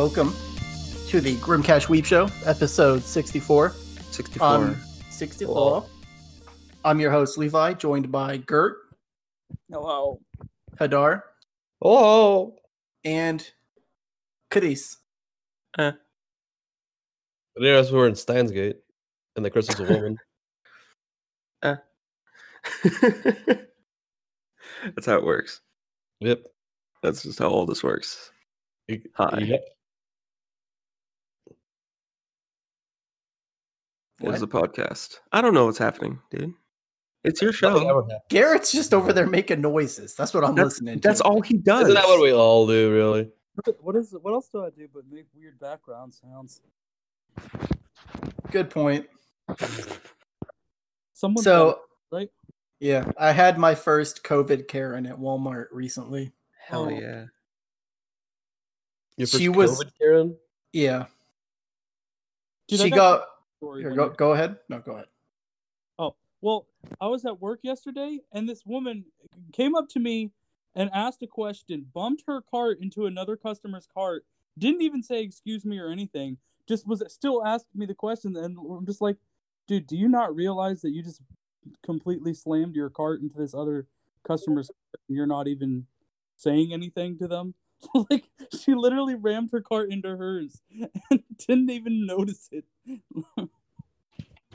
Welcome to the GrimCache Weep Show, episode 64. 64. Um, 64. I'm your host, Levi, joined by Gert, Hello. Hadar, Oh, and Cadiz. I realized we were in Steins Gate, and the Chris was a woman. That's how it works. yep. That's just how all this works. Hi. Yep. It is a podcast. I don't know what's happening, dude. It's your show. Garrett's just over there making noises. That's what I'm That's, listening to. that's all he does. Isn't that what we all do, really? What- What is what else do I do but make weird background sounds? Good point. Someone So, right? yeah, I had my first COVID Karen at Walmart recently. Hell Oh. yeah. Your She first was- Karen? Yeah. Dude, she got got. Story Here, go, go ahead. No, go ahead. Oh, well, I was at work yesterday, and this woman came up to me and asked a question, bumped her cart into another customer's cart, didn't even say excuse me or anything, just was still asking me the question, and I'm just like, dude, do you not realize that you just completely slammed your cart into this other customer's cart and you're not even saying anything to them? like she literally rammed her cart into hers and didn't even notice it.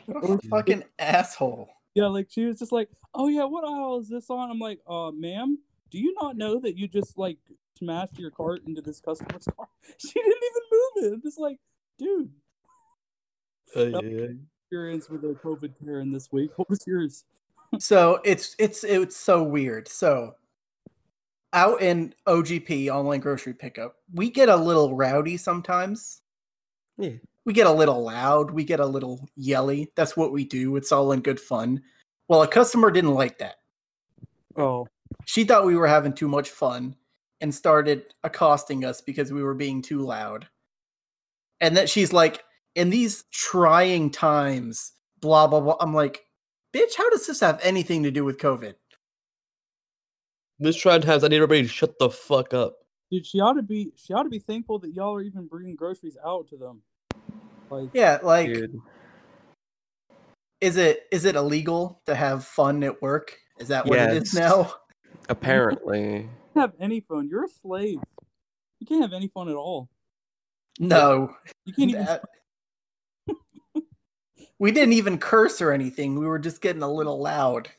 What a fucking asshole. Yeah, like she was just like, "Oh yeah, what aisle is this on?" I'm like, "Uh, ma'am, do you not know that you just like smashed your cart into this customer's car?" She didn't even move it. I'm just like, dude, Uh, Nope. yeah. experience with a COVID Karen this week. What was yours? so it's it's it's so weird. So out in OGP online grocery pickup, we get a little rowdy sometimes. Yeah. We get a little loud, we get a little yelly. That's what we do. It's all in good fun. Well, a customer didn't like that. Oh, She thought we were having too much fun and started accosting us because we were being too loud. And that she's like, in these trying times, blah blah blah. I'm like, bitch, how does this have anything to do with COVID? This trying times, I need everybody to shut the fuck up. dude, she ought to be. She ought to be thankful that y'all are even bringing groceries out to them. Like, Yeah, like Dude. is it is it illegal to have fun at work? Is that what it is now? Apparently. you can't have any fun. You're a slave. You can't have any fun at all. No. You can't even. That- we didn't even curse or anything. We were just getting a little loud.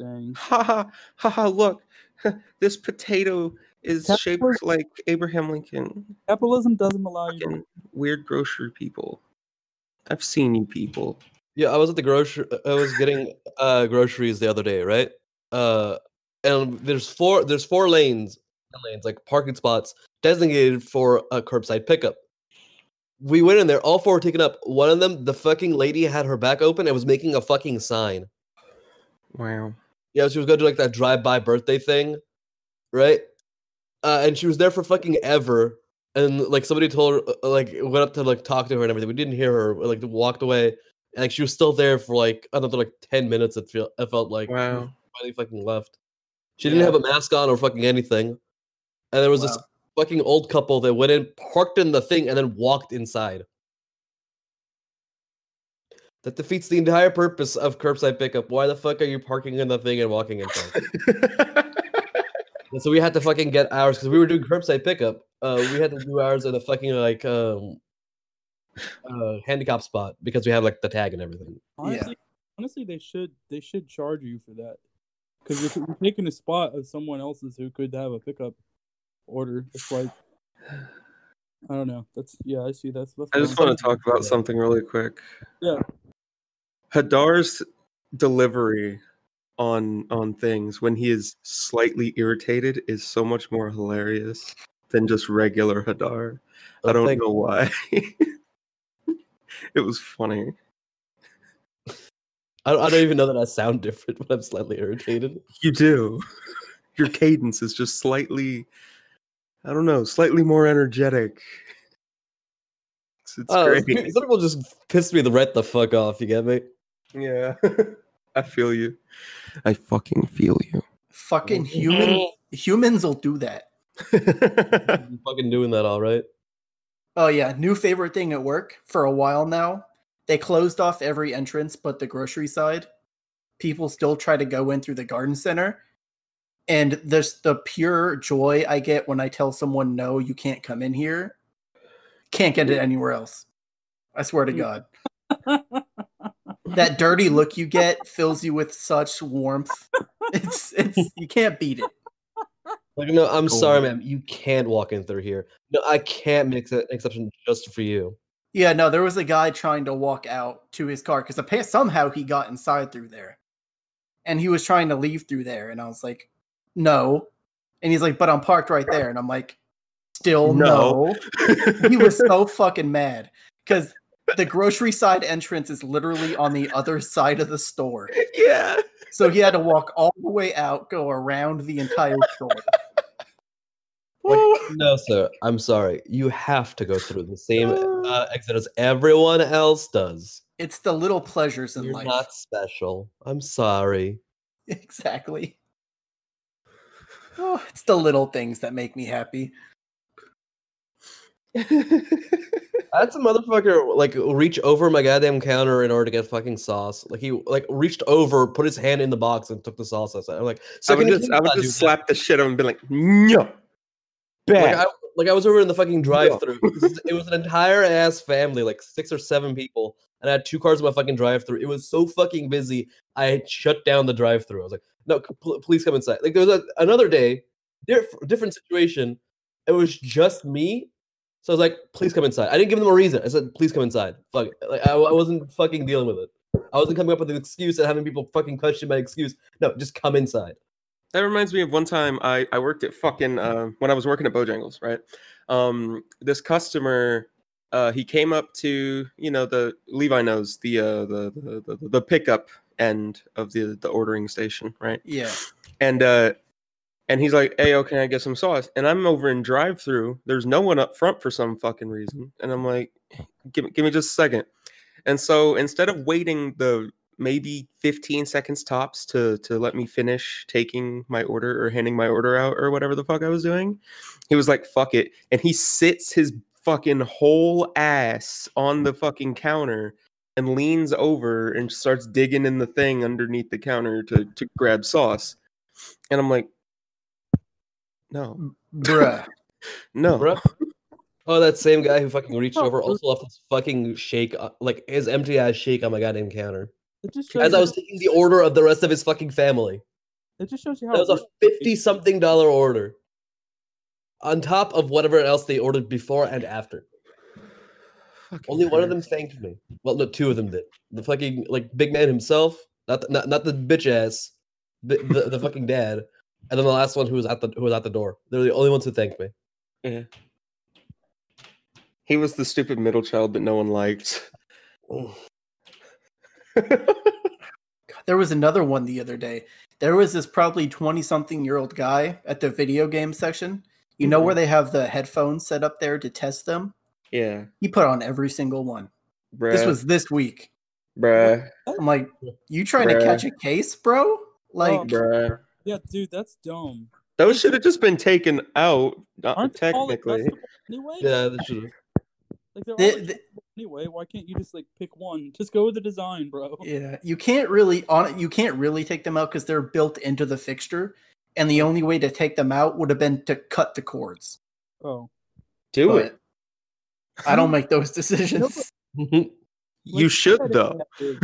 Dang. Ha ha ha ha look. This potato is That shaped like Abraham Lincoln. Capitalism doesn't allow you. To... Fucking weird grocery people. I've seen you people. Yeah, I was at the grocery. I was getting uh groceries the other day, right? Uh, and there's four. There's four lanes, lanes like parking spots designated for a curbside pickup. We went in there. All four were taken up. One of them, the fucking lady had her back open and was making a fucking sign. Wow. Yeah, she was gonna do like that drive-by birthday thing, right? Uh, and she was there for fucking ever. And like somebody told her, uh, like went up to like talk to her and everything. We didn't hear her. Like walked away, and like she was still there for like another like ten minutes. It felt it felt like Wow. finally fucking left. She didn't Yeah. have a mask on or fucking anything. And there was this fucking old couple that went in, parked in the thing, and then walked inside. That defeats the entire purpose of curbside pickup. Why the fuck are you parking in the thing and walking in And so we had to fucking get ours because we were doing curbside pickup. Uh, we had to do ours in a fucking like um, uh, handicap spot because we have like the tag and everything. Honestly, honestly, they should they should charge you for that because you're, you're taking a spot of someone else's who could have a pickup order. It's like I don't know. That's yeah, I see. That's. that's I just want to talk about something really quick. Yeah. Hadar's delivery on on things when he is slightly irritated is so much more hilarious than just regular Hadar. I don't know why. it was funny. I don't, I don't even know that I sound different when I'm slightly irritated. You do. Your cadence is just slightly I don't know, slightly more energetic. It's, it's Oh, great. some people just piss me the right the fuck off. You get me? Yeah. I feel you. I fucking feel you. Fucking human humans will do that. I'm fucking doing that all right. Oh yeah, new favorite thing at work for a while now. They closed off every entrance but the grocery side. People still try to go in through the garden center. And there's the pure joy I get when I tell someone no, you can't come in here. Can't get it anywhere else. I swear to Mm. God. That dirty look you get fills you with such warmth. It's it's you can't beat it. Like, no, I'm sorry, Cool. ma'am. You can't walk in through here. No, I can't make an exception just for you. Yeah, no, there was a guy trying to walk out to his car because somehow he got inside through there. And he was trying to leave through there. And I was like, no. And he's like, but I'm parked right there. And I'm like, still no. No. he was so fucking mad because the grocery side entrance is literally on the other side of the store. yeah. So he had to walk all the way out, go around the entire store. Like, no, sir. I'm sorry. You have to go through the same uh, exit as everyone else does. It's the little pleasures in You're life. not special. I'm sorry. Exactly. Oh, it's the little things that make me happy. I had some motherfucker like reach over my goddamn counter in order to get fucking sauce. Like he like reached over, put his hand in the box, and took the sauce outside. I'm like, I would just, I would not do just that?" slap the shit out and be like, no. Like I, like I was over in the fucking drive-through. It was an entire ass family, like six or seven people, and I had two cars in my fucking drive-through. It was so fucking busy. I shut down the drive-through. I was like, "No, c- pl- please come inside." Like there was a, another day, diff- different situation. It was just me, so I was like, "Please come inside." I didn't give them a reason. I said, "Please come inside." Fuck, it. like I, I wasn't fucking dealing with it. I wasn't coming up with an excuse and having people fucking question my excuse. No, just come inside. That reminds me of one time I, I worked at fucking uh, when I was working at Bojangles, right? Um, this customer, uh, he came up to you know the Levi knows the uh, the, the the the pickup end of the the ordering station, right? Yeah. And uh, and he's like, "Hey, okay, I get some sauce?" And I'm over in drive-through. There's no one up front for some fucking reason, and I'm like, "Give me give me just a second. And so instead of waiting the maybe 15 seconds tops to to let me finish taking my order or handing my order out or whatever the fuck I was doing. He was like, "Fuck it." And he sits his fucking whole ass on the fucking counter and leans over and starts digging in the thing underneath the counter to to grab sauce. And I'm like, "No. Bruh. No." Bruh. Oh, that same guy who fucking reached Oh, over also left his fucking shake, uh, like his empty ass shake on my goddamn counter. It just shows As I was taking the order of the rest of his fucking family. it just shows you how That was a fifty something dollar order. On top of whatever else they ordered before and after. Fucking Only one of them thanked me. Well, no, two of them did. The fucking like big man himself, not the, not, not the bitch ass, the, the, the fucking dad, and then the last one who was at the who was at the door. They're the only ones who thanked me. Yeah. He was the stupid middle child that no one liked. There was another one the other day. There was this probably 20 something year old guy at the video game section. You know mm-hmm. where they have the headphones set up there to test them? yeah. He put on every single one. Bruh. This was this week. bruh. I'm like, you trying to catch a case, bro? Like, Oh, Bruh. Yeah, dude, that's dumb. Those should have just been taken out, not Aren't they all technically. adjustable anyway? Yeah, they should have. Like they're all the- adjustable the- anyway. Why can't you just like pick one? Just go with the design, bro. yeah, you can't really on it. You can't really take them out because they're built into the fixture, and the only way to take them out would have been to cut the cords. Oh, Do But it. I don't make those decisions. You Like, should though. is that big,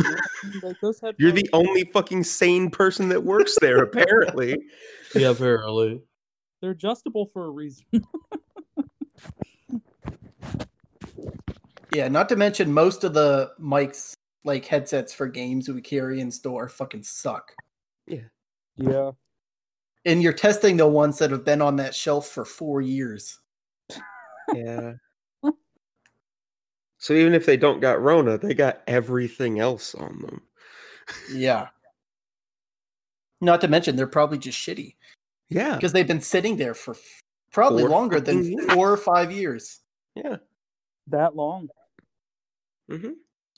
you know? Like those You're the only fucking sane person that works there, apparently. yeah, apparently. They're adjustable for a reason. Yeah, not to mention most of the mics, like headsets for games we carry in store, fucking suck. Yeah. Yeah. And you're testing the ones that have been on that shelf for four years. Yeah. So even if they don't got Rona, they got everything else on them. Yeah. Not to mention they're probably just shitty Yeah. because they've been sitting there for f- probably Four longer than years. four or five years. Yeah. That long. hmm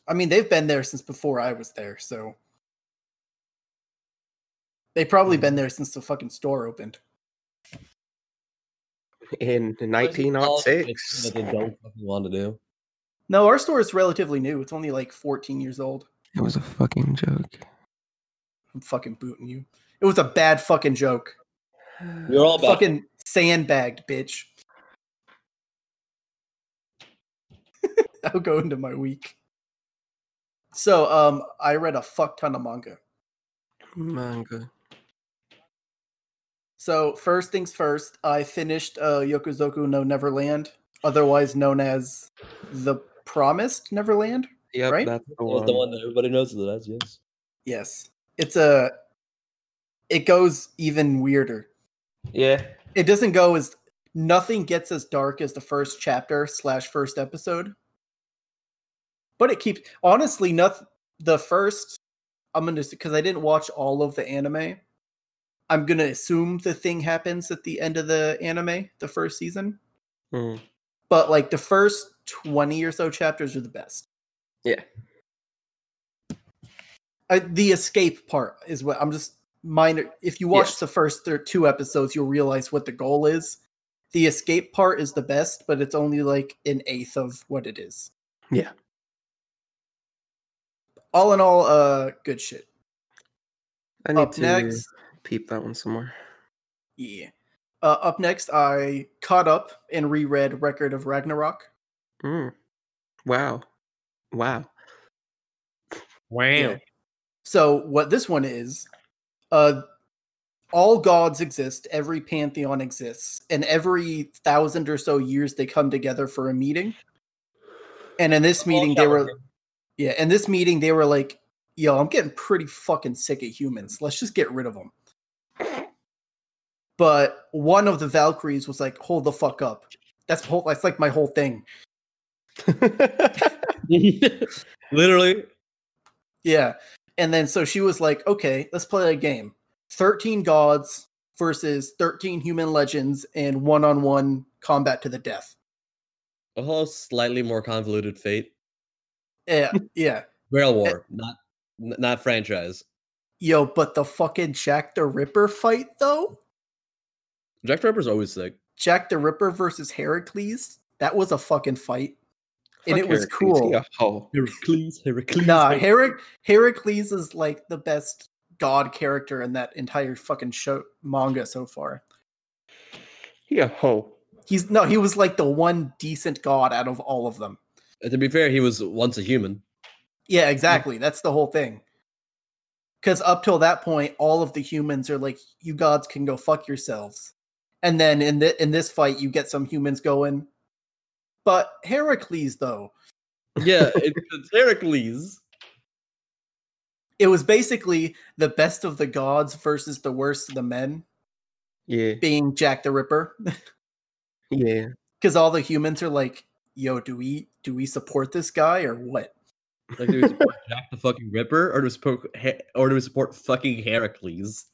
I mean, they've been there since before I was there, so they've probably been there since the fucking store opened. in All 1906. that they don't fucking want to do. No, our store is relatively new. It's only like 14 years old. It was a fucking joke. I'm fucking booting you. It was a bad fucking joke. You're all back. Fucking sandbagged, bitch. I'll go into my week. So, um, I read a fuck ton of manga. Manga. So, first things first, I finished uh, Yakusoku no Neverland, otherwise known as The Promised Neverland. Yep, Right? that's the That was one. the one that everybody knows it as. Yes. Yes, it's a. It goes even weirder. Yeah. It doesn't go as nothing gets as dark as the first chapter slash first episode, but it keeps honestly nothing. The first, I'm gonna because I didn't watch all of the anime. I'm gonna assume the thing happens at the end of the anime, the first season. Mm. But like the first 20 or so chapters are the best. Yeah. Uh, the escape part is what I'm just minor. If you watch Yes. the first two episodes, you'll realize what the goal is. The escape part is the best, but it's only like an eighth of what it is. Yeah. All in all, uh, good shit. I need Up to next, peep that one some more. yeah. Uh, up next, I caught up and reread Record of Ragnarok. Mm. Wow. Wow. Wow. Yeah. So what this one is, uh, all gods exist, every pantheon exists, and every thousand or so years they come together for a meeting. And in this meeting, they were, yeah, in this meeting they were like, "Yo, I'm getting pretty fucking sick of humans. Let's just get rid of them." But one of the Valkyries was like, "Hold the fuck up." That's whole. That's like my whole thing. Literally. Yeah. And then so she was like, okay, let's play a game. 13 gods versus 13 human legends and one on one combat to the death. A whole slightly more convoluted fate. Yeah. Yeah. Grail War, eh not not franchise. Yo, but the fucking Jack the Ripper fight though? Jack the Ripper's always sick. Jack the Ripper versus Heracles? That was a fucking fight. And Fuck it was cool. he a hoe. Heracles, Heracles. Nah, Herac- Heracles is like the best god character in that entire fucking show manga so far. Yeah, a hoe. He's no, he was like the one decent god out of all of them. Uh, to be fair, he was once a human. Yeah, exactly. That's the whole thing. Because up till that point, all of the humans are like, "You gods can go fuck yourselves," and then in the in this fight, you get some humans going. But Heracles, though, Yeah, it's, it's Heracles. it was basically the best of the gods versus the worst of the men, Yeah. being Jack the Ripper. Yeah. Because all the humans are like, "Yo, do we do we support this guy or what?" Like, do we support Jack the fucking Ripper, or do we support, or do we support fucking Heracles?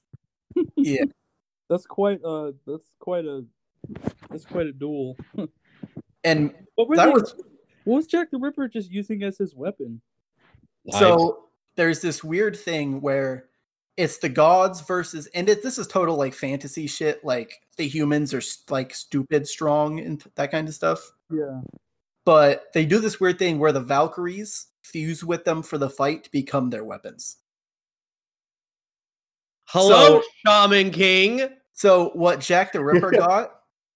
Yeah, That's quite a that's quite a that's quite a duel. and that they- was what was Jack the Ripper just using as his weapon? So there's this weird thing where it's the gods versus, and it, this is total like fantasy shit. Like the humans are like stupid strong and th- that kind of stuff. Yeah. But they do this weird thing where the Valkyries fuse with them for the fight to become their weapons. Hello, so- Shaman King. So what Jack the Ripper got,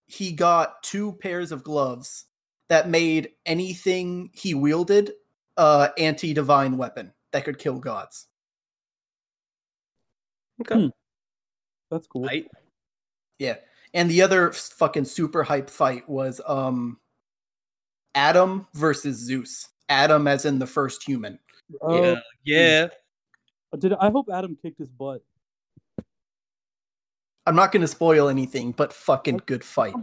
he got two pairs of gloves that made anything he wielded uh anti-divine weapon that could kill gods. Okay. That's cool. Right? Yeah. And the other fucking super hype fight was um Adam versus Zeus. Adam as in the first human. Uh, yeah, yeah. Did I hope Adam kicked his butt? I'm not going to spoil anything, but fucking good fight.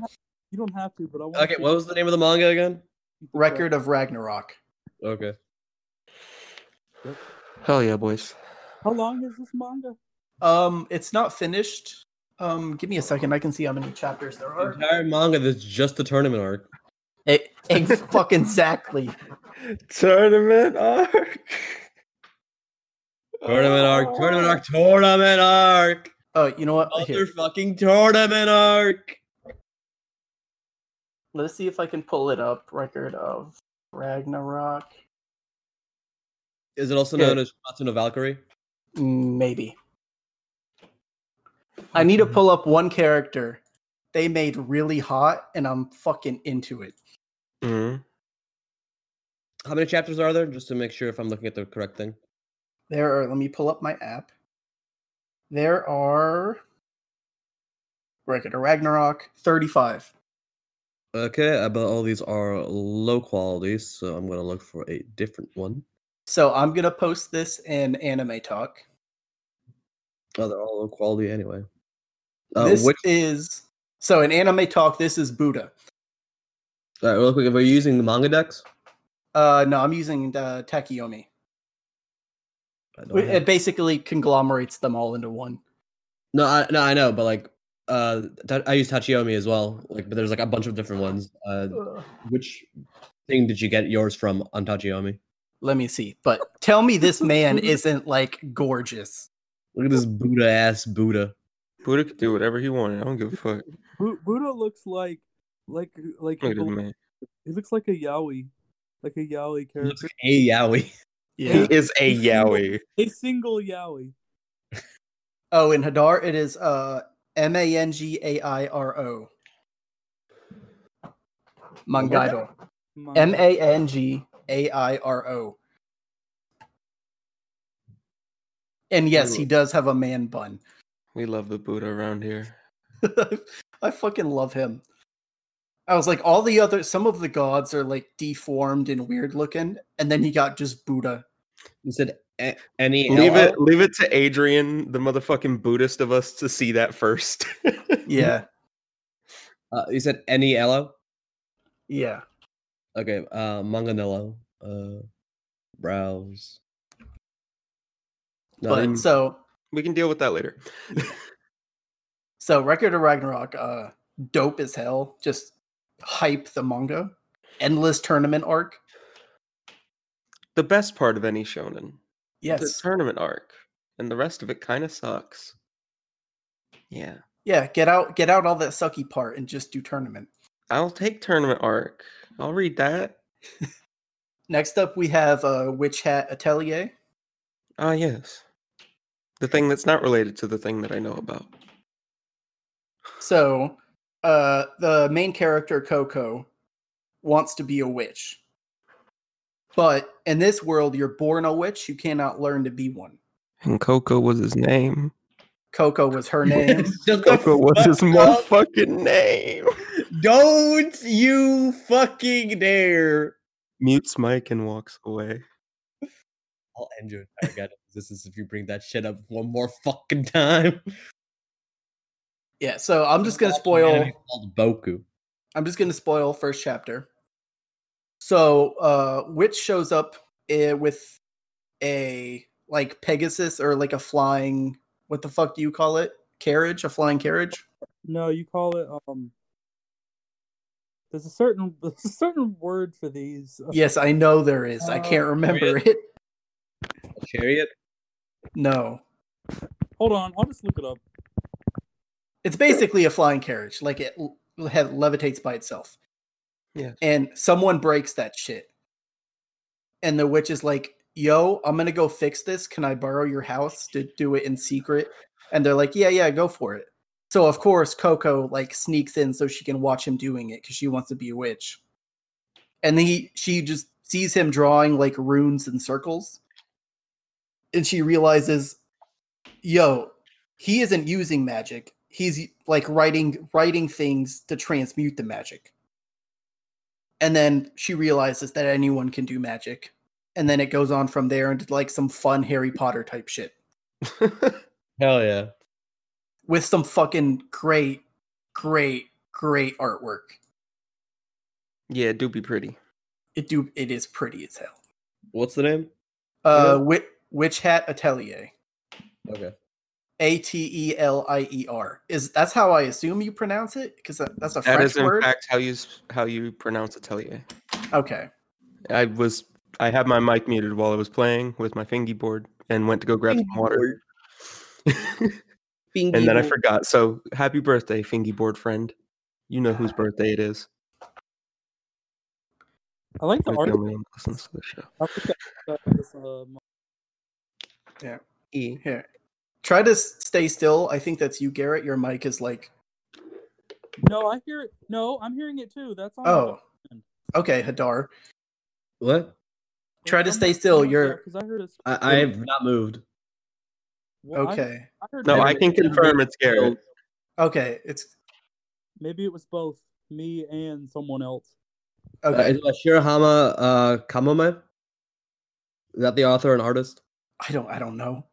You don't have to, but I want. Okay, what was the name of the manga again? Record of Ragnarok. Okay. Hell yeah, boys. How long is this manga? Um it's not finished. Um give me a second. I can see how many chapters there The are. entire manga that's just the tournament arc. Eh, ex- fucking exactly. Tournament arc. Tournament arc, tournament arc, tournament arc. Oh, you know what? Here. Other fucking tournament arc. Let's see if I can pull it up. Record of Ragnarok. Is it also Yeah. known as Shuumatsu no Valkyrie? Maybe. I need to pull up one character they made really hot, and I'm fucking into it. Mhm. How many chapters are there? Just to make sure if I'm looking at the correct thing. There are. Let me pull up my app. There are. Record of Ragnarok 35. Okay, I bet all these are low quality, so I'm gonna look for a different one. So I'm gonna post this in Anime Talk. Oh, they're all low quality anyway. Uh, this which is so in Anime Talk. This is Buddha. all right, real quick, if we're using the MangaDex, Uh, no, I'm using the Tachiyomi. I don't have- It basically conglomerates them all into one. no, I, no, I know, but like, uh, I use Tachiyomi as well. Like, but there's like a bunch of different ones. Uh, which thing did you get yours from on Tachiyomi? Let me see. But tell me this man isn't like gorgeous. Look at this Buddha ass Buddha. Buddha could do whatever he wanted. I don't give a fuck. Buddha looks like like like Look at a- him, man. he looks like a yaoi, like a yaoi Looks character. like a Yowie. Yeah. He is a yaoi. A single yaoi. Oh, in Hadar, it is uh M A N G A I R O. Mangairo. M A N G A I R O. And yes, he does have a man bun. We love the Buddha around here. I fucking love him. I was like, all the other, some of the gods are like deformed and weird looking, and then he got just Buddha. He said a- any Leave LL? it leave it to Adrian, the motherfucking Buddhist of us, to see that first. Yeah, Uh, you said any Elo? yeah. Okay, uh, Manganelo. Uh, browse. No, But so, we can deal with that later. so Record of Ragnarok, uh, dope as hell. Just hype the manga. Endless tournament arc. the best part of any shonen. The Yes. tournament arc. And the rest of it kind of sucks. Yeah. Yeah, get out, get out all that sucky part and just do tournament. I'll take tournament arc. I'll read that. Next up, we have uh, Witch Hat Atelier. Ah, yes. The thing that's not related to the thing that I know about. So, uh, the main character Coco wants to be a witch, but in this world, you're born a witch. You cannot learn to be one. And Coco was his name. Coco was her name. Coco was his up. motherfucking name. Don't you fucking dare! Mutes mic and walks away. I'll end your entire guide. This is if you bring that shit up one more fucking time. yeah. So I'm just gonna spoil. Called Boku. I'm just gonna spoil first chapter. So, uh, witch shows up uh, with a like Pegasus or like a flying. What the fuck do you call it? Carriage? A flying carriage? No, you call it um. There's a certain there's a certain word for these. Yes, I know there is. I Uh, can't remember Chariot? it. A chariot. No. Hold on, I'll just look it up. It's basically a flying carriage, like it have, levitates by itself. Yeah. And someone breaks that shit. And the witch is like, yo, I'm going to go fix this. Can I borrow your house to do it in secret? And they're like, yeah, yeah, go for it. So, of course, Coco like sneaks in so she can watch him doing it because she wants to be a witch. And then he, she just sees him drawing like runes and circles. And she realizes, yo, he isn't using magic. He's like writing writing things to transmute the magic. And then she realizes that anyone can do magic. And then it goes on from there into like some fun Harry Potter type shit Hell yeah. with some fucking great, great, great artwork. yeah, do be pretty. It do it is pretty as hell. What's the name? Uh, Witch, Witch Hat Atelier. Okay. A T E L I E R. Is that's how I assume you pronounce it? Because that, that's a That French is in word. fact how you s- how you pronounce Atelier. okay. I was I had my mic muted while I was playing with my fingy board and went to go grab some water. and then I forgot. So happy birthday, fingy board friend. You know whose birthday it is. I like the Like, art. nobody listens to the show. I like that, that, this, uh, E. Here. Try to stay still. I think that's you, Garrett. Your mic is like, no, I hear it. No, I'm hearing it too. That's on. oh. Okay, Hadar. What? Try to stay still, you're- because I heard it. I, I have not moved. Well, Okay. I, heard No, I can confirm it's Garrett. Okay, it's Maybe it was both me and someone else. Uh, okay. is it Shirahama uh, Kamome? Is that the author and artist? I don't I don't know.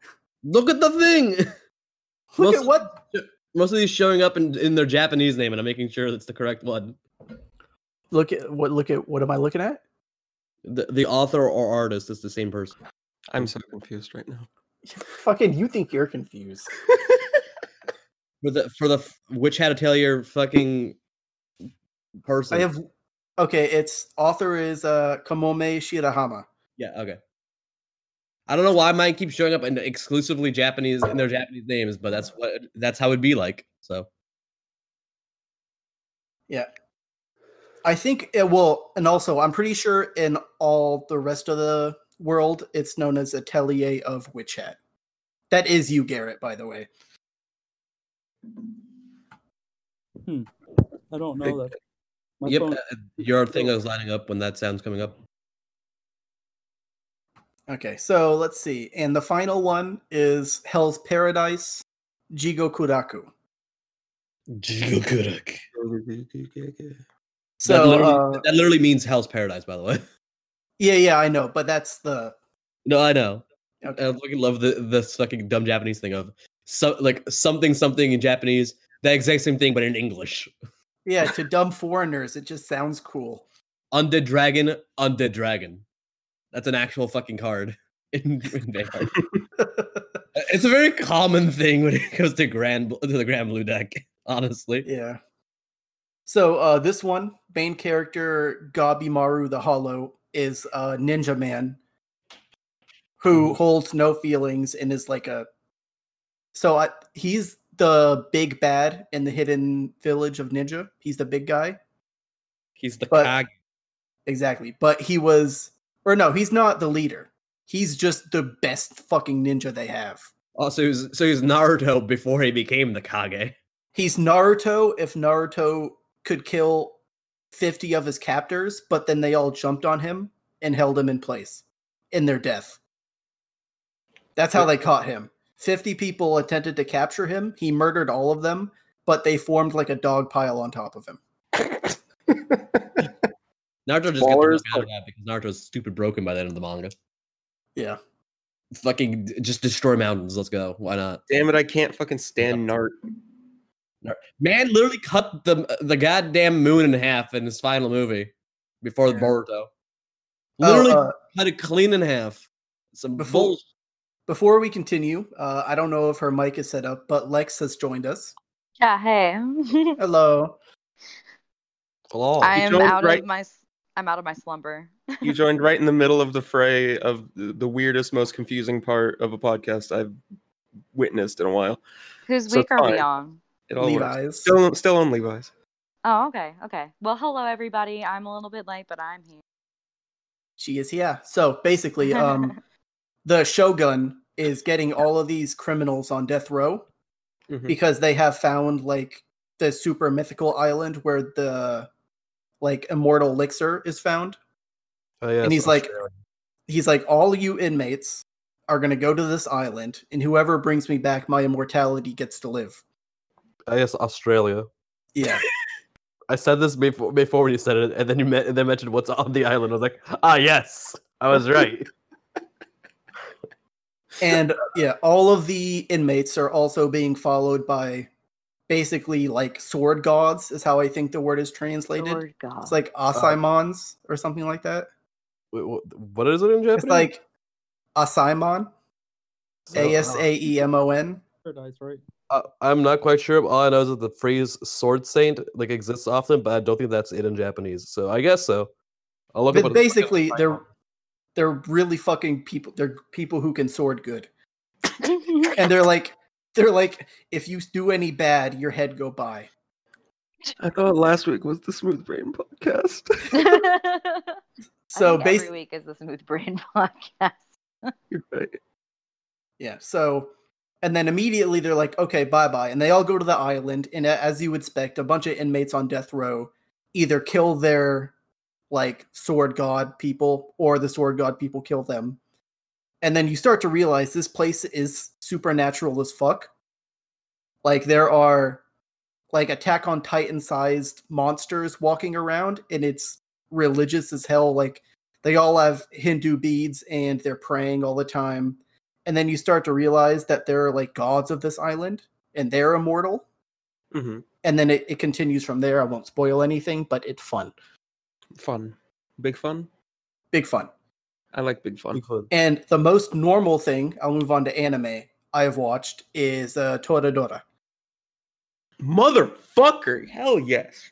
Look at the thing. Look Most at of- what Most of these showing up in, in their Japanese name, and I'm making sure that's the correct one. look at what look at what am I looking at? The, the author or artist is the same person. I'm so confused right now. Fucking you think you're confused. For the for the f- Witch Hat Atelier fucking person. I have okay, it's author is uh Kamome Shirahama. Yeah, okay. I don't know why mine keeps showing up in exclusively Japanese in their Japanese names, but that's what that's how it'd be like. So Yeah. I think it will and also I'm pretty sure in all the rest of the world it's known as Atelier of Witch Hat. That is you, Garrett, by the way. Hmm. I don't know that. My yep, phone- uh, your thing is lining up when that sound's coming up. Okay, so let's see. And the final one is Hell's Paradise, Jigokuraku. So that, literally, uh, that literally means Hell's Paradise, by the way. yeah, yeah, I know, but that's the No, I know. Okay. I fucking love the this fucking dumb Japanese thing of so like something something in Japanese, the exact same thing but in English. yeah, to dumb foreigners, it just sounds cool. Undead Dragon, Undead Dragon. That's an actual fucking card in, in Vanguard. it's a very common thing when it goes to Grand to the Grand Blue deck. Honestly, Yeah. So uh this one main character Gabimaru the Hollow is a ninja man who holds no feelings and is like a so I, he's the big bad in the hidden village of ninja. He's the big guy. he's the But- Kage. Exactly. But he was or no, he's not the leader. He's just the best fucking ninja they have. Oh, so he's so he's Naruto before he became the Kage. He's Naruto if Naruto could kill 50 of his captors, but then they all jumped on him and held him in place in their death. That's how they caught him. 50 people attempted to capture him. He murdered all of them, but they formed like a dog pile on top of him. Naruto just got the Ballers, fuck out of that because Naruto's stupid broken by the end of the manga. Yeah. Fucking just destroy mountains. Let's go. Why not? Damn it, I can't fucking stand Nart. Man literally cut the the goddamn moon in half in his final movie before Yeah. Boruto. Oh, Literally uh, cut it clean in half. Some Before- bull. before we continue, uh, I don't know if her mic is set up, but Lexx has joined us. Yeah, hey. Hello. Hello. I am out right- of my s- I'm out of my slumber. You joined right in the middle of the fray of the the weirdest, most confusing part of a podcast I've witnessed in a while. Whose So week are we on? It all works. Levi's. Still, still on Levi's. Oh, okay, okay. Well, hello everybody. I'm a little bit late, but I'm here. She is here. So basically, um, the Shogun is getting all of these criminals on death row Mhm. because they have found like the super mythical island where the like immortal elixir is found. Oh, yeah, and he's like- Australia. He's like, all you inmates are gonna go to this island, and whoever brings me back my immortality gets to live. I guess Australia. Yeah. I said this before before you said it, and then you met, and then mentioned what's on the island. I was like, ah, yes, I was right. and yeah, all of the inmates are also being followed by basically like sword gods, is how I think the word is translated. Lord God. It's like Asaemons or something like that. Wait, what is it in Japanese? It's like Asaemon, So- A S A E M O N. Paradise, right? Uh, I'm not quite sure. All I know is that the phrase "sword saint" like exists often, but I don't think that's it in Japanese. So I guess so. I'll look But up. what- basically, they're they're really fucking people. They're people who can sword good, and they're like they're like if you do any bad, your head go by. I thought last week was the Smooth Brain podcast. So I think every basically, week is the Smooth Brain podcast. You're right. yeah. So, and then immediately they're like, okay, bye bye. And they all go to the island. And as you would expect, a bunch of inmates on death row either kill their like sword god people or the sword god people kill them. And then you start to realize this place is supernatural as fuck. Like there are like attack on titan sized monsters walking around and it's religious as hell. Like they all have hindu beads and they're praying all the time. And then you start to realize that they're like gods of this island and they're immortal. Hmm and then it, it continues from there. I won't spoil anything but it's fun. Fun. Big fun. big fun I like big fun. Bigfoot. and the most normal thing i'll move on to anime i have watched is uh toradora Motherfucker. Hell yes.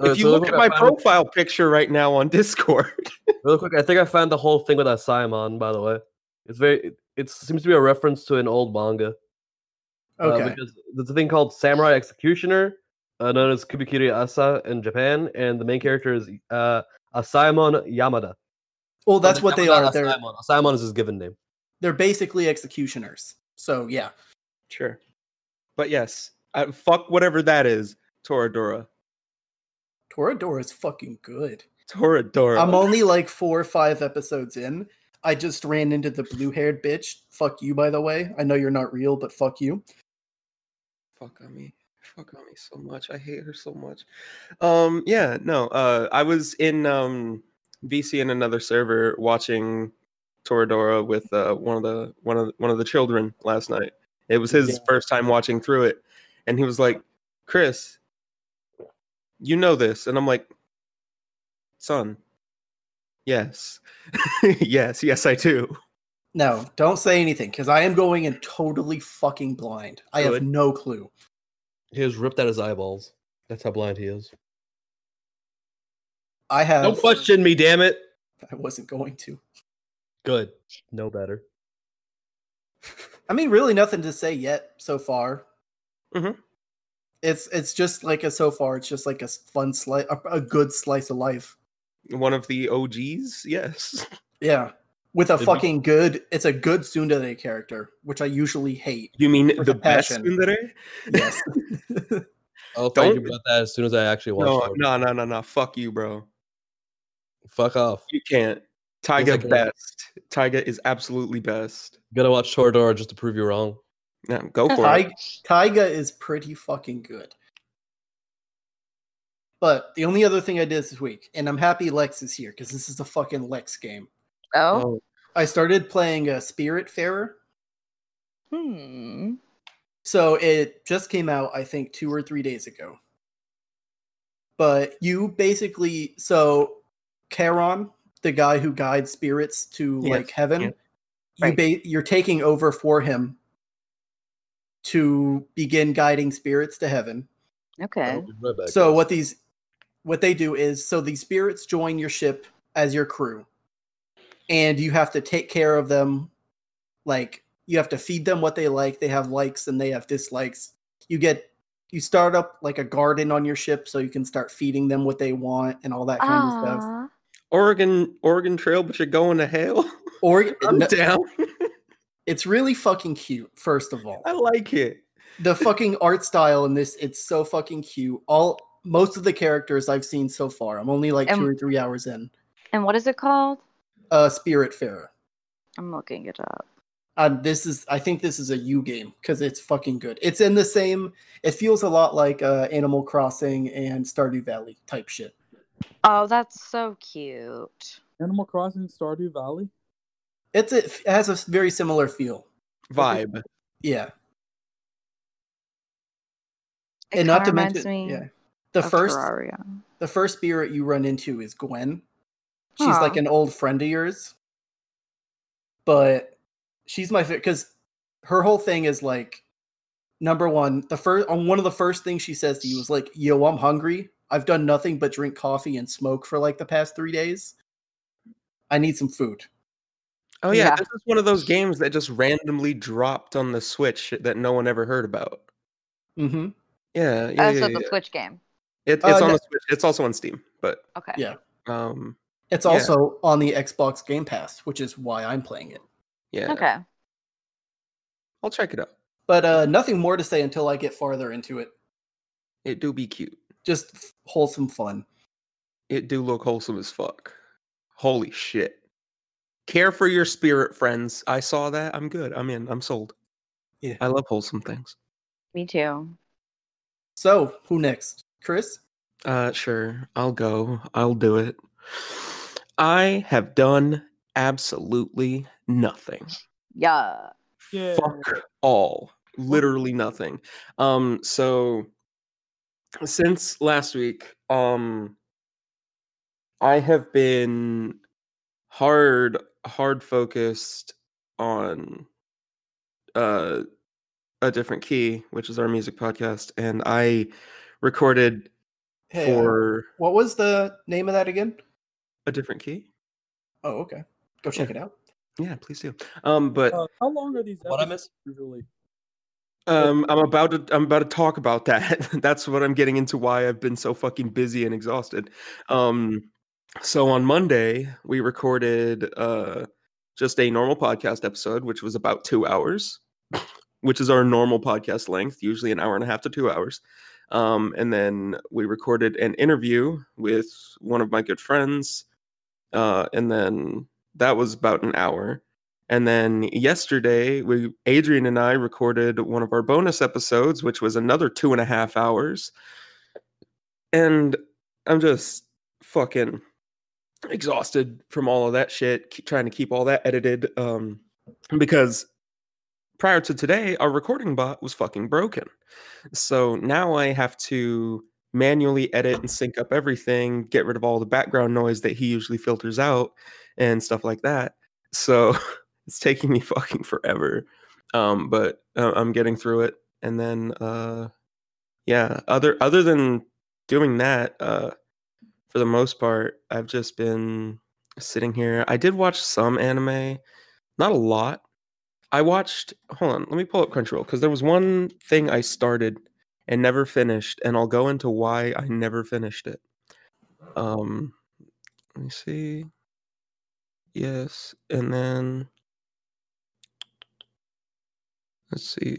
Alright, if you so look at I my found- profile picture right now on Discord, Real quick, I think I found the whole thing with that Simon. By the way, it's very. It, it seems to be a reference to an old manga. uh, okay because there's a thing called Samurai Executioner, uh, known as Kubikiri Asa in Japan, and the main character is uh, Asaemon Yamada. Well that's Or what they are they're Asaemon. Asaemon is his given name. they're basically executioners so yeah sure. But yes, I, fuck whatever that is. Toradora. toradora is fucking good Toradora. I'm only like four or five episodes in. I just ran into the blue haired bitch. Fuck you, by the way. I know you're not real, but fuck you. fuck on me fuck on me so much i hate her so much um yeah no uh i was in um vc in another server watching toradora with uh one of the one of the, one of the children last night it was his Yeah. first time watching through it and he was like chris you know this and i'm like son yes yes yes i do No, don't say anything because I am going in totally fucking blind. I have no clue. He was ripped out his eyeballs. That's how blind he is. I have. Don't question me, damn it. I wasn't going to. Good. No better. I mean, really nothing to say yet so far. Mhm. It's it's just like a so far. It's just like a fun slice, a, a good slice of life. one of the og's yes Yeah, with a Did we- fucking good. It's a good tsundere character, which I usually hate. you mean the a best passion. tsundere? Yes. I'll tell you Don't- about that as soon as I actually watch no it. no no no no fuck you bro Fuck off. You can't. Taiga Yes, I can. best. Taiga is absolutely best. Gotta watch Toradora just to prove you wrong. Yeah, go for Ty- it. Taiga is pretty fucking good. But the only other thing I did this week, and I'm happy Lexx is here because this is a fucking Lexx game. Oh. I started playing a Spiritfarer. Hmm. So it just came out, I think, two or three days ago. But you basically, so Charon, the guy who guides spirits to Yes, like heaven, yeah. you ba- you're taking over for him to begin guiding spirits to heaven. Okay. I'll be right back, so what these what they do is so these spirits join your ship as your crew and you have to take care of them like you have to feed them what they like they have likes and they have dislikes you get you start up like a garden on your ship so you can start feeding them what they want and all that kind of stuff Aw. Oregon Oregon Trail, but you're going to hell. Oregon, I'm no, down. it's really fucking cute first of all I like it. the fucking art style in this it's so fucking cute all most of the characters i've seen so far i'm only like two Um, or three hours in And what is it called? uh Spiritfarer I'm looking it up. Um, this is I think this is a U game because it's fucking good. It's in the same. It feels a lot like uh, Animal Crossing and Stardew Valley type shit. Oh, that's so cute. Animal Crossing Stardew Valley. It's a, it has a very similar feel. Vibe. Yeah, It and not to mention, me yeah, the first Terraria. the first spirit you run into is Gwen. She's like an old friend of yours, but she's my favorite because her whole thing is like number one. The first on one of the first things she says to you is like, "Yo, I'm hungry. I've done nothing but drink coffee and smoke for like the past three days. I need some food." Oh yeah, Yeah. this is one of those games that just randomly dropped on the Switch that no one ever heard about. Mm-hmm. Yeah, yeah, Oh, yeah, so yeah. the Switch game. It, Uh, it's on no- the Switch. It's also on Steam, but Okay. Yeah. um, It's Yeah. also on the Xbox Game Pass, which is why I'm playing it. yeah, Okay. I'll check it out. But uh, nothing more to say until I get farther into it. It do be cute. Just wholesome fun. It do look wholesome as fuck. Holy shit. Care for your spirit, friends. I saw that. I'm good. I'm in. I'm sold. Yeah. I love wholesome things. Me too. So, who next? Cris? Uh, sure. I'll go. I'll do it. I have done absolutely nothing. Yeah. Yeah. Fuck all. Literally nothing. Um, so since last week, um, I have been hard, hard focused on uh a different key, which is our music podcast, and I recorded Hey, uh, for what was the name of that again? a different key. Oh, okay. Go check it out. Yeah, please do. Um, but Uh, how long are these What I miss usually? Um, I'm about to I'm about to talk about that. That's what I'm getting into why I've been so fucking busy and exhausted. Um, so on Monday we recorded uh just a normal podcast episode, which was about two hours, which is our normal podcast length, usually an hour and a half to two hours. Um, and then we recorded an interview with one of my good friends, uh, and then that was about an hour. And then yesterday, we Adrian and I recorded one of our bonus episodes, which was another two and a half hours. And I'm just fucking exhausted from all of that shit, trying to keep all that edited. Um, because prior to today, our recording bot was fucking broken. So now I have to manually edit and sync up everything, get rid of all the background noise that he usually filters out and stuff like that. So it's taking me fucking forever. Um, but uh, I'm getting through it. And then, uh, yeah, other other than doing that, uh, for the most part, I've just been sitting here. I did watch some anime, not a lot. I watched. Hold on, let me pull up Crunchyroll because there was one thing I started and never finished, and I'll go into why I never finished it. Um, let me see. Yes, and then let's see.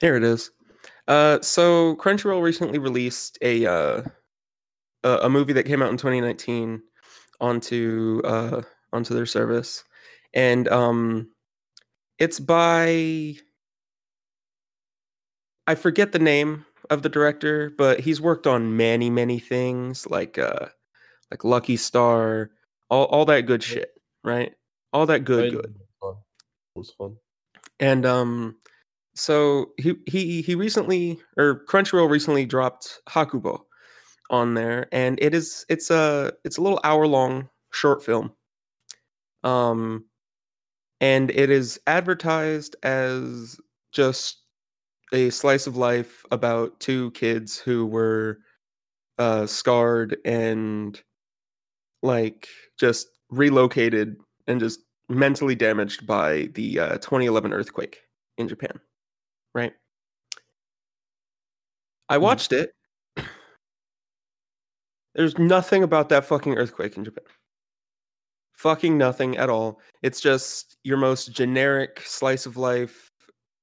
Here it is. Uh, so Crunchyroll recently released a uh, a, a movie that came out in 2019 onto uh, onto their service, and um, it's by I forget the name of the director, but he's worked on many many things like uh, like Lucky Star, all all that good shit, right? All that good good. It was fun. And um so he he he recently or Crunchyroll recently dropped Hakubo on there and it is it's a it's a little hour long short film. Um and it is advertised as just a slice of life about two kids who were uh scarred and like just relocated and just mentally damaged by the uh, 2011 earthquake in Japan, right? I watched it. There's nothing about that fucking earthquake in Japan. Fucking nothing at all. It's just your most generic slice of life.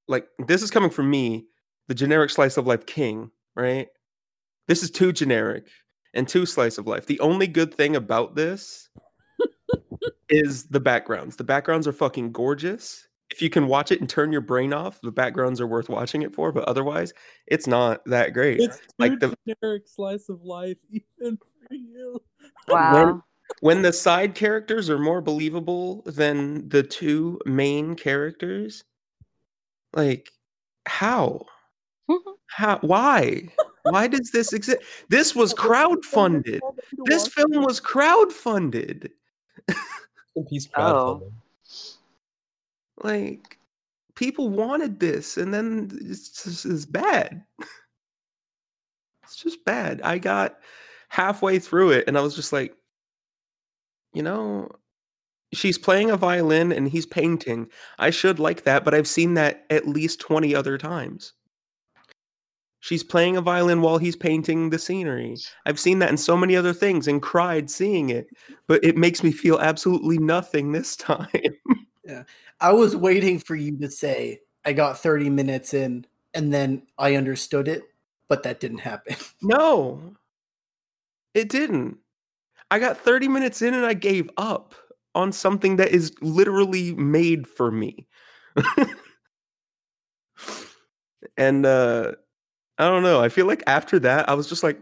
Like, this is coming from me, the generic slice of life king, right? This is too generic and too slice of life. The only good thing about this is the backgrounds. The backgrounds are fucking gorgeous. If you can watch it and turn your brain off, the backgrounds are worth watching it for, but otherwise, it's not that great. It's too like the- generic slice of life, even for you. Wow. when the side characters are more believable than the two main characters, like how? Mm-hmm. How why? Why does this exist? This was crowdfunded. This film was crowdfunded. Piece Oh. Like people wanted this, and then it's just it's bad. It's just bad. I got halfway through it, and I was just like, you know, she's playing a violin and he's painting. I should like that, but I've seen that at least 20 other times. She's playing a violin while he's painting the scenery. I've seen that in so many other things and cried seeing it, but it makes me feel absolutely nothing this time. Yeah. I was waiting for you to say I got 30 minutes in and then I understood it, but that didn't happen. no, it didn't. I got 30 minutes in and I gave up on something that is literally made for me. and uh I don't know. I feel like after that I was just like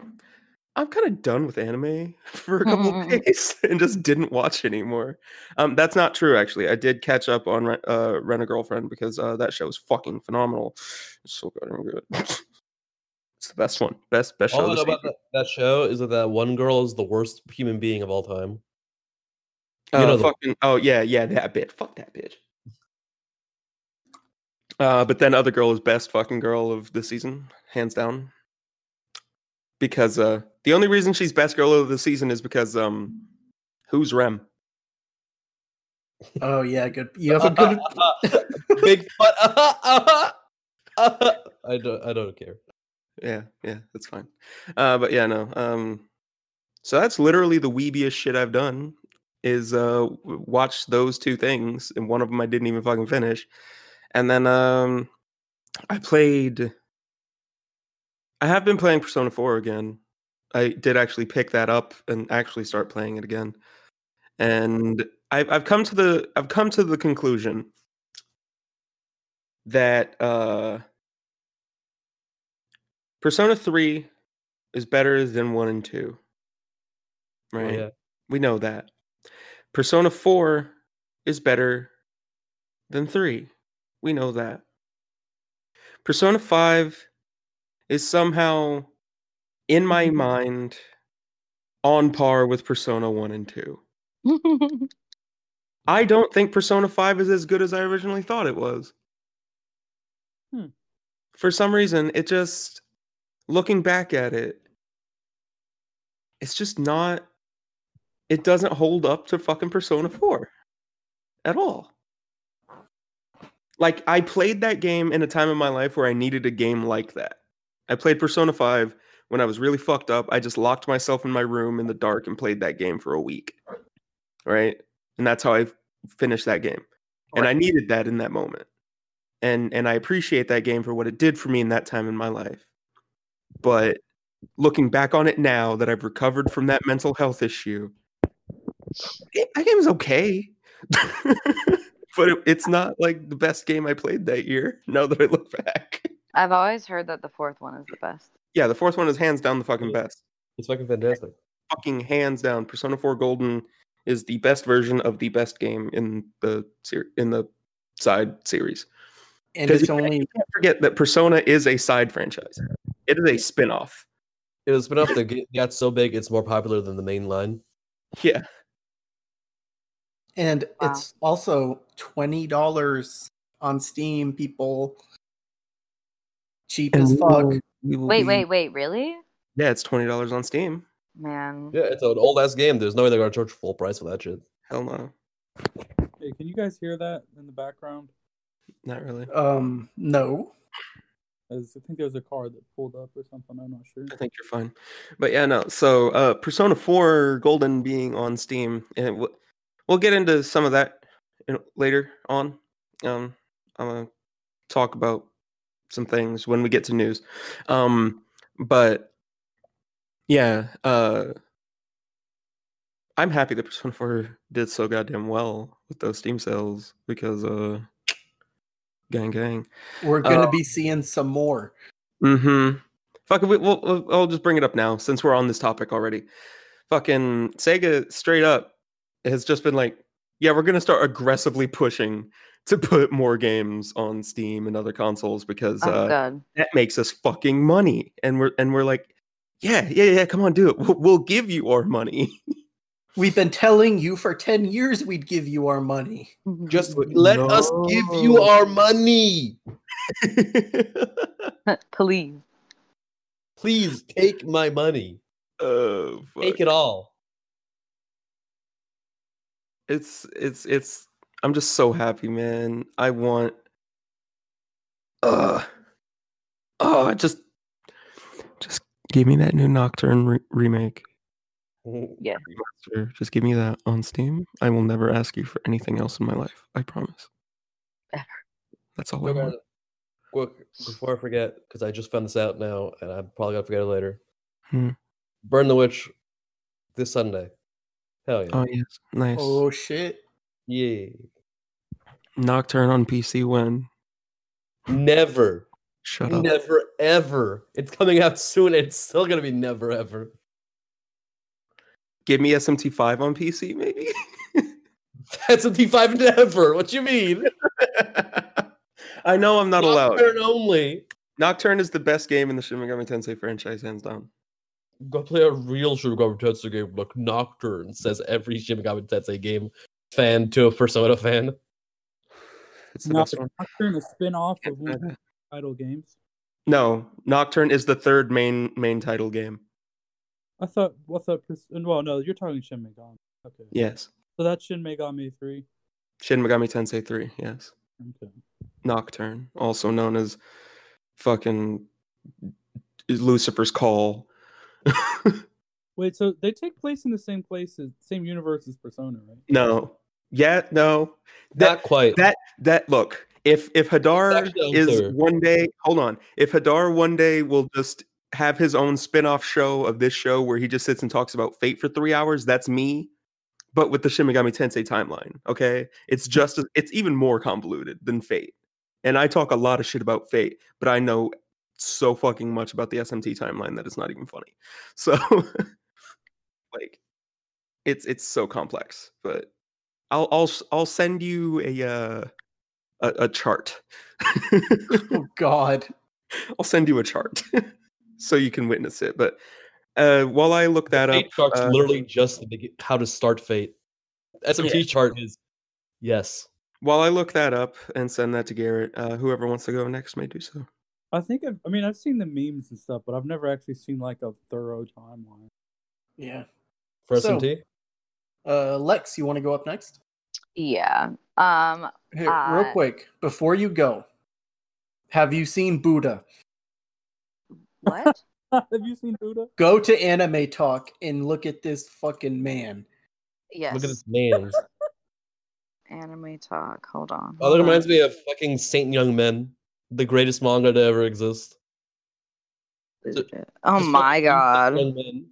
I'm kind of done with anime for a couple of days and just didn't watch anymore. Um that's not true actually. I did catch up on uh Rent a Girlfriend because uh that show is fucking phenomenal. It's so goddamn good. it's the best one. Best best show All I know about that, that show is that that one girl is the worst human being of all time. You Uh, know the- fucking oh yeah, yeah, that bit. Fuck that bitch. Uh, but then other girl is best fucking girl of the season, hands down. Because uh the only reason she's best girl of the season is because um who's Rem? Oh yeah, good. You have a good big butt. I don't. I don't care. Yeah, yeah, that's fine. Uh but yeah, no. Um so that's literally the weebiest shit I've done is uh watch those two things and one of them I didn't even fucking finish. And then um I played I have been playing Persona 4 again. I did actually pick that up and actually start playing it again. And I've I've come to the I've come to the conclusion that uh Persona 3 is better than 1 and 2. Oh, Right? yeah. We know that. Persona 4 is better than 3. We know that. Persona 5 is somehow, in my mind, on par with Persona 1 and 2. I don't think Persona 5 is as good as I originally thought it was. Hmm. For some reason, it just, looking back at it, it's just not, it doesn't hold up to fucking Persona 4 at all. Like, I played that game in a time in my life where I needed a game like that. I played Persona 5 when I was really fucked up. I just locked myself in my room in the dark and played that game for a week. Right? And that's how I finished that game. And I needed that in that moment. And and I appreciate that game for what it did for me in that time in my life. But looking back on it now that I've recovered from that mental health issue, that game is okay. but it, it's not like the best game I played that year. Now that I look back, I've always heard that the fourth one is the best. yeah, the fourth one is hands down the fucking best. It's fucking fantastic. Fucking hands down. Persona 4 Golden is the best version of the best game in the ser- in the side series. And it's you only Can't forget that Persona is a side franchise. It is a spin-off. It was enough that got so big, it's more popular than the main line. Yeah. And Wow. it's also twenty dollars on Steam. People, cheap as fuck. Wait, wait, wait, really? Yeah, it's twenty dollars on Steam. Man. Yeah, it's an old ass game. There's no way they're gonna charge full price for that shit. Hell no, Hey, can you guys hear that in the background? not really. Um, no. I think there's a car that pulled up or something. I'm not sure. I think you're fine. But yeah, no. So uh Persona 4 Golden being on Steam, and we'll, we'll get into some of that in, later on. Um, I'm gonna talk about some things when we get to news. Um, but yeah, uh, I'm happy that Persona 4 did so goddamn well with those Steam sales because uh, gang gang. We're gonna Uh, be seeing some more. Mm-hmm. Fuck it, we, we'll, we'll, I'll just bring it up now since we're on this topic already. Fucking Sega straight up has just been like, yeah, we're gonna start aggressively pushing to put more games on Steam and other consoles because Oh, uh, that makes us fucking money. And we're and we're like, yeah, yeah, yeah, come on, do it. We'll, we'll give you our money. We've been telling you for ten years we'd give you our money. Just let us give you our money. Please. Please take my money. oh, fuck. Take it all. It's it's it's i'm just so happy man i want uh oh i just Give me that new Nocturne re- remake. Yeah. Remaster. Just give me that on Steam. I will never ask you for anything else in my life. I promise. Ever. That's all I want. Quick, before I forget, because I just found this out now, and I'm probably gonna forget it later. Hmm. Burn the Witch this Sunday. Hell yeah! Oh yes, nice. Oh shit. yeah. Nocturne on PC when? Never, Shut up. never, ever. It's coming out soon. It's still gonna be never, ever. Give me SMT5 on PC, maybe. That's a P5 never. What you mean? I know I'm not allowed. Nocturne only. Nocturne is the best game in the Shin Megami Tensei franchise, hands down. Go play a real Shin Megami Tensei game like Nocturne. Says every Shin Megami Tensei game fan to a Persona fan. It's the No, best one. Nocturne a spin-off of one of the title games. No, Nocturne is the third main main title game. I thought. I thought. Pers- Well, no, you're talking Shin Megami. Okay. Yes. So that's Shin Megami three. Shin Megami Tensei 3, yes. Okay. Nocturne, also known as fucking Lucifer's Call. Wait, so they take place in the same place as same universe as Persona, right? no. Yeah, no. That Not quite. that that look, if if Hadar is unclear. one day, hold on. If Hadar one day will just have his own spin-off show of this show where he just sits and talks about fate for 3 hours, that's me. But with the Shin Megami Tensei timeline, okay? It's just it's even more convoluted than Fate. And I talk a lot of shit about Fate, but I know so fucking much about the SMT timeline that it's not even funny. So like it's it's so complex, but I'll I'll I'll send you a uh a, a chart. Oh god. I'll send you a chart so you can witness it. But uh while I look that up, Fate chart's uh, literally just the begin- how to start Fate. SMT chart is yes. while I look that up and send that to Garrett, uh whoever wants to go next may do so. I think I've, I mean I've seen the memes and stuff, but I've never actually seen like a thorough timeline. Yeah. For So- SMT. Uh Lexx, you want to go up next? Yeah. Um. Here, real Uh, quick, before you go, have you seen Buddha? What? Have you seen Buddha? Go to Anime Talk and look at this fucking man. yes. Look at this man's. Anime talk. Hold on. Oh, that reminds me of fucking Saint Young Men, the greatest manga to ever exist. Buddha. Oh Just my god. Saint Young Men.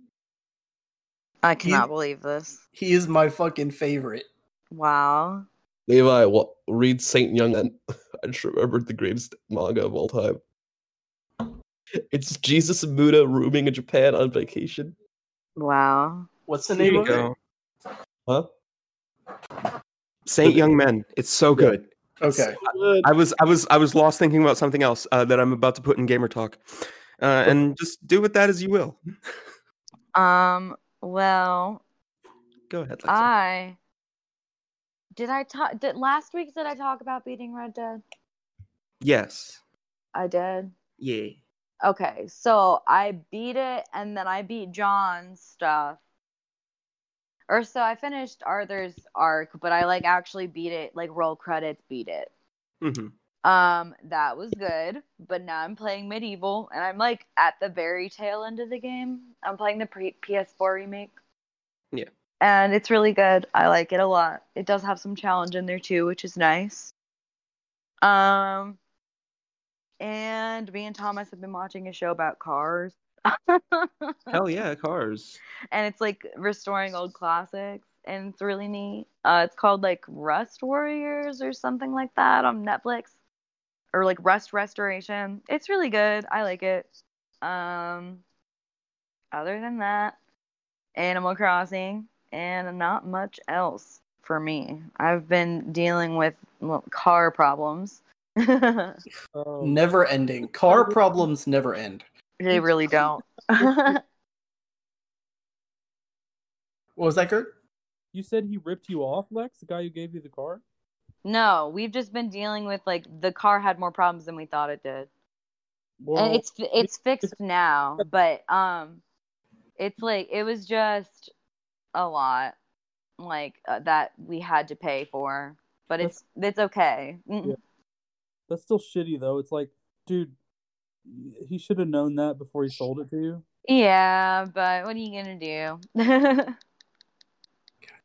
I cannot believe this. He is my fucking favorite. Wow. Levi, what read Saint Young Men? I just remembered the greatest manga of all time. It's Jesus and Buddha rooming in Japan on vacation. Wow. What's the There name of go. it? Huh? Saint Young Men. It's so good. Okay. So good. I was I was I was lost thinking about something else uh, that I'm about to put in gamer talk. Uh, and just do with that as you will. Um. Well, Go ahead. Lexi. I did. I talk. Did last week? Did I talk about beating Red Dead? yes. I did. Yeah. Okay, so I beat it and then I beat John's stuff. Or so I finished Arthur's arc, but I like actually beat it, like roll credits beat it. hmm Um, that was good, but now I'm playing MediEvil and I'm like at the very tail end of the game. I'm playing the pre- PS4 remake. Yeah. And it's really good. I like it a lot. It does have some challenge in there too, which is nice. Um and me and Thomas have been watching a show about cars. Hell yeah, cars. and it's like restoring old classics and it's really neat. Uh it's called like rust warriors or something like that on netflix. Or like rust restoration. It's really good. I like it. Um other than that animal crossing and not much else for me. I've been dealing with well, car problems. Oh, Never ending. Car problems never end. They really don't What was that, Kurt? you said he ripped you off, Lex, the guy who gave you the car. no we've just been dealing with like the car had more problems than we thought it did Well, and it's it's fixed now but um it's like it was just a lot like uh, that we had to pay for but it's it's okay Yeah. that's still shitty though. It's like, dude, he should have known that before he sold it to you. Yeah, but what are you gonna do?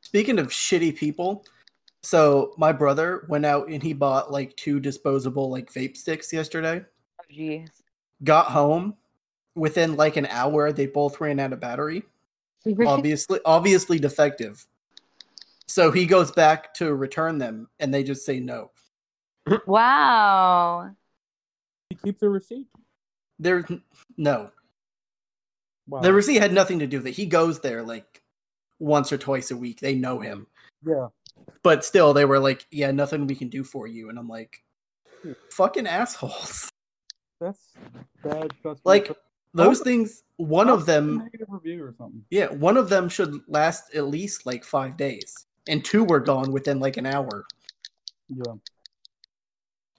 Speaking of shitty people, so my brother went out and he bought like two disposable like vape sticks yesterday. oh jeez. Got home within like an hour, they both ran out of battery. Obviously, obviously defective. So he goes back to return them, and they just say no. wow. You keep the receipt. There's no. Wow. The receipt had nothing to do with it. He goes there like once or twice a week. They know him. yeah. But still, they were like, yeah, nothing we can do for you. And I'm like, hmm. fucking assholes. That's bad customer. Like, service. those things, one of them, negative review or something. yeah, one of them should last at least like five days. And two were gone within like an hour. Yeah.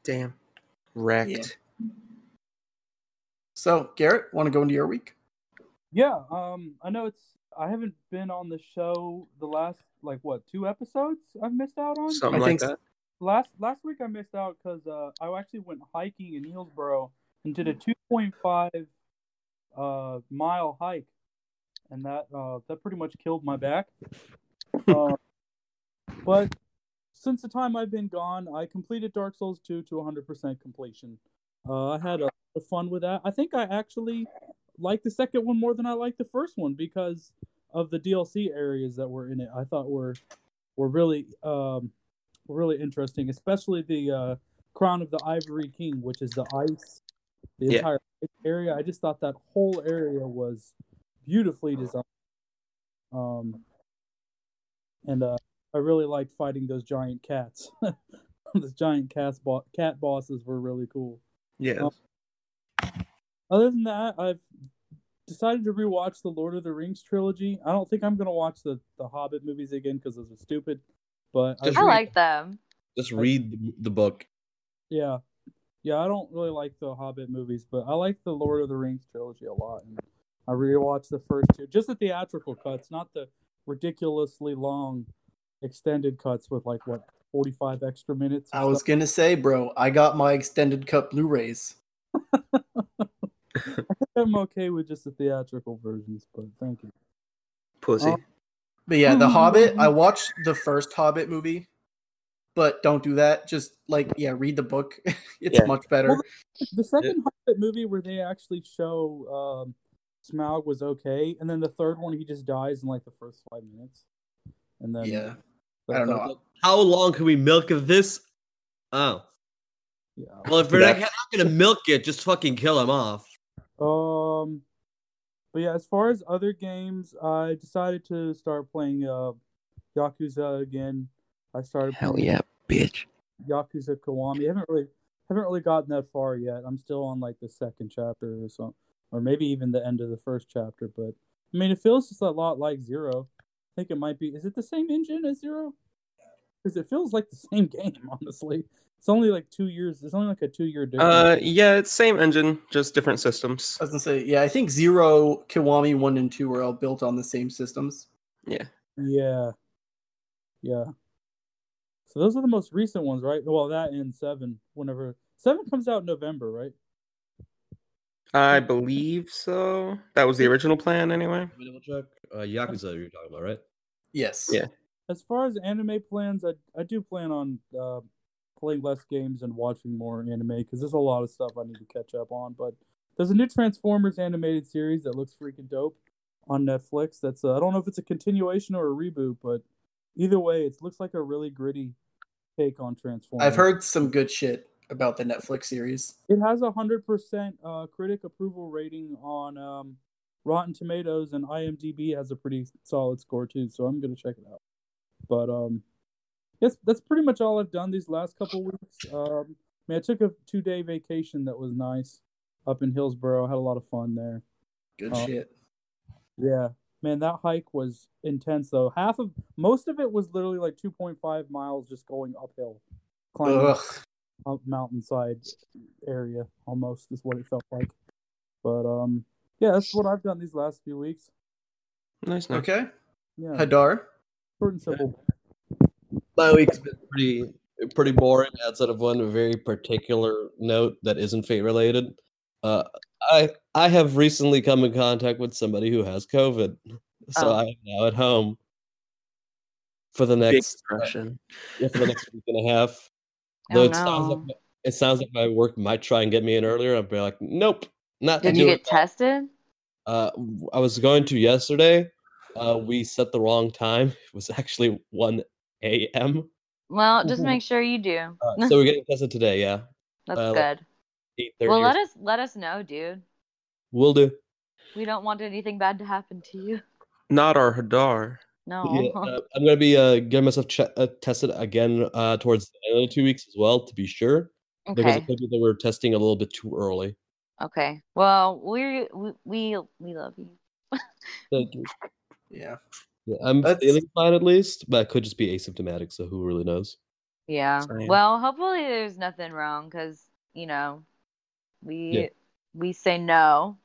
Damn. Wrecked. So, Garrett, want to go into your week? Yeah. Um. I know it's. I haven't been on the show the last like what two episodes I've missed out on. Something I like think that. last last week I missed out because uh, I actually went hiking in Hillsboro and did a 2.5 uh, mile hike, and that uh, that pretty much killed my back. uh, but since the time I've been gone, I completed Dark Souls 2 to 100% completion. Uh, I had a lot of fun with that. I think I actually like the second one more than I like the first one because of the DLC areas that were in it. I thought were were really um, were really interesting, especially the uh, Crown of the Ivory King, which is the ice, the Yeah. entire area. I just thought that whole area was beautifully designed. Um, and uh, I really liked fighting those giant cats. those giant cats bo- cat bosses were really cool. Yeah. Other than that, I've decided to rewatch the Lord of the Rings trilogy. I don't think I'm gonna watch the the Hobbit movies again because those are stupid. But I Just I read- like them. Just read the, the book. Yeah. Yeah, I don't really like the Hobbit movies, but I like the Lord of the Rings trilogy a lot. And I rewatched the first two, just the theatrical cuts, not the ridiculously long extended cuts with like what 45 extra minutes. I was stuff. gonna say, bro, I got my extended cut Blu-rays. I'm okay with just the theatrical versions, but thank you. Pussy. Oh. But yeah, The Hobbit, I watched the first Hobbit movie, but don't do that. Just like, yeah, read the book. it's Yeah. much better. Well, The second Hobbit movie where they actually show um, Smaug was okay, and then the third one he just dies in like the first five minutes, and then yeah. the I don't third- know. How long can we milk this? Oh, Yeah. well, if we're not, not gonna milk it, just fucking kill him off. Um, but yeah, as far as other games, I decided to start playing uh Yakuza again. I started Hell playing yeah, bitch. Yakuza Kiwami. I haven't really haven't really gotten that far yet. I'm still on like the second chapter or so, or maybe even the end of the first chapter. But I mean, it feels just a lot like Zero. I think it might be. Is it the same engine as Zero? Because it feels like the same game. Honestly, it's only like two years. It's only like a two year difference. Uh, yeah, it's same engine, just different systems. I was gonna say, yeah, I think Zero, Kiwami one and two are all built on the same systems. Yeah. Yeah. Yeah. So those are the most recent ones, right? Well, that and seven. Whenever seven comes out in November, right? I believe so. That was the original plan, anyway. Let double check. Uh, Yakuza, you're talking about, right? Yes. Yeah. As far as anime plans, I I do plan on uh, playing less games and watching more anime because there's a lot of stuff I need to catch up on. But there's a new Transformers animated series that looks freaking dope on Netflix. That's uh, I don't know if it's a continuation or a reboot, but either way, it looks like a really gritty take on Transformers. I've heard some good shit about the Netflix series. It has a hundred percent uh critic approval rating on um Rotten Tomatoes and IMDb has a pretty solid score too, so I'm gonna check it out. But um yes, that's pretty much all I've done these last couple weeks. Um I mean I took a two day vacation that was nice up in Hillsboro, had a lot of fun there. Good Oh. shit. Yeah. Man, that hike was intense though. Half of most of it was literally like two point five miles just going uphill. Climbing Ugh. up mountainside area almost is what it felt like. But um yeah, that's what I've done these last few weeks. Nice, nice. Okay. Yeah, Hadar. Short and simple. My week's been pretty pretty boring outside of one very particular note that isn't fate related. Uh, I I have recently come in contact with somebody who has COVID, so Oh. I am now at home for the Big next uh, yeah, for the next week and a half. Oh, Though it sounds like my- it sounds like my work might try and get me in earlier. I'll be like, nope, not Did you doing get tested? Uh, w- I was going to yesterday. Uh, we set the wrong time. It was actually one a.m. Well, just make sure you do. Uh, so we're getting tested today. Yeah, That's uh, good. eight thirty. Well, let us let us know, dude. We'll do. We don't want anything bad to happen to you. Not our Hadar. No. Yeah, uh, I'm gonna be uh, getting myself che- uh, tested again uh, towards the end of two weeks as well to be sure okay. because it could be that we're testing a little bit too early. Okay. Well, we we we we love you. Thank you. Yeah. Yeah, I'm That's- feeling fine at least, but I could just be asymptomatic. So who really knows? Yeah. Same. Well, hopefully there's nothing wrong because you know we Yeah. we say no.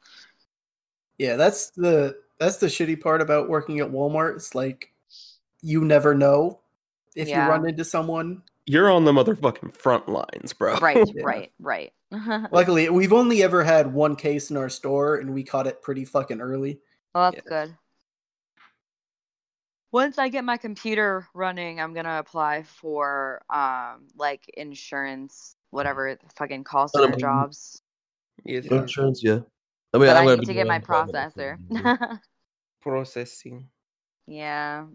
Yeah, that's the that's the shitty part about working at Walmart. It's like you never know if Yeah. you run into someone. You're on the motherfucking front lines, bro. Right. Yeah. Right. Right. Luckily, we've only ever had one case in our store, and we caught it pretty fucking early. Oh, that's Yeah. good. Once I get my computer running, I'm gonna apply for um like insurance, whatever the fucking call center Unemployment. jobs. Yes, Insurance, yeah. I mean, But I'm I need to get my doing unemployment for processor. Processing. Yeah.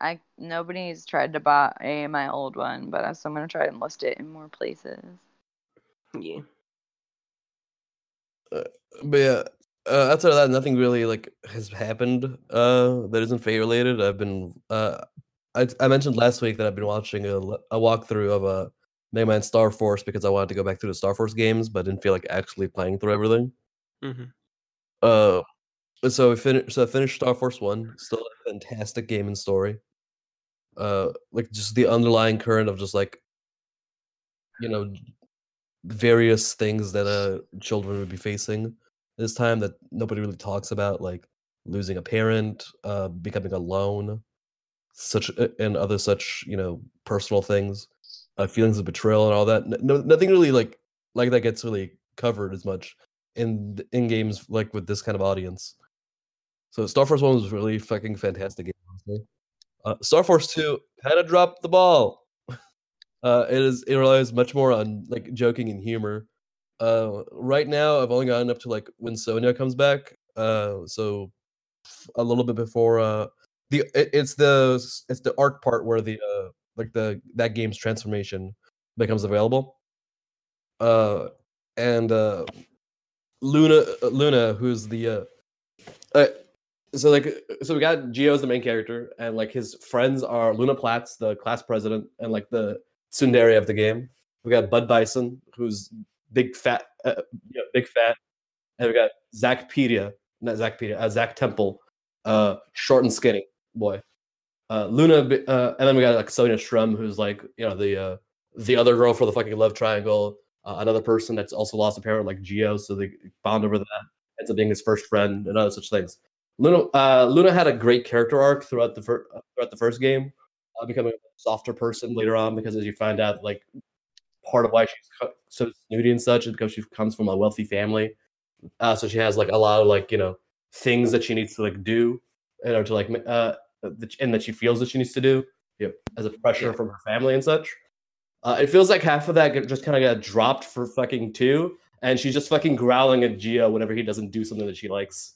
I nobody's tried to buy a my old one, but I- so I'm gonna try and list it in more places. Yeah. but yeah, uh, outside of that, nothing really like has happened uh, that isn't fate related. I've been uh, I, I mentioned last week that I've been watching a walkthrough of a Mega Man Star Force because I wanted to go back through the Star Force games, but didn't feel like actually playing through everything. hmm Uh, so we finished. So I finished Star Force One. Still a fantastic game and story. Uh, like just the underlying current of just like, you know, various things that uh children would be facing this time that nobody really talks about, like losing a parent, uh, becoming alone, such uh, and other such you know personal things, uh, feelings of betrayal and all that. No, nothing really like like that gets really covered as much in in games like with this kind of audience. So Star Force One was really fucking fantastic. Game. Uh, Star Force Two kind of dropped the ball. Uh, it is it relies much more on like joking and humor. Uh, right now, I've only gotten up to like when Sonia comes back. Uh, so a little bit before uh the it, it's the it's the arc part where the uh like the that game's transformation becomes available. Uh, and uh, Luna uh, Luna, who's the uh, uh so like so we got Geo as the main character, and like his friends are Luna Platts, the class president, and like the tsundere of the game. We got Bud Bison, who's big fat, uh, you know, big fat, and we got Zach Pedia, not Zach Pedia, uh, Zach Temple, uh, short and skinny boy. Uh, Luna, uh, and then we got like Sonia Strumm, who's like you know the uh, the other girl for the fucking love triangle. Uh, another person that's also lost a parent, like Geo, so they bond over that. Ends up being his first friend and other such things. Luna, uh, Luna had a great character arc throughout the fir- uh, throughout the first game, uh, becoming a softer person later on because as you find out, like part of why she's so snooty and such is because she comes from a wealthy family. Uh, so she has like a lot of like you know things that she needs to like do in order to like uh and that she feels that she needs to do you know, as a pressure from her family and such. Uh, it feels like half of that just kind of got dropped for fucking two, and she's just fucking growling at Geo whenever he doesn't do something that she likes.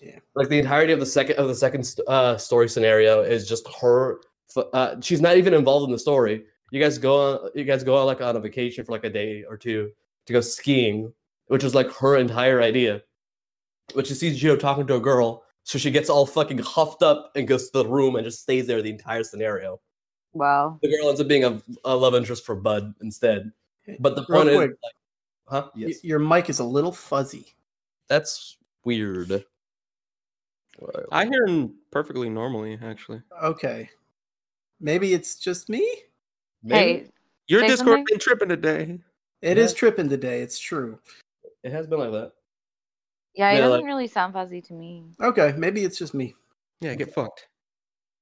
Yeah. Like the entirety of the second of the second uh, story scenario is just her. Uh, she's not even involved in the story. You guys go on. You guys go on like on a vacation for like a day or two to go skiing, which was like her entire idea. But she sees Geo talking to a girl, so she gets all fucking huffed up and goes to the room and just stays there the entire scenario. Wow. The girl ends up being a, a love interest for Bud instead. But the Real point is, quick. like, huh? Y- Yes, Your mic is a little fuzzy. that's weird. I hear him perfectly normally, actually. Okay. Maybe it's just me? Maybe Hey, Your Discord something? been tripping today. It is Yeah. tripping today, it's true. it has been like that. yeah, it Yeah, doesn't like- really sound fuzzy to me. Okay, maybe it's just me. Yeah, get fucked.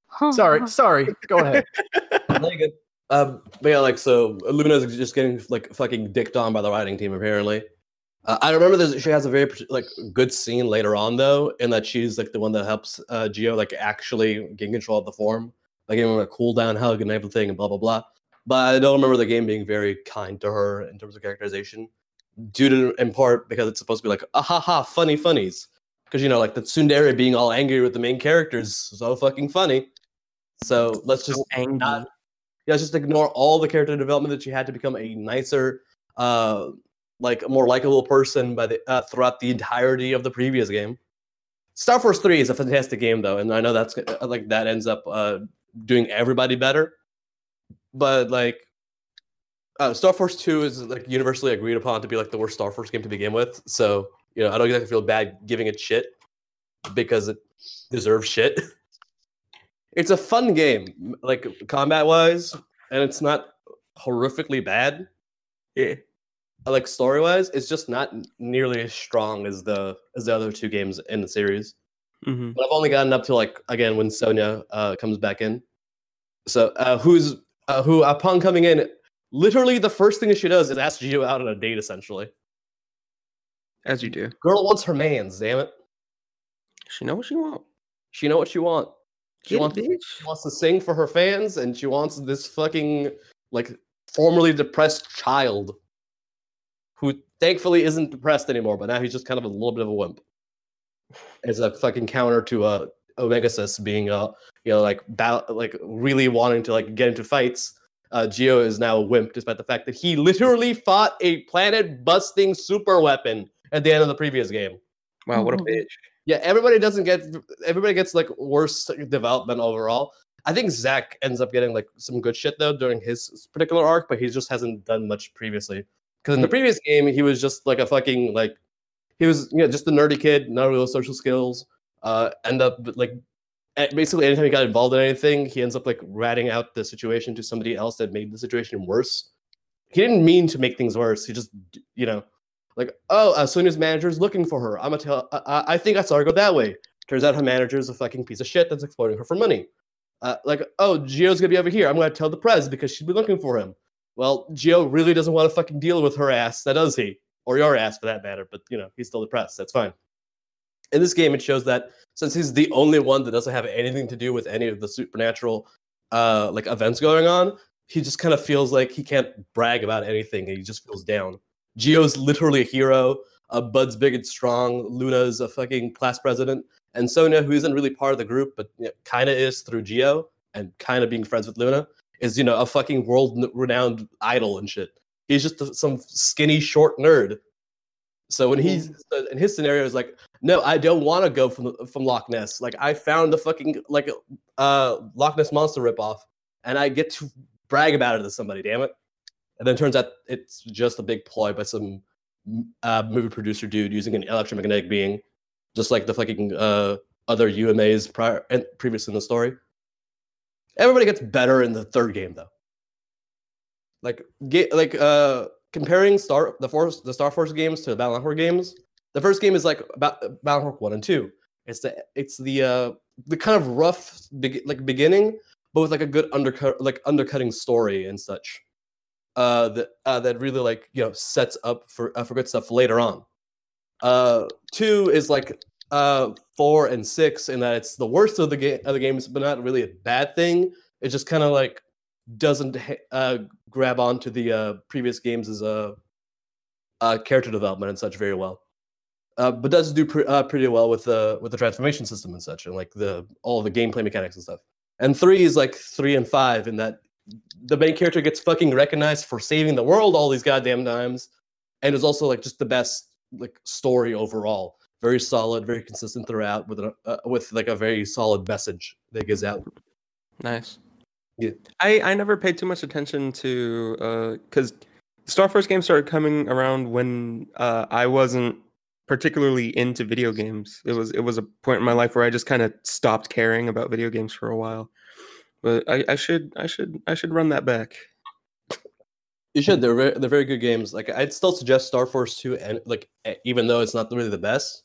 Sorry, sorry. Go ahead. Um, but yeah, like so, Luna's just getting like fucking dicked on by the writing team apparently. Uh, I remember that she has a very like good scene later on though, in that she's like the one that helps uh, Geo like actually gain control of the form, like giving him a cool down hug and everything, and blah blah blah. But I don't remember the game being very kind to her in terms of characterization, due to in part because it's supposed to be like ah ha ha funny funnies, because you know like the tsundere being all angry with the main characters so fucking funny. So let's just So angry. not yeah, let's just ignore all the character development that she had to become a nicer, uh, like a more likable person by the uh, throughout the entirety of the previous game. Star Force Three is a fantastic game though, and I know that's uh, like that ends up uh, doing everybody better. But like, uh, Star Force Two is like universally agreed upon to be like the worst Star Force game to begin with. So you know, I don't exactly feel bad giving it shit because it deserves shit. it's a fun game, like combat wise, and it's not horrifically bad. Yeah. Like story wise, it's just not nearly as strong as the as the other two games in the series. hmm But I've only gotten up to like again when Sonia uh, comes back in. So uh, who's uh, who upon coming in, literally the first thing that she does is ask Geo out on a date. Essentially, As you do. girl wants her man's. Damn it, She know what she want. she know what she want. She Get it, wants bitch. she wants to sing for her fans, and she wants this fucking like formerly depressed child, who thankfully isn't depressed anymore, but now he's just kind of a little bit of a wimp. As a fucking counter to uh Omega-Xis being a you know like ba- like really wanting to like get into fights. Uh, Geo is now a wimp, despite the fact that he literally fought a planet-busting super weapon at the end of the previous game. Wow, what a Mhm. bitch. Yeah, everybody doesn't get everybody gets like worse development overall. I think Zach ends up getting like some good shit though during his particular arc, but he just hasn't done much previously. Because in the previous game, he was just like a fucking like he was you know just a nerdy kid, no real social skills. Uh, end up like basically anytime he got involved in anything, he ends up like ratting out the situation to somebody else that made the situation worse. He didn't mean to make things worse. He just you know like, oh, uh, Sonia's manager's looking for her. I'm gonna tell. I, I- think I saw her go that way. Turns out her manager's a fucking piece of shit that's exploiting her for money. Uh, like, oh, Geo's gonna be over here. I'm gonna tell the press because she's been looking for him. Well, Gio really doesn't want to fucking deal with her ass, that does he? Or your ass for that matter. But you know, he's still the press. That's fine. In this game, it shows that since he's the only one that doesn't have anything to do with any of the supernatural, uh, like events going on, he just kind of feels like he can't brag about anything. And he just feels down. Geo's literally a hero. Uh, Bud's big and strong. Luna's a fucking class president. And Sonia, who isn't really part of the group, but you know, kind of is through Geo and kind of being friends with Luna, is, you know, a fucking world renowned idol and shit. He's just some skinny, short nerd. So when he's uh, in his scenario, is like, no, I don't want to go from from Loch Ness. Like I found the fucking like uh Loch Ness monster ripoff, and I get to brag about it to somebody. Damn it! And then turns out it's just a big ploy by some uh, movie producer dude using an electromagnetic being, just like the fucking uh, other UMAs prior and previous in the story. Everybody gets better in the third game though. Like get like uh comparing Star the Force the Star Force games to the Battle Network games. The first game is like about Battle Network one and two. It's the it's the uh the kind of rough be- like beginning, but with like a good undercut like undercutting story and such uh that uh, that really like you know sets up for uh, for good stuff later on. Uh, two is like uh four and six in that it's the worst of the game of the games, but not really a bad thing. It just kind of like doesn't uh grab onto the uh previous games as a uh, character development and such very well. Uh, but does do uh, pretty well with the with the transformation system and such, and like the all the gameplay mechanics and stuff. And three is like three and five in that the main character gets fucking recognized for saving the world all these goddamn times, and is also like just the best like story overall. Very solid, very consistent throughout, with a, uh, with like a very solid message that gives out. Nice. Yeah. I I never paid too much attention to uh because Star Force games started coming around when uh I wasn't particularly into video games. It was it was a point in my life where I just kind of stopped caring about video games for a while. But I, I should I should I should run that back. You should. They're very, they're very good games. Like I'd still suggest Star Force Two, and like even though it's not really the best,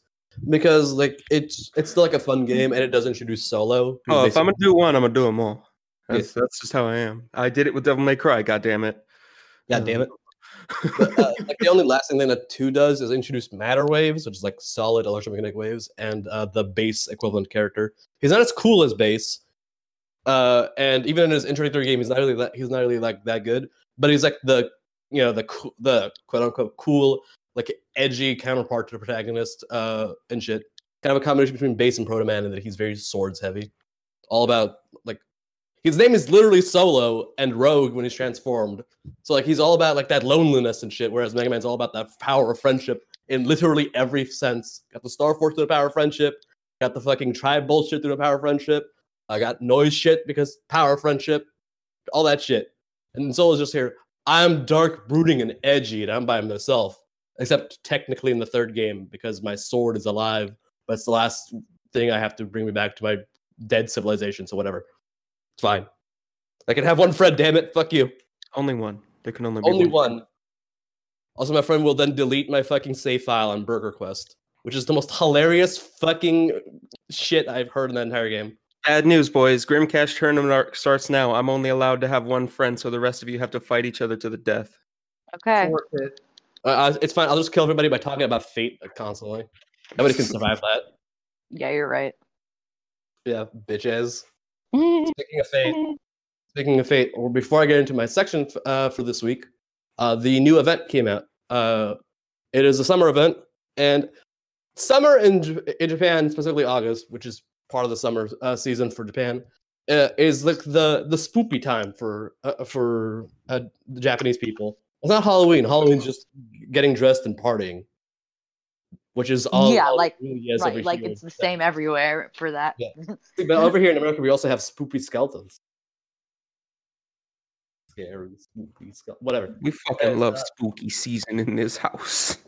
because like it's it's still like a fun game, and it does introduce solo. Oh, if I'm gonna do one, I'm gonna do them all. Yeah. That's that's just how I am. I did it with Devil May Cry. God damn it. God damn it! But, uh, like the only lasting thing that two does is introduce matter waves, which is like solid electromagnetic waves, and uh, the Bass equivalent character. He's not as cool as Bass, uh, and even in his introductory game, he's not really that, he's not really like that good. But he's like the you know the the quote unquote cool like edgy counterpart to the protagonist uh, and shit. Kind of a combination between Bass and Proto Man, and that he's very swords heavy. All about like his name is literally Solo and Rogue when he's transformed. So like he's all about like that loneliness and shit, whereas Mega Man's all about that power of friendship in literally every sense. Got the Star Force through the power of friendship. Got the fucking tribe bullshit through the power of friendship. I got noise shit because power of friendship. All that shit. And Solo's just here. I'm dark, brooding, and edgy, and I'm by myself. Except technically in the third game because my sword is alive, but it's the last thing I have to bring me back to my dead civilization. So whatever. It's fine. I can have one friend, damn it. Fuck you. Only one. There can only be Only one. Also, my friend will then delete my fucking save file on Burger Quest, which is the most hilarious fucking shit I've heard in that entire game. Bad news, boys. GrimCache tournament arc starts now. I'm only allowed to have one friend, so the rest of you have to fight each other to the death. Okay. Forfeit. Uh, uh, it's fine. I'll just kill everybody by talking about fate uh, constantly. Nobody can survive that. Yeah, you're right. Yeah, bitches. Speaking of fate, speaking of fate, or before I get into my section uh, for this week, uh, the new event came out. Uh, it is a summer event, and summer in J- in Japan, specifically August, which is part of the summer uh, season for Japan, uh, is like the the spoopy time for uh, for the Japanese people. It's not Halloween. Halloween's just getting dressed and partying, which is all. Yeah, all like- really is right, like it's the same everywhere for that. Yeah. But over here in America, we also have spoopy skeletons. Scary, spooky, skeleton, whatever. We fucking Okay, love uh, spooky season in this house.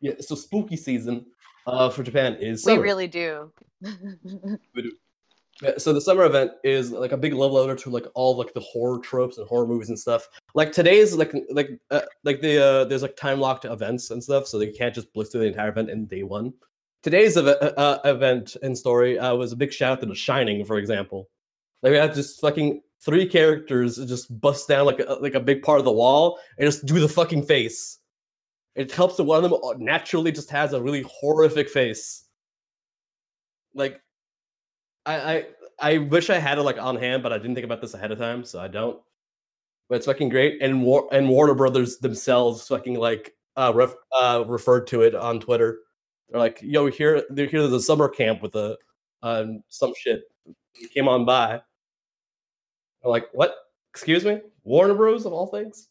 Yeah, so spooky season uh, for Japan is we really do. We Yeah, so the summer event is like a big level loader to like all like the horror tropes and horror movies and stuff. Like today's like like uh, like the uh, there's like time locked events and stuff, so they can't just blitz through the entire event in day one. Today's ev- uh, uh, event and story uh, was a big shout out to The Shining, for example. Like we had just fucking three characters just bust down like a, like a big part of the wall and just do the fucking face. It helps that one of them naturally just has a really horrific face. Like I, I I wish I had it like on hand, but I didn't think about this ahead of time, so I don't. But it's fucking great, and War- and Warner Brothers themselves fucking like uh, ref- uh referred to it on Twitter. They're like, "Yo, here, they're here. There's a summer camp with a um some shit came on by." I'm like, "What? Excuse me, Warner Bros. of all things."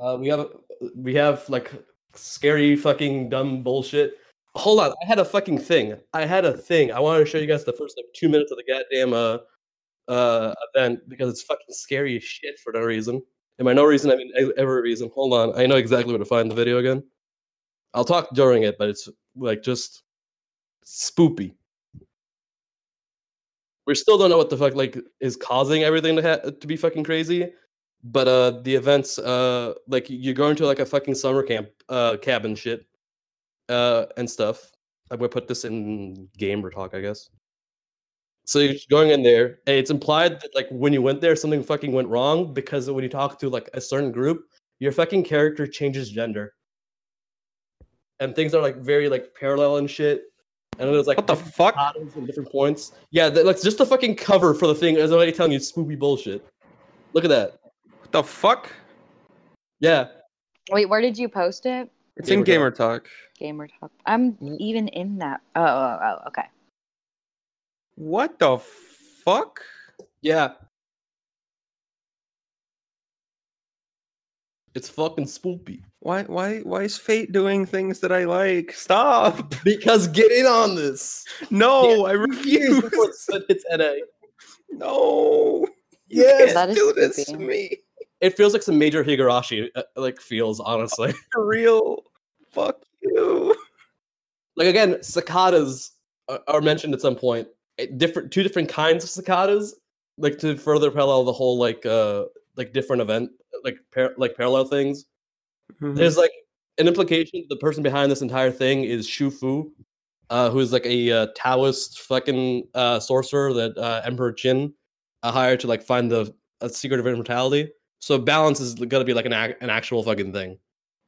Uh, we have we have like scary fucking dumb bullshit hold on i had a fucking thing i had a thing i wanted to show you guys the first like two minutes of the goddamn uh uh event because it's fucking scary as shit for no reason. And by no reason i mean every reason. Hold on. I know exactly where to find the video again. I'll talk during it but it's like just spoopy. We still don't know what the fuck like is causing everything to ha- to be fucking crazy but uh the events uh like you're going to like a fucking summer camp uh cabin shit uh, and stuff. I'm gonna put this in gamer talk, I guess. So you're going in there, and it's implied that like when you went there, something fucking went wrong because when you talk to like a certain group, your fucking character changes gender, and things are like very like parallel and shit. And there's like What the fuck? patterns and different points. Yeah, that, like just the fucking cover for the thing is already telling you spoopy bullshit. Look at that. What the fuck? Yeah, Wait, where did you post it? It's in Gamer Gamer Talk. Gamer Talk. I'm Mm. even in that. Oh, oh, oh, okay. What the fuck? yeah. It's fucking spoopy. Why why why is Fate doing things that I like? Stop! Because get in on this. No, I Years before refuse. it hits NA. No. You Yes. That can't do this to me. It feels like some major Higurashi uh, like feels honestly. For real. Fuck you. like again, cicadas are, are mentioned at some point. Eh, Different two different kinds of cicadas, like to further parallel the whole like uh like different event like par- like parallel things. Mm-hmm. There's like an implication the person behind this entire thing is Xu Fu, uh, who is like a uh, Taoist fucking uh, sorcerer that uh, Emperor Qin uh, hired to like find the a secret of immortality. So balance is gonna be like an ac- an actual fucking thing.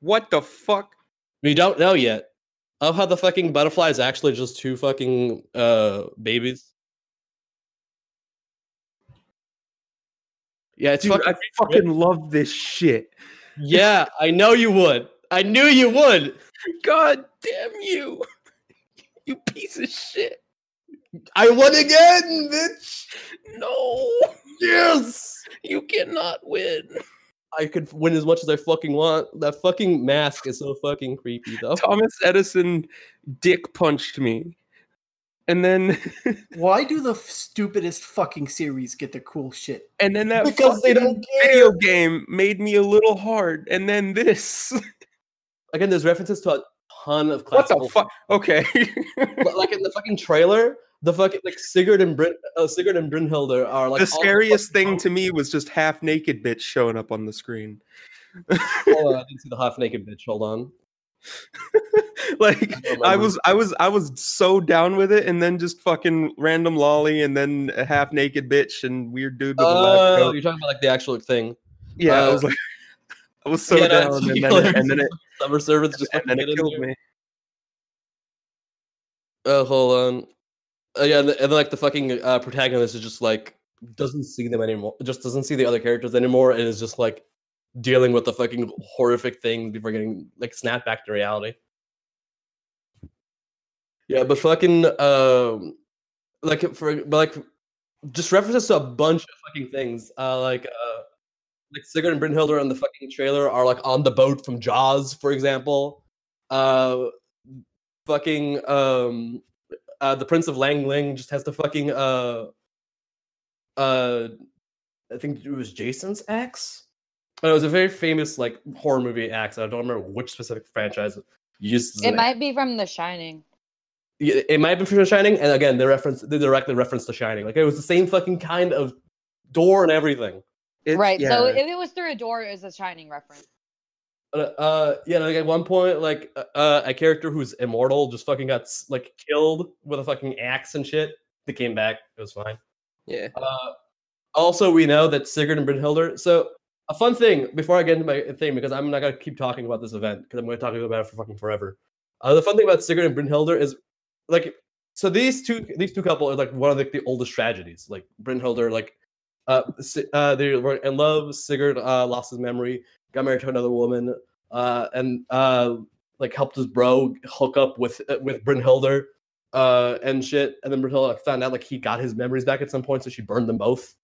What the fuck? We don't know yet. Oh, how the fucking butterfly is actually just two fucking uh babies. Yeah, it's Dude, fucking. I fucking love this shit. Yeah, I know you would. I knew you would. God damn you. You piece of shit. I won again, bitch. No. Yes. You cannot win. I could win as much as I fucking want. That fucking mask is so fucking creepy, though. Thomas Edison dick punched me. And then Why do the stupidest fucking series get the cool shit? and then that Because they fucking don't care. video game made me a little hard. And then this. Again, there's references to a ton of what classical. the fuck? Okay. But, like in the fucking trailer, the fucking like Sigurd and Brin, uh, Sigurd and Brynhilde are like the scariest fucking- thing to me was just half naked bitch showing up on the screen. Hold on, I didn't see the half naked bitch. Hold on. like don't I was I was I was so down with it and then just fucking random lolly and then a half naked bitch and weird dude with a lab Oh, you're talking about like the actual thing. Yeah, I uh, was like I was so Yeah, down it's and then, it, and then it Summer servants just and then it killed me. Oh, hold on. Uh, yeah, and, the- and then like the fucking uh, protagonist is just like doesn't see them anymore. Just doesn't see the other characters anymore, and is just like dealing with the fucking horrific things before getting like snapped back to reality. Yeah, but fucking um, like for but like just references to a bunch of fucking things. Uh, like uh, like Sigurd and Brynhilde in the fucking trailer are like on the boat from Jaws, for example. Uh, fucking um uh the prince of Lan Ling just has the fucking uh uh i think it was jason's axe but it was a very famous like horror movie axe i don't remember which specific franchise used as It an might be from The Shining. yeah, it might have been from The Shining, and again, they reference they directly reference The Shining. Like it was the same fucking kind of door and everything. It's- right. So if it was through a door, it was a Shining reference. Uh, uh, yeah, like at one point, like uh, uh, a character who's immortal just fucking got like killed with a fucking axe and shit. They came back. It was fine. yeah. Uh, also, we know that Sigurd and Brynhilde. So, a fun thing before I get into my thing, because I'm not gonna keep talking about this event because I'm gonna talk about it for fucking forever. Uh, the fun thing about Sigurd and Brynhilde is like, so these two these two couple are like one of the, the oldest tragedies. Like Brynhilde, like, uh, uh, they were in love. Sigurd uh, lost his memory, got married to another woman, uh, and uh, like helped his bro hook up with uh, with Brynhilde uh, and shit. And then Brunhilde like, found out like he got his memories back at some point, so she burned them both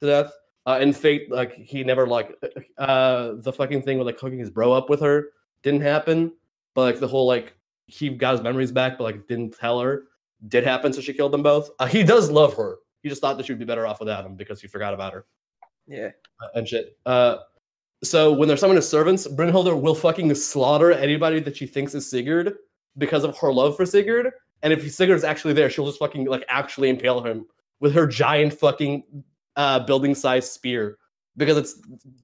to death. Uh, and Fate, like he never like uh the fucking thing with like hooking his bro up with her didn't happen. But like the whole like he got his memories back, but like didn't tell her did happen, so she killed them both. Uh, he does love her. He just thought that she would be better off without him because he forgot about her Yeah. uh, and shit. Uh, so when they're summoned as servants, Brynhilde will fucking slaughter anybody that she thinks is Sigurd because of her love for Sigurd. And if Sigurd's actually there, she'll just fucking like actually impale him with her giant fucking uh, building sized spear because it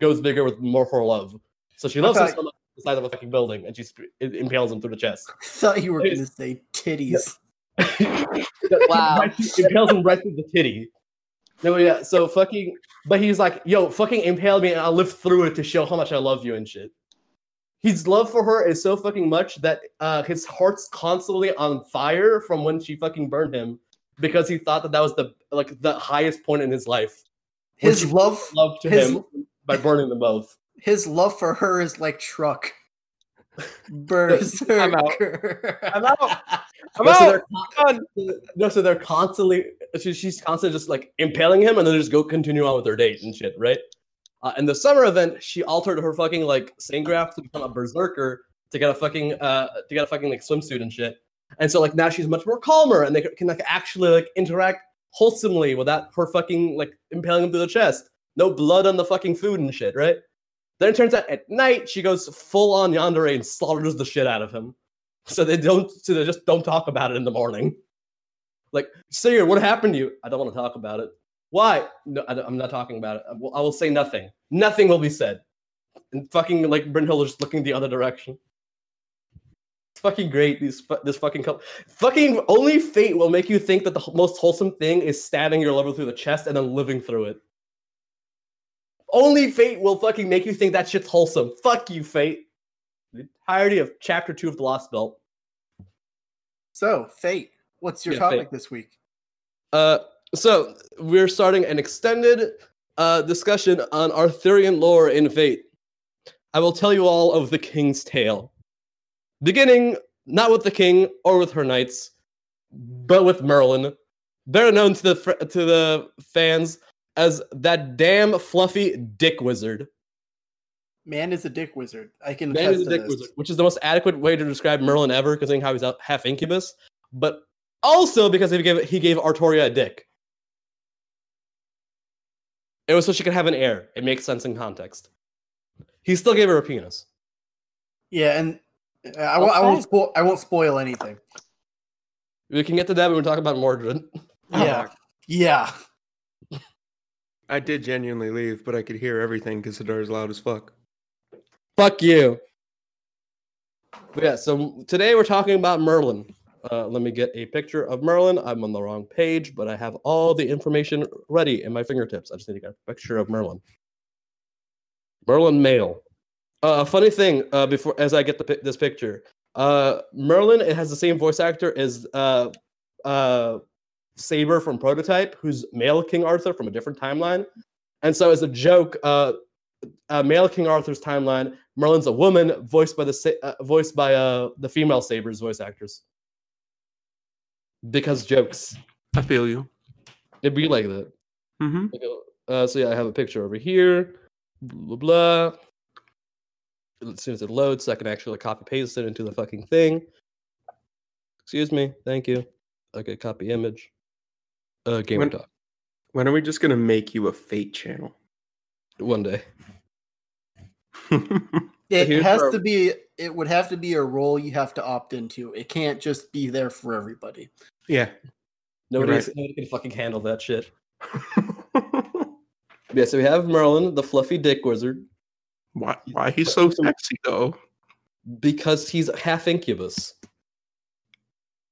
goes bigger with more her love. So she loves him so much the size of a fucking building, and she sp- it impales him through the chest. thought you were It's- gonna say titties. Wow. Right through- impales him right through the titty. No, yeah. So fucking, but he's like, yo, fucking impale me, and I'll live through it to show how much I love you and shit. His love for her is so fucking much that uh, his heart's constantly on fire from when she fucking burned him because he thought that that was the like the highest point in his life. His love, love to his- him by burning them both. his love for her is like truck. Berserker. I'm out. I'm No, so out. they're con- no, so they're constantly she, she's constantly just like impaling him and then just go continue on with her date and shit, right? Uh, in the summer event, she altered her fucking like Saint Graph to become a berserker to get a fucking uh to get a fucking like swimsuit and shit. And so like now she's much more calmer and they can like actually like interact wholesomely without her fucking like impaling him through the chest. No blood on the fucking food and shit, right? Then it turns out at night she goes full on yandere and slaughters the shit out of him. So they don't so they just don't talk about it in the morning. Like, Sigurd, what happened to you? I don't want to talk about it. Why? No, I, am not talking about it. I will, I will say nothing. Nothing will be said. And fucking like Brynhilde just looking the other direction. It's fucking great. These this fucking couple. Fucking only fate will make you think that the most wholesome thing is stabbing your lover through the chest and then living through it. Only fate will fucking make you think that shit's wholesome. Fuck you, fate. The entirety of chapter two of the Lost Belt. So, Fate, what's your Yeah, topic this week? Uh, so we're starting an extended uh, discussion on Arthurian lore in Fate. I will tell you all of the King's Tale, beginning not with the king or with her knights, but with Merlin, better known to the fr- to the fans as that damn fluffy dick wizard. Man is a dick wizard. I can Man is a dick this. wizard, which is the most adequate way to describe Merlin ever, considering how he's out half incubus, but also because he gave he gave Artoria a dick. It was so she could have an heir. It makes sense in context. He still gave her a penis. Yeah, and uh, I, won't, I won't Okay. spoil. I won't spoil anything. We can get to that when we talk about Mordred. Yeah, yeah. I did genuinely leave, but I could hear everything because the door is loud as fuck. Fuck you. But yeah, so today we're talking about Merlin. Uh, let me get a picture of Merlin. I'm on the wrong page, but I have all the information ready in my fingertips. I just need to get a picture of Merlin. Merlin male. Uh, a funny thing, uh, before as I get the, this picture, uh, Merlin it has the same voice actor as uh, uh, Saber from Prototype, who's male King Arthur from a different timeline. And so, as a joke, uh, uh, male King Arthur's timeline, Merlin's a woman, voiced by the uh, voiced by uh, the female Sabers voice actors. Because jokes, I feel you. it'd be like that. Mm-hmm. Uh, so yeah, I have a picture over here. Blah blah. blah. As soon as it loads, I can actually copy paste it into the fucking thing. Excuse me. Thank you. Okay, copy image. Uh, gamer When- talk. When are we just gonna make you a fate channel? One day. It here's has our- to be. It would have to be a role you have to opt into. It can't just be there for everybody. Yeah. Nobody, Right. nobody can fucking handle that shit. Yeah, so we have Merlin, the fluffy dick wizard, why? Why he's so sexy though? because he's half incubus.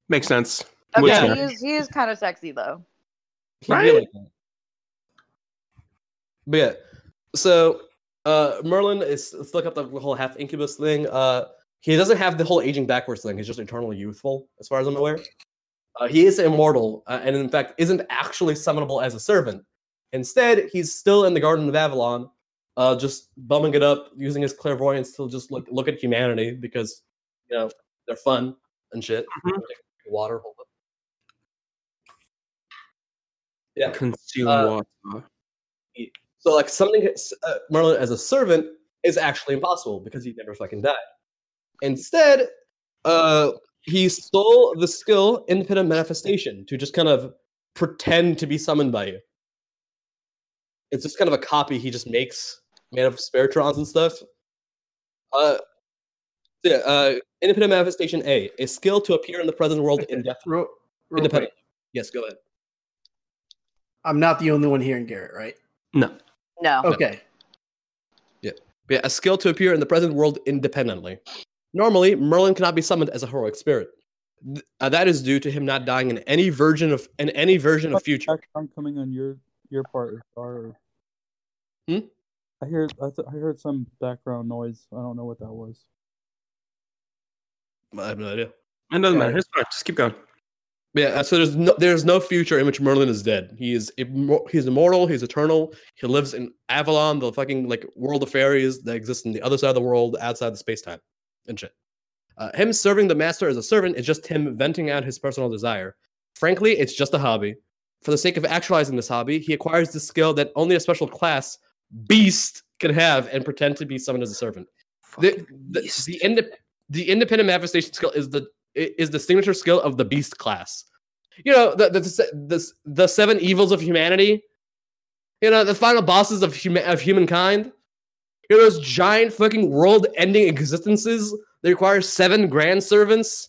Makes sense. Okay, Yeah. one? he is he is kind of sexy though. He'd Right? like. But yeah, so uh, Merlin is let's look up the whole half incubus thing. Uh, he doesn't have the whole aging backwards thing. He's just eternally youthful, as far as I'm aware. Uh, he is immortal, uh, and in fact, isn't actually summonable as a servant. Instead, he's still in the Garden of Avalon, uh, just bumming it up, using his clairvoyance to just look look at humanity because you know they're fun and shit. Mhm. Water, hold up. Yeah. Consume Uh, water. So like something uh, Merlin as a servant is actually impossible because he never fucking died. Instead, uh, he stole the skill independent manifestation to just kind of pretend to be summoned by you. It's just kind of a copy he just makes made of spiritrons and stuff. Uh, yeah, uh, independent manifestation A, a skill to appear in the present world indefinitely. Real, real quick, Yes, go ahead. I'm not the only one here in Garrett, right? No. No. Okay. Yeah. Yeah, a skill to appear in the present world independently. Normally, Merlin cannot be summoned as a heroic spirit. Th- uh, that is due to him not dying in any version of in any version of future. Background coming on your your part. Or... Hmm? I hear I, th- I heard some background noise. I don't know what that was. I have no idea. It doesn't matter. It's fine. Just keep going. Yeah, uh, so there's no there's no future in which Merlin is dead. He is immor- he's immortal. He's eternal. He lives in Avalon, the fucking like world of fairies that exists in the other side of the world, outside the space time, and shit. Uh, him serving the master as a servant is just him venting out his personal desire. Frankly, it's just a hobby. For the sake of actualizing this hobby, he acquires the skill that only a special class, Beast, can have and pretend to be summoned as a servant. The, the, the, inde- the independent manifestation skill is the is the signature skill of the beast class. You know the the the, the seven evils of humanity. You know the final bosses of huma- of humankind. You know those giant fucking world-ending existences that require seven grand servants.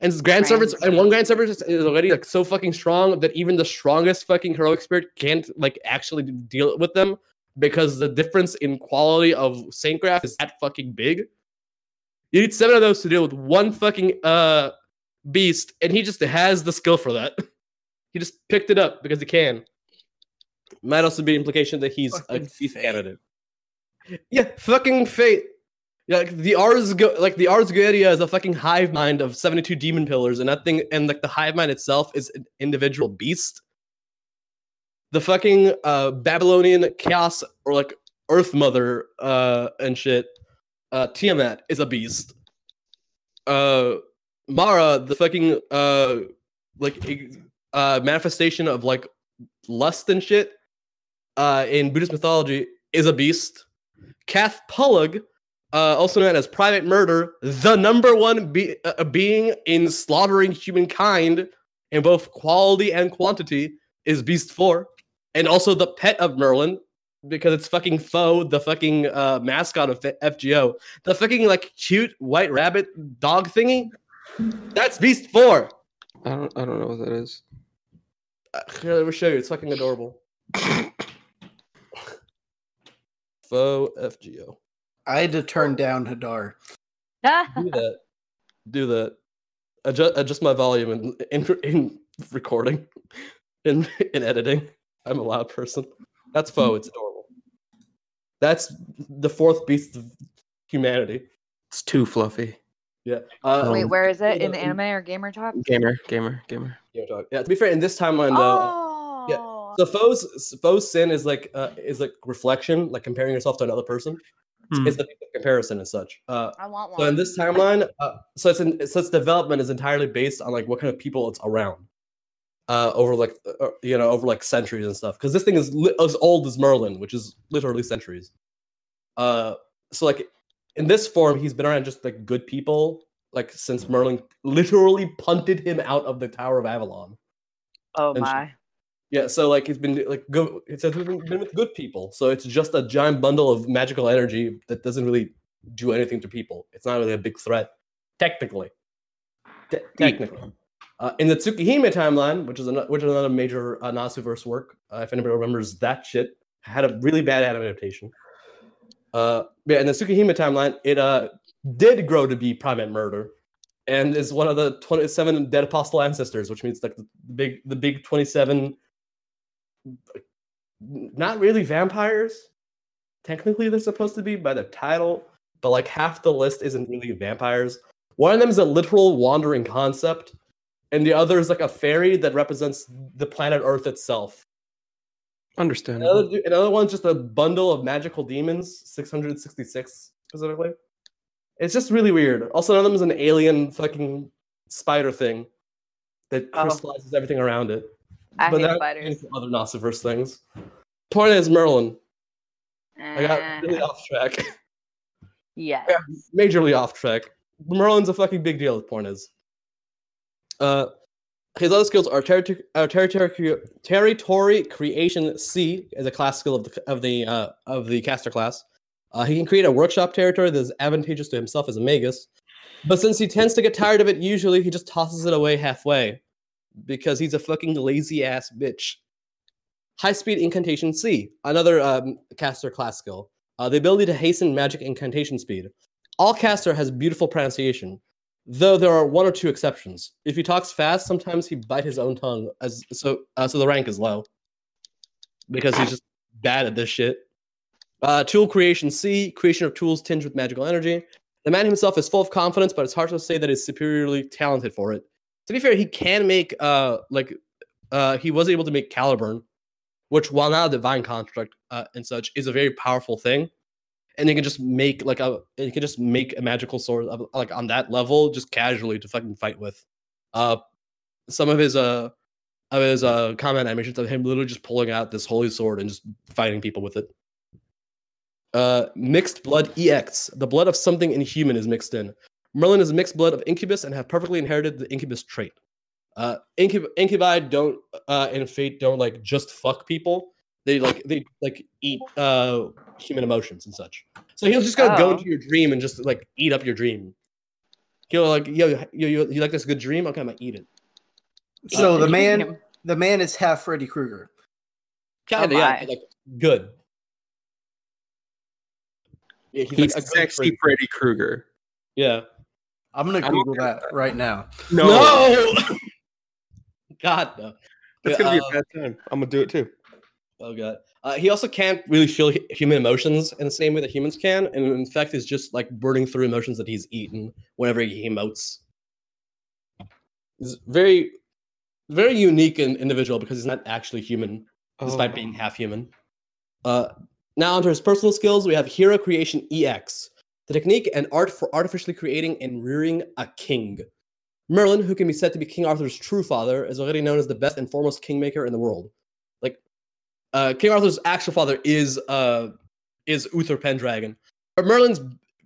And grand servants and one grand servant is- already like so fucking strong that even the strongest fucking heroic spirit can't like actually deal with them because the difference in quality of Saint Graph is that fucking big. You need seven of those to deal with one fucking uh beast, and he just has the skill for that. he just picked it up because he can. Might also be implication that he's a Fucking thief fate. candidate. Yeah, fucking fate. Yeah, like the Ars like the Ars Goetia is a fucking hive mind of 72 demon pillars, and that thing and like the hive mind itself is an individual beast. The fucking uh Babylonian chaos or like Earth Mother uh and shit, uh Tiamat is a beast. Uh Mara, the fucking uh like uh manifestation of like lust and shit uh in Buddhist mythology is a beast. Cath Palug, uh, also known as Primate Murder, the number one be- uh, being in slaughtering humankind in both quality and quantity, is Beast 4. And also the pet of Merlin, because it's fucking Fou, the fucking uh, mascot of FGO. The fucking like cute white rabbit dog thingy, that's Beast 4. I don't I don't know what that is. Uh, Here, let me show you. It's fucking adorable. Fou FGO. I had to turn down Hadar. do that. Do that. Adjust, adjust my volume in, in in recording, in in editing. I'm a loud person. That's Fou. It's adorable. That's the fourth beast of humanity. It's too fluffy. Yeah. Uh, Wait, Um, where is it? In um, anime or gamer talk? Gamer, gamer, gamer. yeah, dog. yeah. To be fair, in this timeline though, Oh. The Fou's Fou's sin is like uh, is like reflection, like comparing yourself to another person. Hmm. It's the comparison and such. Uh, I want one. So in this timeline, uh, so it's in, so its development is entirely based on like what kind of people it's around, uh, over like uh, you know over like centuries and stuff. Because this thing is li- as old as Merlin, which is literally centuries. Uh, so like in this form, he's been around just like good people, like since Merlin literally punted him out of the Tower of Avalon. oh and my. Yeah, so like he's been like go. It says been been with good people, so it's just a giant bundle of magical energy that doesn't really do anything to people. It's not really a big threat, technically. Te- technically, uh, in the Tsukihime timeline, which is another, which is another major uh, Nasuverse work, uh, if anybody remembers that shit, had a really bad adaptation. Uh, yeah, in the Tsukihime timeline, it uh did grow to be Primate Murder, and is one of the twenty-seven dead apostle ancestors, which means like the big the big twenty-seven not really vampires. Technically, they're supposed to be by the title, but like half the list isn't really vampires. One of them is a literal wandering concept, and the other is like a fairy that represents the planet Earth itself. Understand. Another, another one's just a bundle of magical demons, 666 specifically. It's just really weird. Also, another of them is an alien fucking spider thing that Oh. crystallizes everything around it I but hate that spiders. other Nasuverse things. Point is Merlin. I got really Eh, off track, yes. majorly off track. Merlin's a fucking big deal. The point is, uh, his other skills are territory, uh, territory, territory creation C as a class skill of the of the uh, of the caster class. Uh, he can create a workshop territory that is advantageous to himself as a magus, but since he tends to get tired of it, usually he just tosses it away halfway because he's a fucking lazy ass bitch. High speed incantation C, another um, caster class skill. Uh, the ability to hasten magic incantation speed. All caster has beautiful pronunciation, though there are one or two exceptions. If he talks fast, sometimes he bite his own tongue, as so uh, so the rank is low because he's just bad at this shit. Uh, tool creation C, creation of tools tinged with magical energy. The man himself is full of confidence, but it's hard to say that he's superiorly talented for it. To be fair, he can make uh like uh he was able to make Caliburn, which while not a divine construct uh, and such is a very powerful thing. And you can just make like a you can just make a magical sword of, like on that level just casually to fucking fight with. Uh some of his uh of his uh comment animations of him literally just pulling out this holy sword and just fighting people with it. Uh mixed blood EX. The blood of something inhuman is mixed in. Merlin is a mixed blood of incubus and have perfectly inherited the incubus trait. Uh, incub- incubi don't uh, and fate don't like just fuck people. They like they like eat uh human emotions and such. So he'll just gonna go Oh. into your dream and just like eat up your dream. He'll like yo yo yo you like this good dream? Okay, I'm gonna eat it. So the man, him. the man is half Freddy Krueger. Kinda Oh yeah, like good. Yeah, he's, He's like sexy Freddy- Freddy Krueger. Yeah. I'm gonna I'm Google okay with that right now. No, No! God no. that's gonna be a bad time. I'm gonna do it too. Oh god. Uh, he also can't really feel human emotions in the same way that humans can, and in fact, is just like burning through emotions that he's eaten whenever he emotes. He's very, very unique and individual because he's not actually human, despite Oh. being half human. Uh, now onto his personal skills, we have Hero Creation EX, the technique and art for artificially creating and rearing a king. Merlin, who can be said to be King Arthur's true father, is already known as the best and foremost kingmaker in the world. Like, uh, King Arthur's actual father is uh, is Uther Pendragon, but Merlin's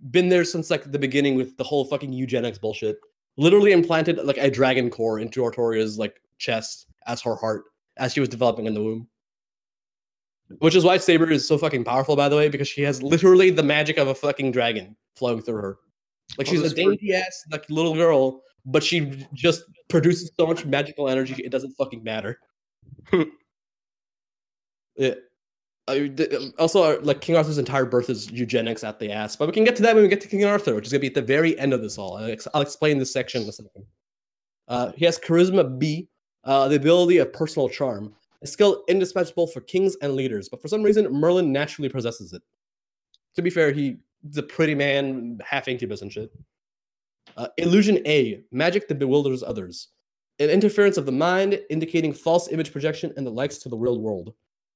been there since like the beginning with the whole fucking eugenics bullshit. Literally implanted like a dragon core into Artoria's like chest as her heart as she was developing in the womb. Which is why Saber is so fucking powerful, by the way, because she has literally the magic of a fucking dragon flowing through her. Like Oh, she's a dainty ass like little girl, but she just produces so much magical energy it doesn't fucking matter. yeah. I- also, uh, like King Arthur's entire birth is eugenics at the ass, but we can get to that when we get to King Arthur, which is gonna be at the very end of this all. I'll, ex- I'll explain this section in a second. Uh, he has charisma B, uh, the ability of personal charm, a skill indispensable for kings and leaders, but for some reason Merlin naturally possesses it. To be fair, he's a pretty man, half incubus and shit. Uh, illusion A, magic that bewilders others, an interference of the mind, indicating false image projection and the likes to the real world.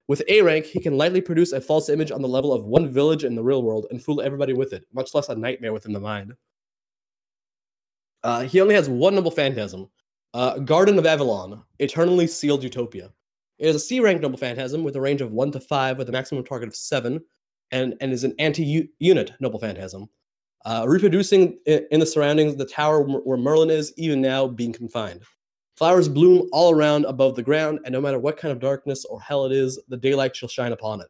With A rank, he can lightly produce a false image on the level of one village in the real world and fool everybody with it, much less a nightmare within the mind. Uh, he only has one noble phantasm, uh, Garden of Avalon, eternally sealed utopia. It is a C rank noble phantasm with a range of 1 to 5 with a maximum target of 7, and, and is an anti unit noble phantasm. Uh, reproducing in the surroundings, the tower where Merlin is, even now being confined. Flowers bloom all around above the ground, and no matter what kind of darkness or hell it is, the daylight shall shine upon it.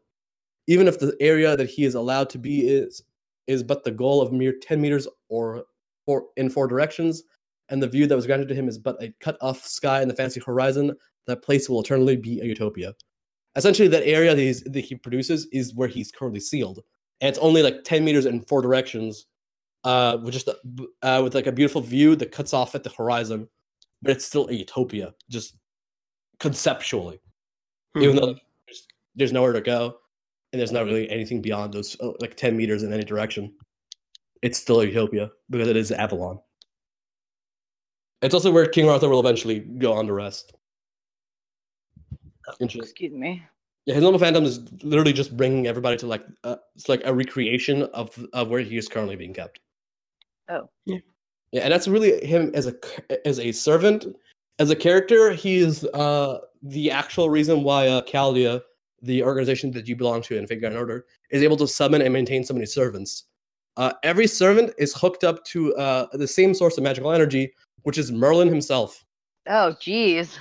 Even if the area that he is allowed to be is is but the goal of mere 10 meters or four, in four directions, and the view that was granted to him is but a cut off sky in the fancy horizon, that place will eternally be a utopia. Essentially, that area that, he's, that he produces is where he's currently sealed, and it's only like 10 meters in four directions, uh, with just uh, with like a beautiful view that cuts off at the horizon, but it's still a utopia, just conceptually. Even though there's, there's nowhere to go, and there's not really anything beyond those uh, like 10 meters in any direction, it's still a utopia because it is Avalon. It's also where King Arthur will eventually go on to rest. Interesting. Excuse me. Yeah, his noble phantasm is literally just bringing everybody to like uh, it's like a recreation of of where he is currently being kept. Oh. Yeah, Yeah, and that's really him as a as a servant, as a character. He's uh the actual reason why uh, Chaldea, the organization that you belong to in Fate Grand Order, is able to summon and maintain so many servants. Uh, every servant is hooked up to uh, the same source of magical energy, which is Merlin himself. Oh, jeez.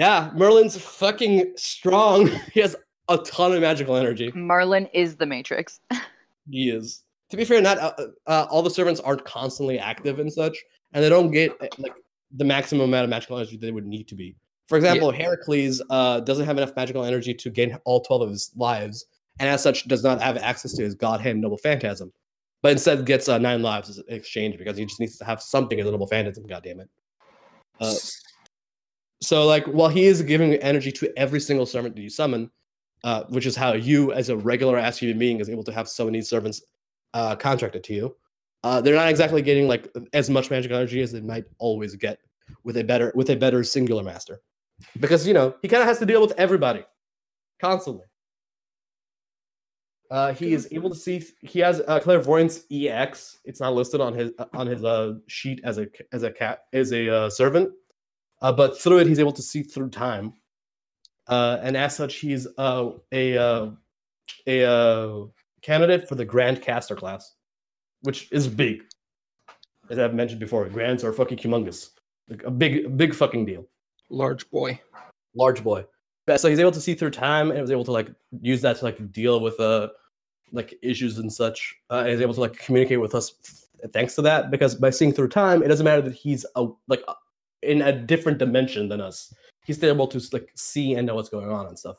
Yeah, Merlin's fucking strong. he has a ton of magical energy. Merlin is the Matrix. He is. To be fair, not uh, uh, all the servants aren't constantly active and such, and they don't get uh, like the maximum amount of magical energy they would need to be. For example, Heracles uh, doesn't have enough magical energy to gain all twelve of his lives, and as such, does not have access to his god hand noble phantasm, but instead gets uh, nine lives in exchange because he just needs to have something as a noble phantasm. God damn it. So, like, while he is giving energy to every single servant that you summon, uh, which is how you, as a regular ass human being, is able to have so many servants uh, contracted to you. Uh, they're not exactly getting like as much magic energy as they might always get with a better with a better singular master, because you know he kind of has to deal with everybody constantly. Uh, he is able to see. He has uh, clairvoyance EX. It's not listed on his on his uh, sheet as a as a cat as a uh, servant, uh, but through it he's able to see through time. Uh, and as such, he's uh, a uh, a uh, candidate for the Grand Caster class, which is big. As I've mentioned before, Grands are fucking humongous, like a big, big fucking deal. Large boy. Large boy. So he's able to see through time, and was able to like use that to like deal with uh like issues and such. Uh, and he's able to like communicate with us thanks to that. Because by seeing through time, it doesn't matter that he's a like in a different dimension than us. He's still able to like see and know what's going on and stuff.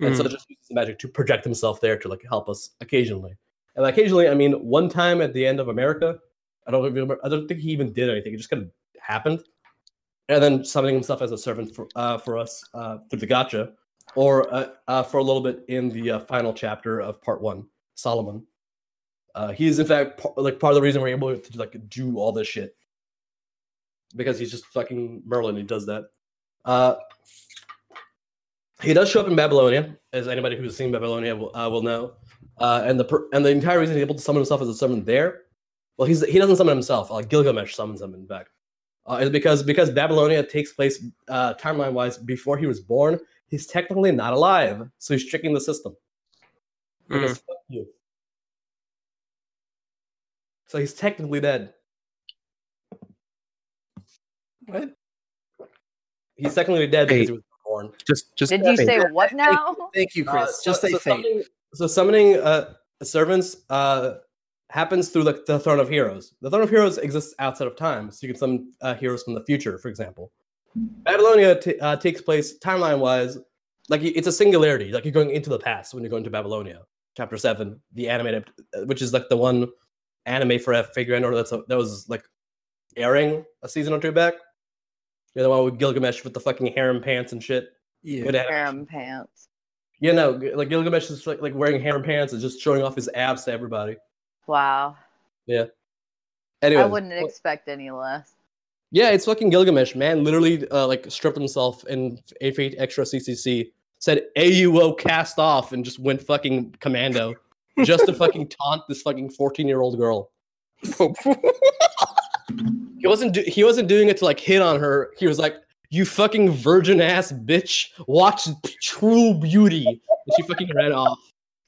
And so just uses the magic to project himself there to like help us occasionally. And occasionally, I mean one time at the end of America. I don't remember. I don't think he even did anything. It just kind of happened. And then summoning himself as a servant for uh, for us uh, through the gacha. or uh, uh, for a little bit in the uh, final chapter of part one, Solomon. Uh, he is in fact par- like part of the reason we're able to like do all this shit because he's just fucking Merlin. He does that. Uh, he does show up in Babylonia, as anybody who's seen Babylonia will, uh, will know. Uh, and the per- and the entire reason he's able to summon himself as a summon there, well, he's he doesn't summon himself. Uh, Gilgamesh summons him. In fact, uh, is because because Babylonia takes place uh, timeline wise before he was born. He's technically not alive, so he's tricking the system. Because fuck you. So he's technically dead. What? He's technically dead because he was born. Just just Did you fate. say what now? Thank you, Uh, Cris. so- Just say so fate. Summoning, so summoning uh, servants uh, happens through like the Throne of Heroes. The Throne of Heroes exists outside of time, so you can summon uh, heroes from the future, for example. Babylonia t- uh, takes place timeline wise, like it's a singularity. Like you're going into the past when you're going to Babylonia. Chapter seven, the animated, uh, which is like the one anime for F figure order that's that was like airing a season or two back. You're the one with Gilgamesh with the fucking harem pants and shit. Yeah. Good. Harem pants. Yeah, no, like Gilgamesh is like, like wearing harem pants and just showing off his abs to everybody. Wow. Yeah. Anyway, I wouldn't expect any less. yeah, it's fucking Gilgamesh, man. Literally, uh, like stripped himself in a fate extra CCC, said AUO cast off, and just went fucking commando, just to fucking taunt this fucking fourteen year old girl. He wasn't do- he wasn't doing it to like hit on her. He was like, "You fucking virgin ass bitch, watch True Beauty," and she fucking ran off,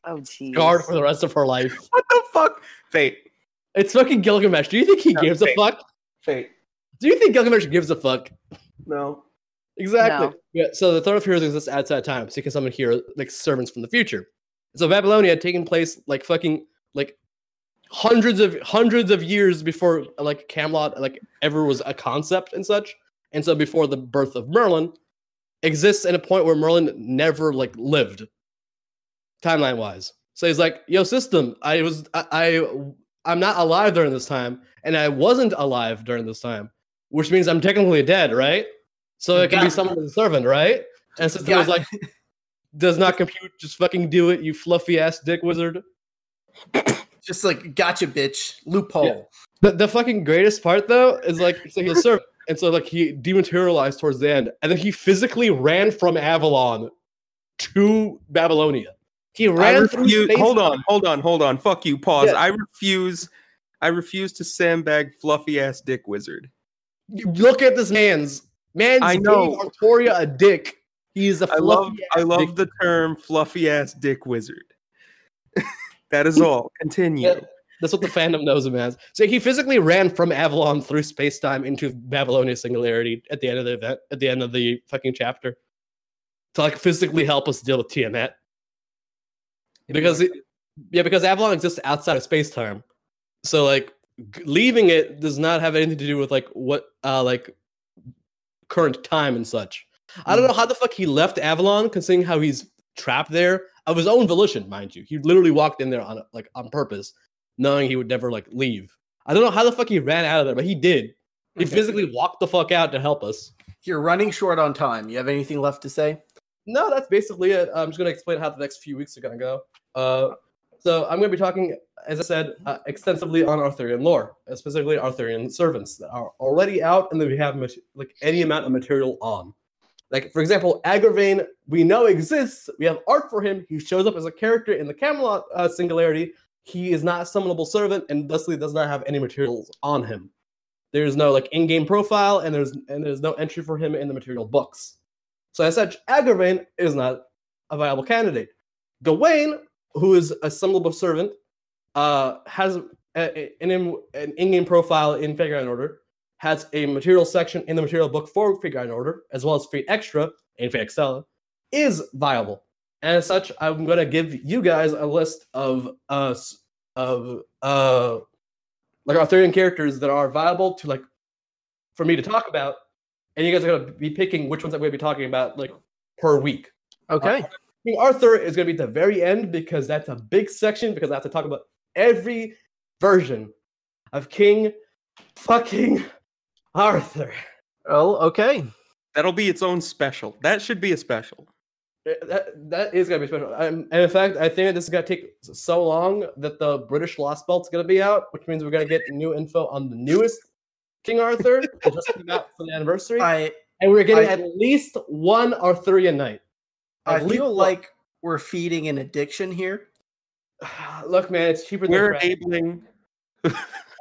Oh, jeez. Guard for the rest of her life. what the fuck? Fate. It's fucking Gilgamesh. Do you think he No, gives a fuck? Fate. Do you think Gilgamesh gives a fuck? No. Exactly. No. Yeah. So the Throne of Heroes exists outside time, so you can summon hero like servants from the future. So Babylonia had taken place like fucking like hundreds of hundreds of years before like Camelot like ever was a concept and such, and so before the birth of Merlin exists at a point where Merlin never like lived timeline wise. So he's like, "Yo, system, I was I, I I'm not alive during this time, and I wasn't alive during this time, which means I'm technically dead, right? So it can be Got- summoned a servant, right?" And system was like, "Does not compute. Just fucking do it, you fluffy ass dick wizard." Just like gotcha, bitch. Loophole. The the fucking greatest part though is like so he's a servant, and so like he dematerialized towards the end, and then he physically ran from Avalon to Babylonia. He I ran through refuse, space. hold on, hold on, hold on. Fuck you. Pause. Yeah. I refuse. I refuse to sandbag fluffy ass dick wizard. You Look at this man's man's I know. Artoria a dick. He is a I fluffy love. I love dick. the term fluffy ass dick wizard. that is all. Continue. Yeah. That's what the fandom knows him as. So he physically ran from Avalon through space time into Babylonia Singularity at the end of the event, at the end of the fucking chapter, to like physically help us deal with Tiamat. Because it, yeah, because Avalon exists outside of space time, so like leaving it does not have anything to do with like what uh like current time and such. I don't know how the fuck he left Avalon, considering how he's trapped there of his own volition, mind you. He literally walked in there on like on purpose, knowing he would never like leave. I don't know how the fuck he ran out of there, but he did. He Okay. physically walked the fuck out to help us. You're running short on time. You have anything left to say? No, that's basically it. I'm just going to explain how the next few weeks are going to go. Uh, so I'm going to be talking, as I said, uh, extensively on Arthurian lore, specifically Arthurian servants that are already out and that we have like any amount of material on. Like for example, Agravain we know exists. We have art for him. He shows up as a character in the Camelot uh, Singularity. He is not a summonable servant and thusly does not have any materials on him. There's no like in-game profile and there's and there's no entry for him in the material books. So as such, Agravain is not a viable candidate. Gawain, who is a summonable servant, uh, has a, a- an, in- an in-game profile in Fate Grand Order, has a material section in the material book for Fate Grand Order, as well as Fate Extra and Fate Extella, is viable. And as such, I'm going to give you guys a list of uh of uh like Arthurian characters that are viable to like for me to talk about, and you guys are going to be picking which ones I'm going to be talking about like per week. Okay. King Arthur is going to be at the very end because that's a big section because I have to talk about every version of King fucking Arthur. Oh, okay. That'll be its own special. That should be a special. Uh, That that is gonna be special. Um, and in fact, I think this is gonna take so long that the British Lost Belt's gonna be out, which means we're gonna get new info on the newest King Arthur that just came out for the anniversary, I and we're getting I- at least one Arthurian knight. I At least feel one. like we're feeding an addiction here. Look, man, it's cheaper than We're enabling.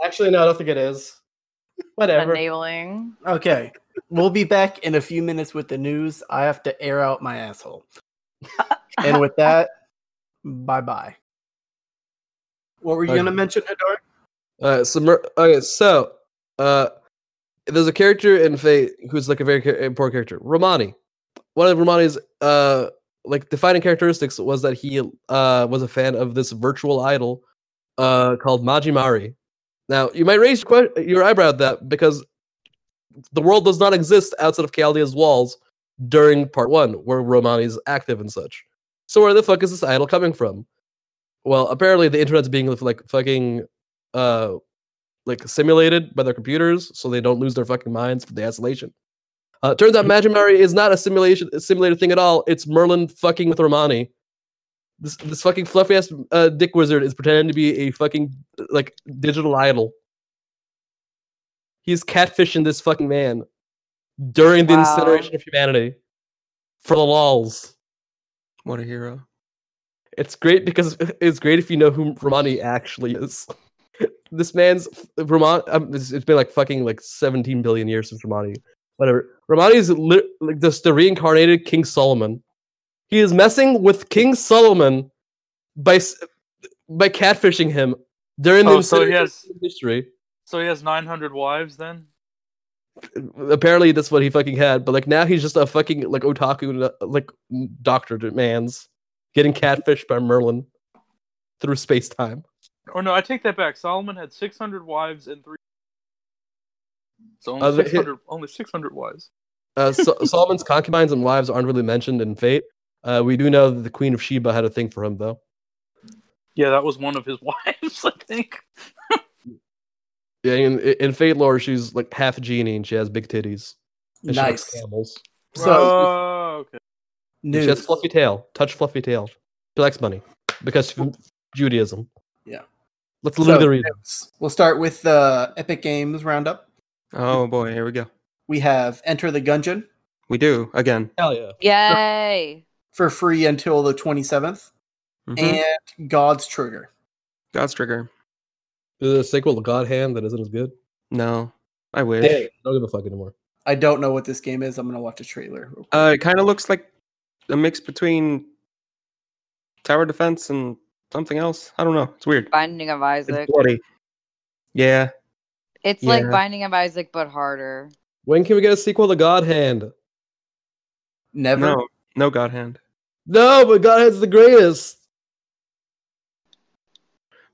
Actually, no, I don't think it is. Whatever. Enabling. Okay, we'll be back in a few minutes with the news. I have to air out my asshole. and with that, bye bye. What were you Okay. gonna mention, Hadar? Uh, so Mer- okay, so uh, there's a character in Fate who's like a very cha- important character, Romani. One of Romani's uh like defining characteristics was that he uh was a fan of this virtual idol uh called Magimari. Now you might raise your eyebrow at that because the world does not exist outside of Chaldea's walls during part one, where Romani's active and such. So where the fuck is this idol coming from? Well, apparently the internet's being like fucking uh like simulated by their computers so they don't lose their fucking minds for the isolation. Uh, turns out Magimari is not a simulation a simulated thing at all. It's Merlin fucking with Romani. This this fucking fluffy ass uh, dick wizard is pretending to be a fucking like digital idol. He's catfishing this fucking man during the Wow. incineration of humanity for the lols. What a hero. It's great because it's great if you know who Romani actually is. this man's Romani. Um, it's, it's been like fucking like 17 billion years since Romani. Whatever. Romani is li- like just the reincarnated King Solomon. He is messing with King Solomon by by catfishing him during the Oh, so he has- history. So he has 900 wives then? Apparently, that's what he fucking had. But like now, he's just a fucking like otaku like doctor man's getting catfished by Merlin through space time. Or no, I take that back. Solomon had 600 wives and three. So only Uh, the- 600, only 600 wives. Uh, so, Solomon's concubines and wives aren't really mentioned in Fate. Uh, we do know that the Queen of Sheba had a thing for him, though. Yeah, that was one of his wives, I think. Yeah, in, in Fate lore, she's like half genie and she has big titties. And she likes Nice. camels. So oh, okay. And She has fluffy tail. Touch fluffy tail. She likes money because of Judaism. Yeah. Let's literally So, read. news. We'll start with the Epic Games roundup. Oh boy, here we go. We have Enter the Gungeon We do again. Hell yeah. Yay! For free until the 27th, Mhm. and God's Trigger. God's trigger. Is it a sequel to God Hand that isn't as good? No, I wish. Damn, it, don't give a fuck anymore. I don't know what this game is. I'm gonna watch a trailer. Uh, it kind of looks like a mix between tower defense and something else. I don't know. It's weird. Binding of It's Isaac. bloody. Yeah. It's like Yeah. Binding of Isaac, but harder. When can we get a sequel to God Hand? Never. No. No God hand. No, but God Hand's the greatest.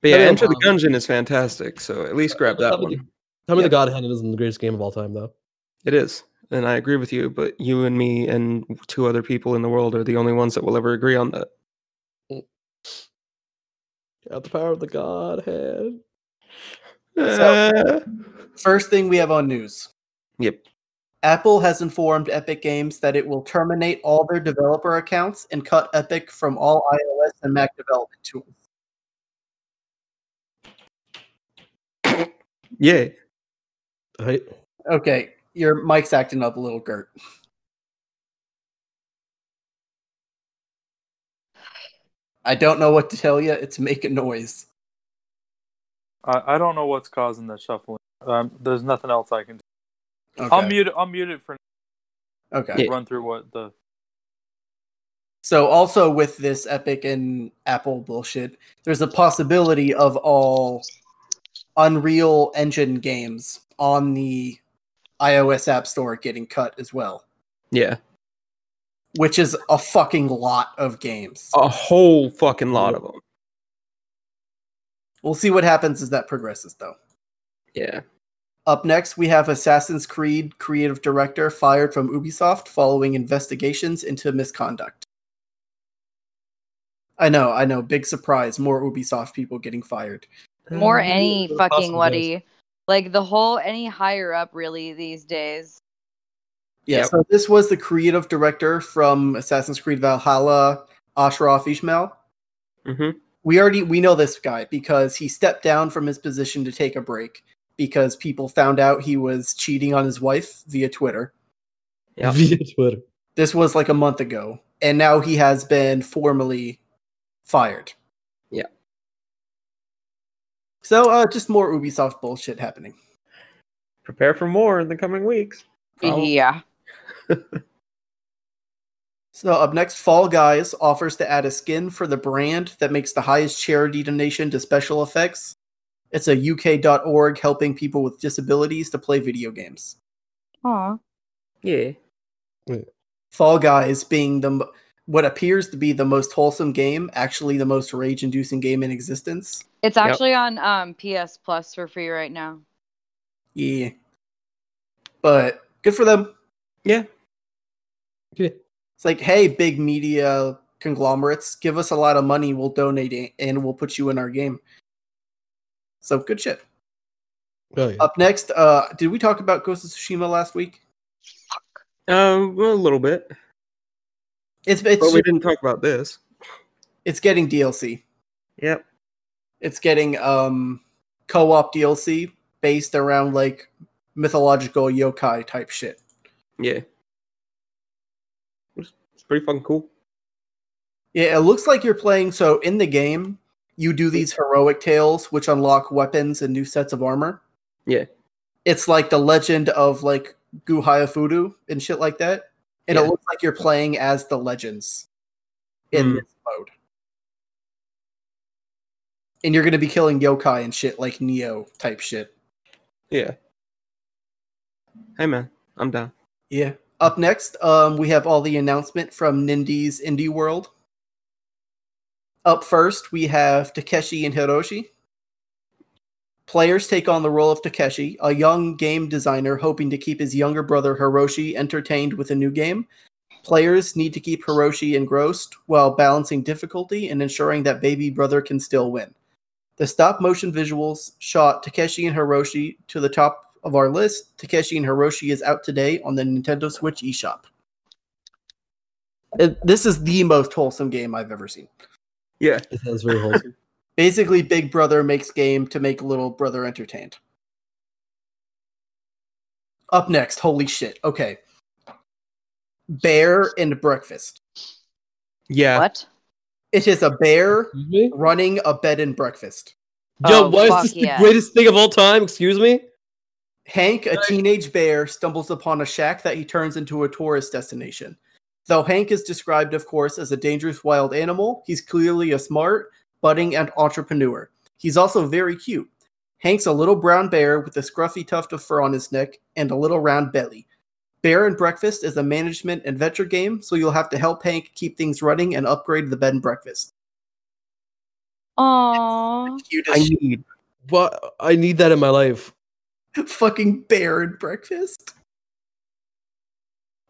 But yeah, Enter the about- Gungeon is fantastic. So at least grab that Tell me, one. tell me Yep. the God Hand isn't the greatest game of all time, though. It is. And I agree with you, but you and me and two other people in the world are the only ones that will ever agree on that. Got the power of the God Hand. Uh, First thing we have on news. yep. Apple has informed Epic Games that it will terminate all their developer accounts and cut Epic from all iOS and Mac development tools. Yeah. Right? Okay, your mic's acting up a little, Gert. I don't know what to tell you. It's making noise. I, I don't know what's causing the shuffling. Um, there's nothing else I can do. Okay. I'll mute it. I'll mute it for okay. Run through what the. So also with this Epic and Apple bullshit, there's a possibility of all Unreal Engine games on the iOS App Store getting cut as well, Yeah. which is a fucking lot of games. A whole fucking lot of them. We'll see what happens as that progresses though. Yeah. Up next, we have Assassin's Creed creative director fired from Ubisoft following investigations into misconduct. I know, I know, big surprise, more Ubisoft people getting fired. More Um, any the fucking possible whatty. Like the whole any higher up really these days. Yeah, Yep. so this was the creative director from Assassin's Creed Valhalla, Ashraf Ismail. hmm We already we know this guy because he stepped down from his position to take a break because people found out he was cheating on his wife via Twitter. Yeah. Via Twitter. This was like a month ago, and now he has been formally fired. Yeah. So uh just more Ubisoft bullshit happening. Prepare for more in the coming weeks. Probably. Yeah. So up next, Fall Guys offers to add a skin for the brand that makes the highest charity donation to special effects. It's a UK.org helping people with disabilities to play video games. Aw. Yeah. Fall Guys being the what appears to be the most wholesome game, actually the most rage-inducing game in existence. It's Yep. actually on um PS Plus for free right now. Yeah. But good for them. Yeah. Okay. It's like, hey, big media conglomerates, give us a lot of money, we'll donate it, and we'll put you in our game. So good shit. Oh, yeah. Up next, uh, did we talk about Ghost of Tsushima last week? Um, well, a little bit, It's it's but we didn't talk about this. it's getting DLC. Yep. It's getting um co-op DLC based around like mythological yokai type shit. Yeah. It's, it's pretty fucking cool. Yeah, it looks like you're playing. So in the game, you do these heroic tales, which unlock weapons and new sets of armor. Yeah. It's like the legend of like Guhaya Fudu and shit like that. And it Yeah. looks like you're playing as the legends in Hmm. this mode. And you're gonna be killing yokai and shit like Neo type shit. Yeah. Hey man, I'm down. Yeah. Up next, um, we have all the announcement from Nindy's Indie World. Up first, we have Takeshi and Hiroshi. Players take on the role of Takeshi, a young game designer hoping to keep his younger brother Hiroshi entertained with a new game. Players need to keep Hiroshi engrossed while balancing difficulty and ensuring that baby brother can still win. The stop motion visuals shot Takeshi and Hiroshi to the top of our list. Takeshi and Hiroshi is out today on the Nintendo Switch eShop. It- this is the most wholesome game I've ever seen. Yeah. It sounds very wholesome. Basically, Big Brother makes game to make little brother entertained. Up next, holy shit. Okay. Bear and breakfast. Yeah. What? It is a bear running a bed and breakfast. Yo, Oh, why is fuck this the yes. greatest thing of all time? Excuse me? Hank, a teenage bear, stumbles upon a shack that he turns into a tourist destination. Though Hank is described, of course, as a dangerous wild animal, he's clearly a smart, budding and entrepreneur. He's also very cute. Hank's a little brown bear with a scruffy tuft of fur on his neck and a little round belly. Bear and Breakfast is a management adventure game, so you'll have to help Hank keep things running and upgrade the bed and breakfast. Aww. I need. What? I need that in my life. fucking bear and breakfast.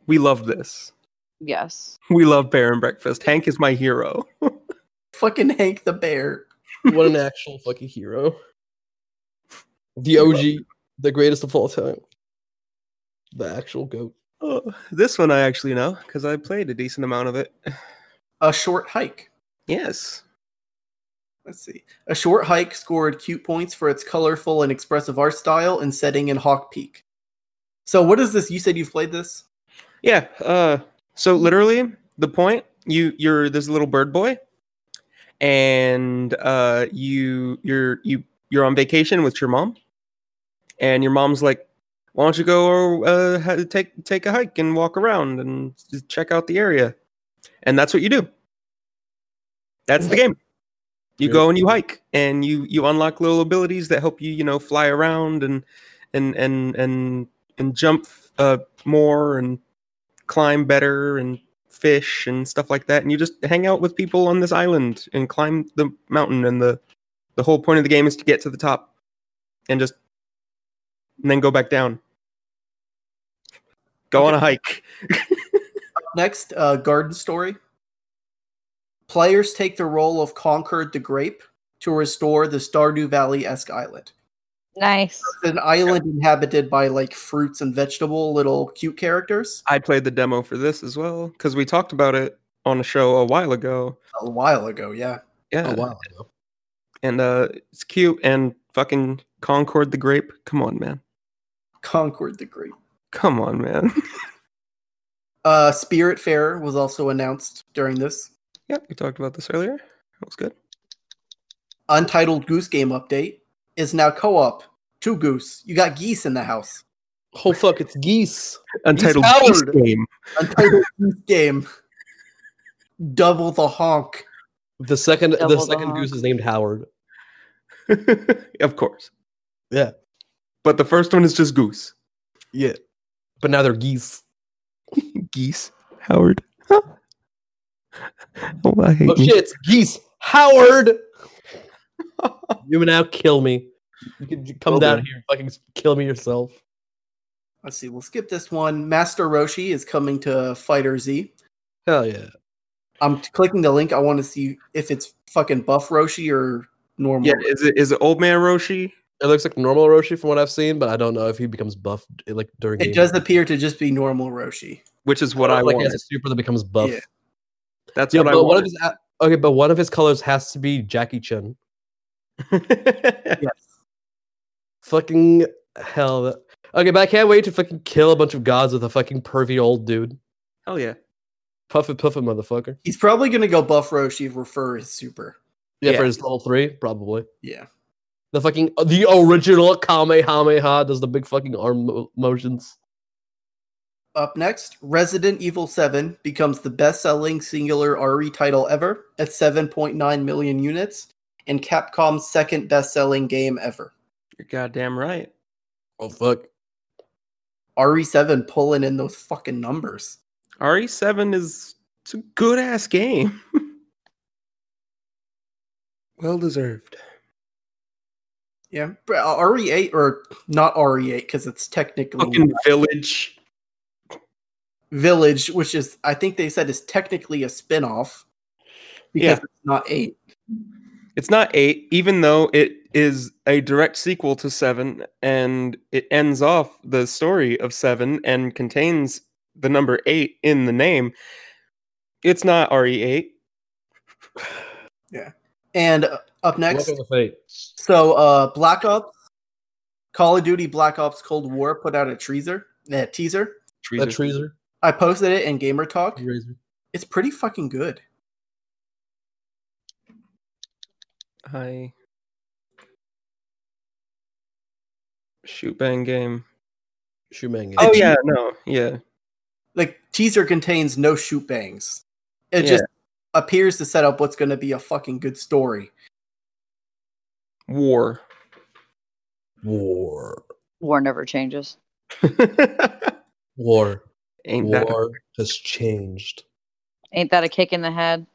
We love this. Yes. We love Bear and Breakfast. Hank is my hero. Fucking Hank the bear. What an actual fucking hero. The OG, the greatest of all time. The actual goat. Oh, this one I actually know because I played a decent amount of it. A short hike. Yes. Let's see. A short hike scored cute points for its colorful and expressive art style and setting in Hawk Peak. So, what is this? You said you've played this? Yeah. Uh. So literally, the point you you're this little bird boy, and uh you you're you you're on vacation with your mom, and your mom's like, "Why don't you go uh take take a hike and walk around and check out the area?" And that's what you do. That's the game. You go and you hike, and you you unlock little abilities that help you you know fly around and and and and and jump uh more and climb better and fish and stuff like that. And you just hang out with people on this island and climb the mountain. And the the whole point of the game is to get to the top and just and then go back down. Go on a hike. Next, uh, Garden Story. Players take the role of Concord the Grape to restore the Stardew Valley esque island. Nice. It's an island inhabited by like fruits and vegetable little cute characters. I played the demo for this as well because we talked about it on a show a while ago. A while ago, yeah. Yeah, A while ago. and uh, it's cute and fucking Concord the grape. Come on, man. Concord the Grape. Come on, man. Uh, Spiritfarer was also announced during this. yeah, we talked about this earlier. That was good. Untitled Goose Game update is now co-op. Two goose. You got geese in the house. Oh fuck, it's geese. Untitled Howard. Beast game. Untitled Goose Game. Double the honk. The second the Double the second goose is named Howard. of course. Yeah. But the first one is just goose. Yeah. But now they're geese. Geese. Howard. oh, I hate Oh shit, it's geese. Howard! you may now kill me. You can come Will down do. here and fucking kill me yourself. Let's see. We'll skip this one. Master Roshi is coming to FighterZ. Hell yeah. I'm clicking the link. I want to see if it's fucking buff Roshi or normal. Yeah, is it is it old man Roshi? It looks like normal Roshi from what I've seen, but I don't know if he becomes buff eh, like during It game. does appear to just be normal Roshi. Which is what I like want. has a super that becomes buff. Yeah. That's Yeah, what I but one of want. his okay, but one of his colors has to be Jackie Chan. Yes. Fucking hell. Okay, but I can't wait to fucking kill a bunch of gods with a fucking pervy old dude. Hell yeah. Puff it, puff it, motherfucker. He's probably gonna go buff Roshi for his super. Yeah, Yeah. for his level three, probably. Yeah. The fucking the original Kamehameha does the big fucking arm mo- motions. Up next, Resident Evil 7 becomes the best-selling singular RE title ever at 7.9 million units and Capcom's second best-selling game ever. You're goddamn right. Oh fuck. RE7 pulling in those fucking numbers. RE7 is it's a good ass game. well deserved. Yeah, but, uh, RE8 or not RE8 because it's technically Fucking village. Village, which is I think they said is technically a spin-off because Yeah. it's not 8. It's not eight, even though it is a direct sequel to seven, and it ends off the story of seven and contains the number eight in the name. It's not RE8. Yeah. And uh, up next, Welcome to fate. so uh Black Ops Call of Duty Black Ops Cold War put out a teaser, a teaser. A Treason. treaser. I posted it in Gamer Talk. Razor. It's pretty fucking good. I shoot bang game. Shoot bang game. Oh te- yeah, no, yeah. Like teaser contains no shoot bangs. It Yeah. just appears to set up what's going to be a fucking good story. War. War. War never changes. War. Ain't that War has changed. Ain't that a kick in the head?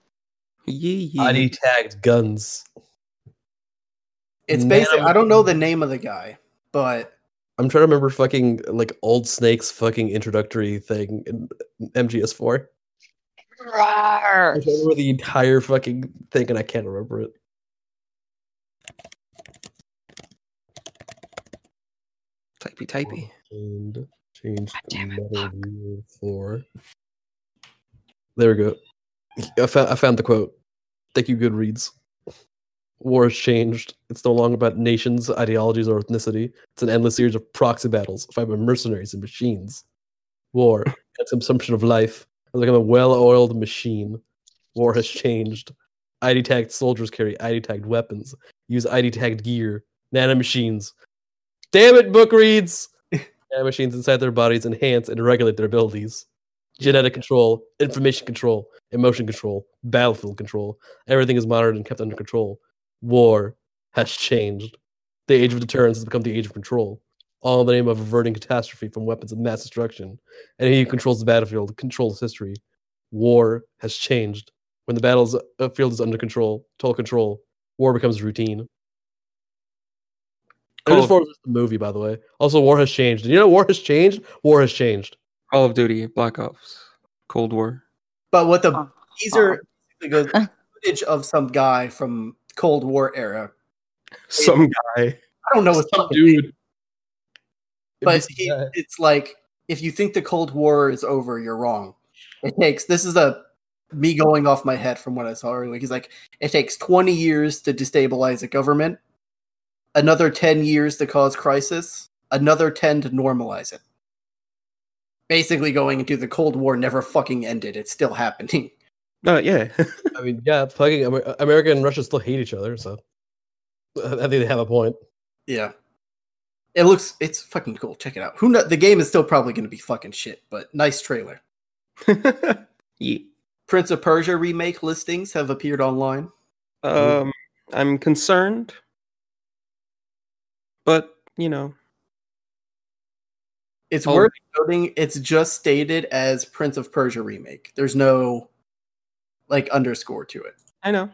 yeah, yeah. ID tagged guns. It's Nano- basic. I don't know the name of the guy, but I'm trying to remember fucking like old Snake's fucking introductory thing in MGS4. I'm Rawr. trying to remember the entire fucking thing and I can't remember it. Typey typey. And change God damn it, Metal 4. There we go. I found, I found the quote. Thank you, Goodreads. War has changed. It's no longer about nations, ideologies, or ethnicity. It's an endless series of proxy battles fought by mercenaries and machines. War, its consumption of life, has become a well-oiled machine. War has changed. ID tagged soldiers carry ID tagged weapons, use ID tagged gear, nanomachines. Damn it, book reads! Nanomachines inside their bodies enhance and regulate their abilities. Genetic control, information control, emotion control, battlefield control. Everything is monitored and kept under control. War has changed. The age of deterrence has become the age of control. All in the name of averting catastrophe from weapons of mass destruction. And he who controls the battlefield controls history. War has changed. When the battle's uh, is under control, total control, war becomes routine. Call It is of- for the movie, by the way. Also, war has changed. And you know, war has changed. War has changed. Call of Duty, Black Ops, Cold War. but what the Oh, teaser basically goes footage of some guy from Cold War era. Some guy. I don't know what's Some fucking name, dude. but he, it's like if you think the Cold War is over, you're wrong. It takes this is a me going off my head from what I saw earlier. He's like, it takes 20 years to destabilize a government, another 10 years to cause crisis, another 10 to normalize it. Basically, going into the Cold War never fucking ended. It's still happening. Uh, yeah. I mean, yeah, fucking Amer- America and Russia still hate each other, so I think they have a point. Yeah. It looks it's fucking cool. Check it out. Who kno- the game is still probably going to be fucking shit, but nice trailer. yeah. Prince of Persia remake listings have appeared online. Um, I'm concerned, but you know, It's Oh. worth noting it's just stated as Prince of Persia remake. There's no like underscore to it. I know.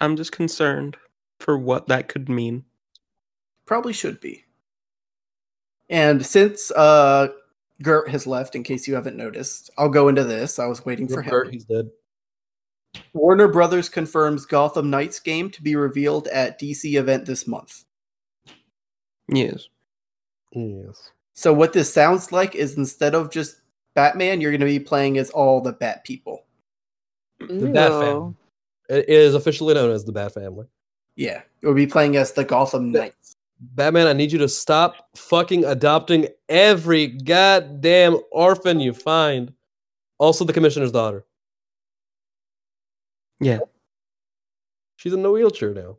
I'm just concerned for what that could mean. Probably should be. And since uh Gert has left, in case you haven't noticed, I'll go into this. I was waiting for him. Bert, he's dead. Warner Brothers confirms Gotham Knights game to be revealed at DC event this month. Yes. Yes. So what this sounds like is instead of just Batman, you're going to be playing as all the Bat people. The Bat Family. It is officially known as the Bat Family. Yeah, you'll be playing as the Gotham Knights. Batman, I need you to stop fucking adopting every goddamn orphan you find. Also, the commissioner's daughter. Yeah. She's in a wheelchair now.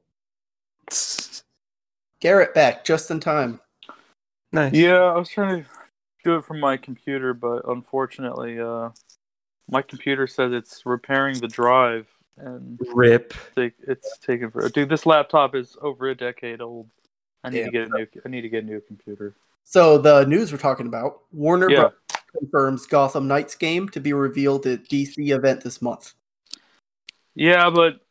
Garrett back just in time. Nice. Yeah, I was trying to do it from my computer, but unfortunately, uh, my computer says it's repairing the drive, and Rip. it's taken for. Dude, this laptop is over a decade old. I need Yeah. to get a new. I need to get a new computer. So the news we're talking about, Warner Yeah. Bros. confirms Gotham Knights game to be revealed at DC event this month. Yeah, but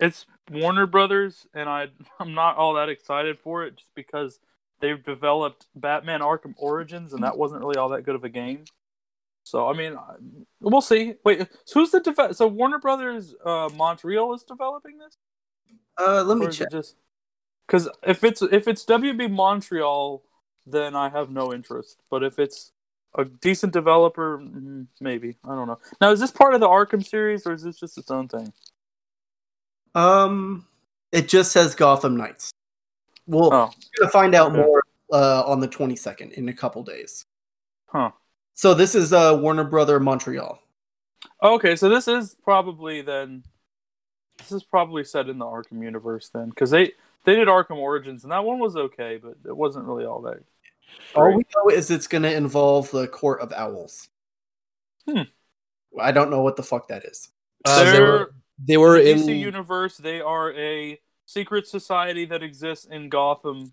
it's Warner Brothers, and I I'm not all that excited for it just because they've developed Batman Arkham Origins, and that wasn't really all that good of a game. So I mean, we'll see. Wait, so who's the deve- so Warner Brothers uh, Montreal is developing this? Uh, let me check. just because if it's if it's WB Montreal, then I have no interest. But if it's a decent developer, mm, maybe I don't know. Now, is this part of the Arkham series, or is this just its own thing? Um, it just says Gotham Knights. We'll Oh, gonna find out Okay. more uh, on the 22nd in a couple days. huh. So this is uh, Warner Brother Montreal. Okay, so this is probably then. This is probably set in the Arkham universe then, because they they did Arkham Origins, and that one was okay, but it wasn't really all that. All we know is it's going to involve the Court of Owls. Hmm. I don't know what the fuck that is. Uh, they were they were the in DC universe, they are a secret society that exists in Gotham.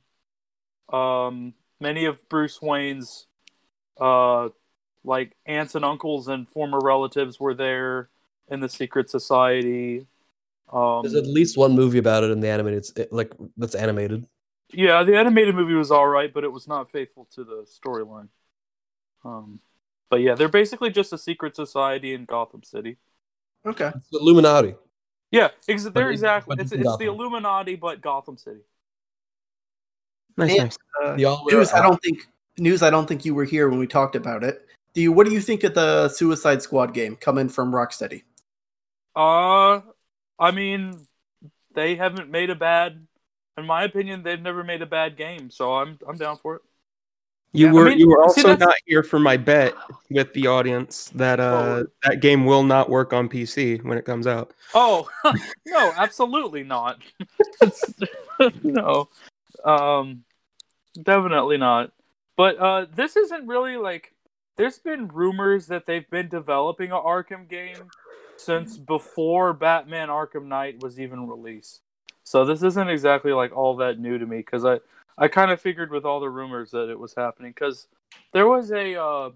Um, many of Bruce Wayne's, uh, like aunts and uncles and former relatives were there in the secret society. Um, There's at least one movie about it in the animated, it's- like that's animated. yeah, the animated movie was all right, but it was not faithful to the storyline. Um, but yeah, they're basically just a secret society in Gotham City. Okay. It's the Illuminati. Yeah, ex- they're it- exactly. but It's, it's it's the Illuminati, but Gotham City. Nice, Yeah. nice. Uh, The all news. I don't think news. I don't think you were here when we talked about it. Do you? What do you think of the Suicide Squad game coming from Rocksteady? Uh, I mean, they haven't made a bad. In my opinion, they've never made a bad game, so I'm I'm down for it. You Yeah, I were mean, you were also that's- not here for my bet with the audience that uh Oh. that game will not work on PC when it comes out. Oh no, absolutely not. no, um, definitely not. But uh, this isn't really like. There's been rumors that they've been developing a Arkham game since before Batman Arkham Knight was even released. So this isn't exactly like all that new to me because I I kind of figured with all the rumors that it was happening because there was a uh,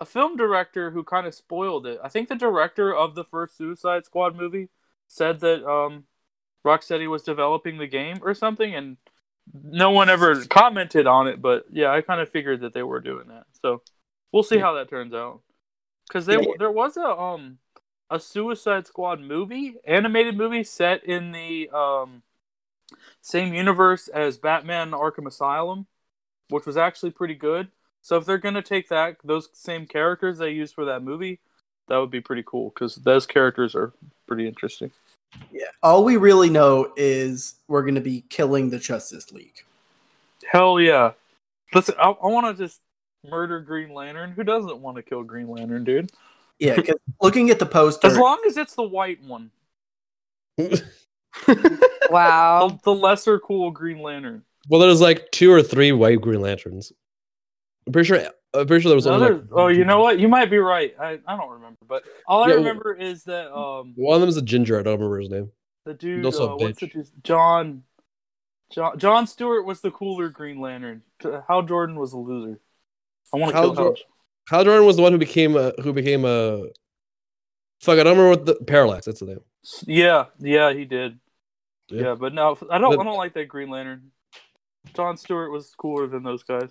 a film director who kind of spoiled it. I think the director of the first Suicide Squad movie said that um, Rocksteady was developing the game or something, and no one ever commented on it. But yeah, I kind of figured that they were doing that. So we'll see how that turns out. Because there Yeah. there was a um a Suicide Squad movie, animated movie set in the um Same universe as Batman Arkham Asylum, which was actually pretty good. So if they're gonna take that those same characters they used for that movie, that would be pretty cool because those characters are pretty interesting. Yeah. All we really know is we're going to be killing the Justice League. Hell yeah! Listen, I, I want to just murder Green Lantern. Who doesn't want to kill Green Lantern, dude? Yeah, because looking at the poster, As long as it's the white one, Wow. the, the lesser cool Green Lantern. Well, there's like two or three white Green Lanterns. I'm pretty sure. I'm pretty sure there was only. Like, oh, you know what? You might be right. I, I don't remember, but all I Yeah, well- remember is that um One of them is a ginger. I don't remember his name. the dude uh, what's the bitch. dude's- John John John Stewart was the cooler Green Lantern. Hal Jordan was a loser. I want to kill Hal. Jor- Hal Jordan was the one who became a who became a. Fuck, I don't remember what the Parallax. That's the name. Yeah, yeah, he did. Yeah. Yeah, but no, I don't. But- I don't like that Green Lantern. John Stewart was cooler than those guys.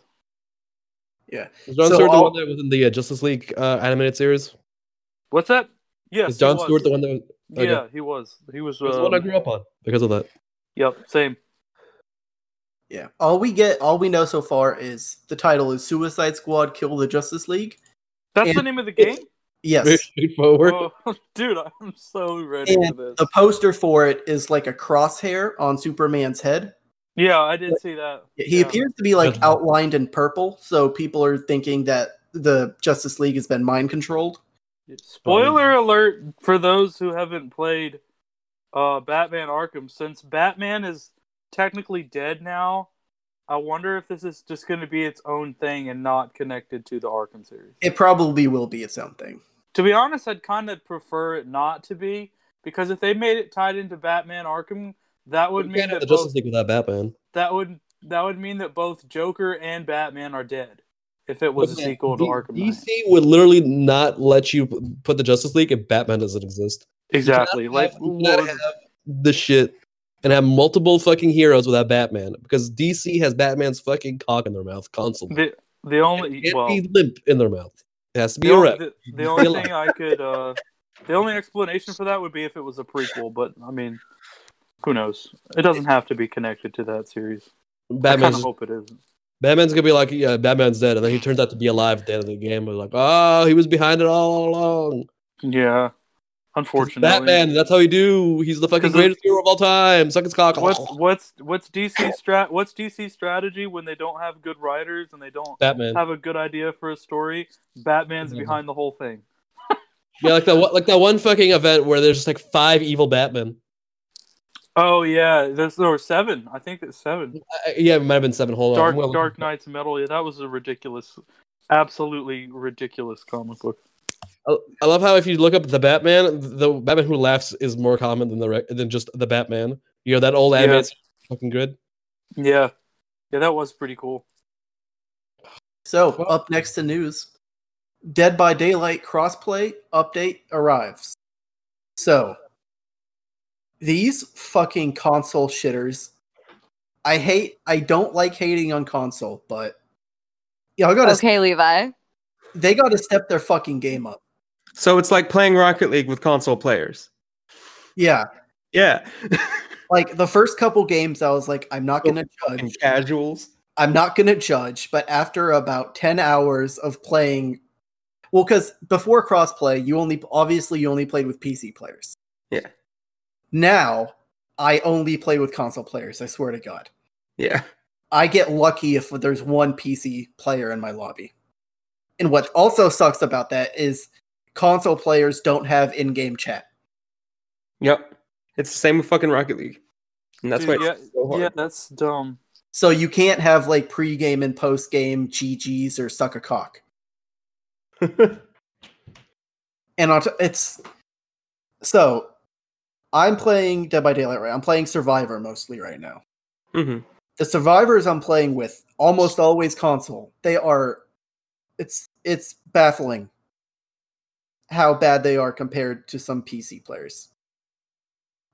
yeah. Was John So Stewart the one that was in the uh, Justice League uh, animated series? What's that? Yeah, Is John. Stewart the one that was? okay. Yeah, he was. He was. That's the one I Um, grew up on because of that. yep, same. Yeah. All we get, all we know so far is the title is Suicide Squad Kill the Justice League. That's the name of the game. Yes. straightforward. Oh, dude, I'm so ready And for this. the poster for it is like a crosshair on Superman's head. Yeah, I did see that. He Yeah. appears to be like That's- outlined in purple, so people are thinking that the Justice League has been mind controlled. Spoiler alert for those who haven't played uh, Batman Arkham. Since Batman is technically dead now, I wonder if this is just going to be its own thing and not connected to the Arkham series. It probably will be its own thing. To be honest, I'd kind of prefer it not to be because if they made it tied into Batman Arkham, that would You mean that the Justice League without Batman. that would that would mean that both Joker and Batman are dead. If it was a Look, sequel to D- Arkham Knight. DC would literally not let you put the Justice League if Batman doesn't exist. exactly, You cannot like have- you cannot have the shit and have multiple fucking heroes without Batman because DC has Batman's fucking cock in their mouth constantly. the the It only can't well, be limp in their mouth. It has to be the, erect. the, the only thing I could, uh, the only explanation for that would be if it was a prequel. But I mean, who knows? It doesn't have to be connected to that series. Batman. I hope it isn't. Batman's gonna be like, yeah, Batman's dead, and then he turns out to be alive at the end of the game. But like, oh, he was behind it all along. Yeah, unfortunately. Batman, that's how he do. He's the fucking greatest hero of all time. Suck his cock. What's what's what's DC strat? What's DC strategy when they don't have good writers and they don't Batman? have a good idea for a story? Batman's Mhm. behind the whole thing. Yeah, like that. one- Like that one fucking event where there's just like five evil Batman. Oh yeah, there's there were seven. I think it's seven. Uh, yeah, it might have been seven. Hold Dark on. Well, Dark Nights Metal. Yeah, that was a ridiculous, absolutely ridiculous comic book. I I love how if you look up the Batman, the Batman who laughs is more common than the re- than just the Batman. You know that old anime Yeah. is fucking good. Yeah, yeah, that was pretty cool. So, Well- up next to news Dead by Daylight crossplay update arrives. So, these fucking console shitters. I hate, I don't like hating on console, but yeah, I gotta, Okay, Levi. they gotta step their fucking game up. So it's like playing Rocket League with console players. Yeah, Yeah. like the first couple games, I was like, I'm not gonna and judge. casuals. I'm not going to judge, but after about 10 hours of playing, well, because before crossplay, you only obviously you only played with PC players. Yeah. Now I only play with console players. I swear to God, Yeah. I get lucky if there's one PC player in my lobby. And what also sucks about that is console players don't have in-game chat. Yep. It's the same with fucking Rocket League. And that's Dude, why yeah, so hard. yeah, that's dumb. So you can't have like pre-game and post-game GGs or suck a cock. and on t- it's so I'm playing Dead by Daylight right. I'm playing Survivor mostly right now. hmm The survivors I'm playing with almost always console. They are it's it's baffling how bad they are compared to some PC players.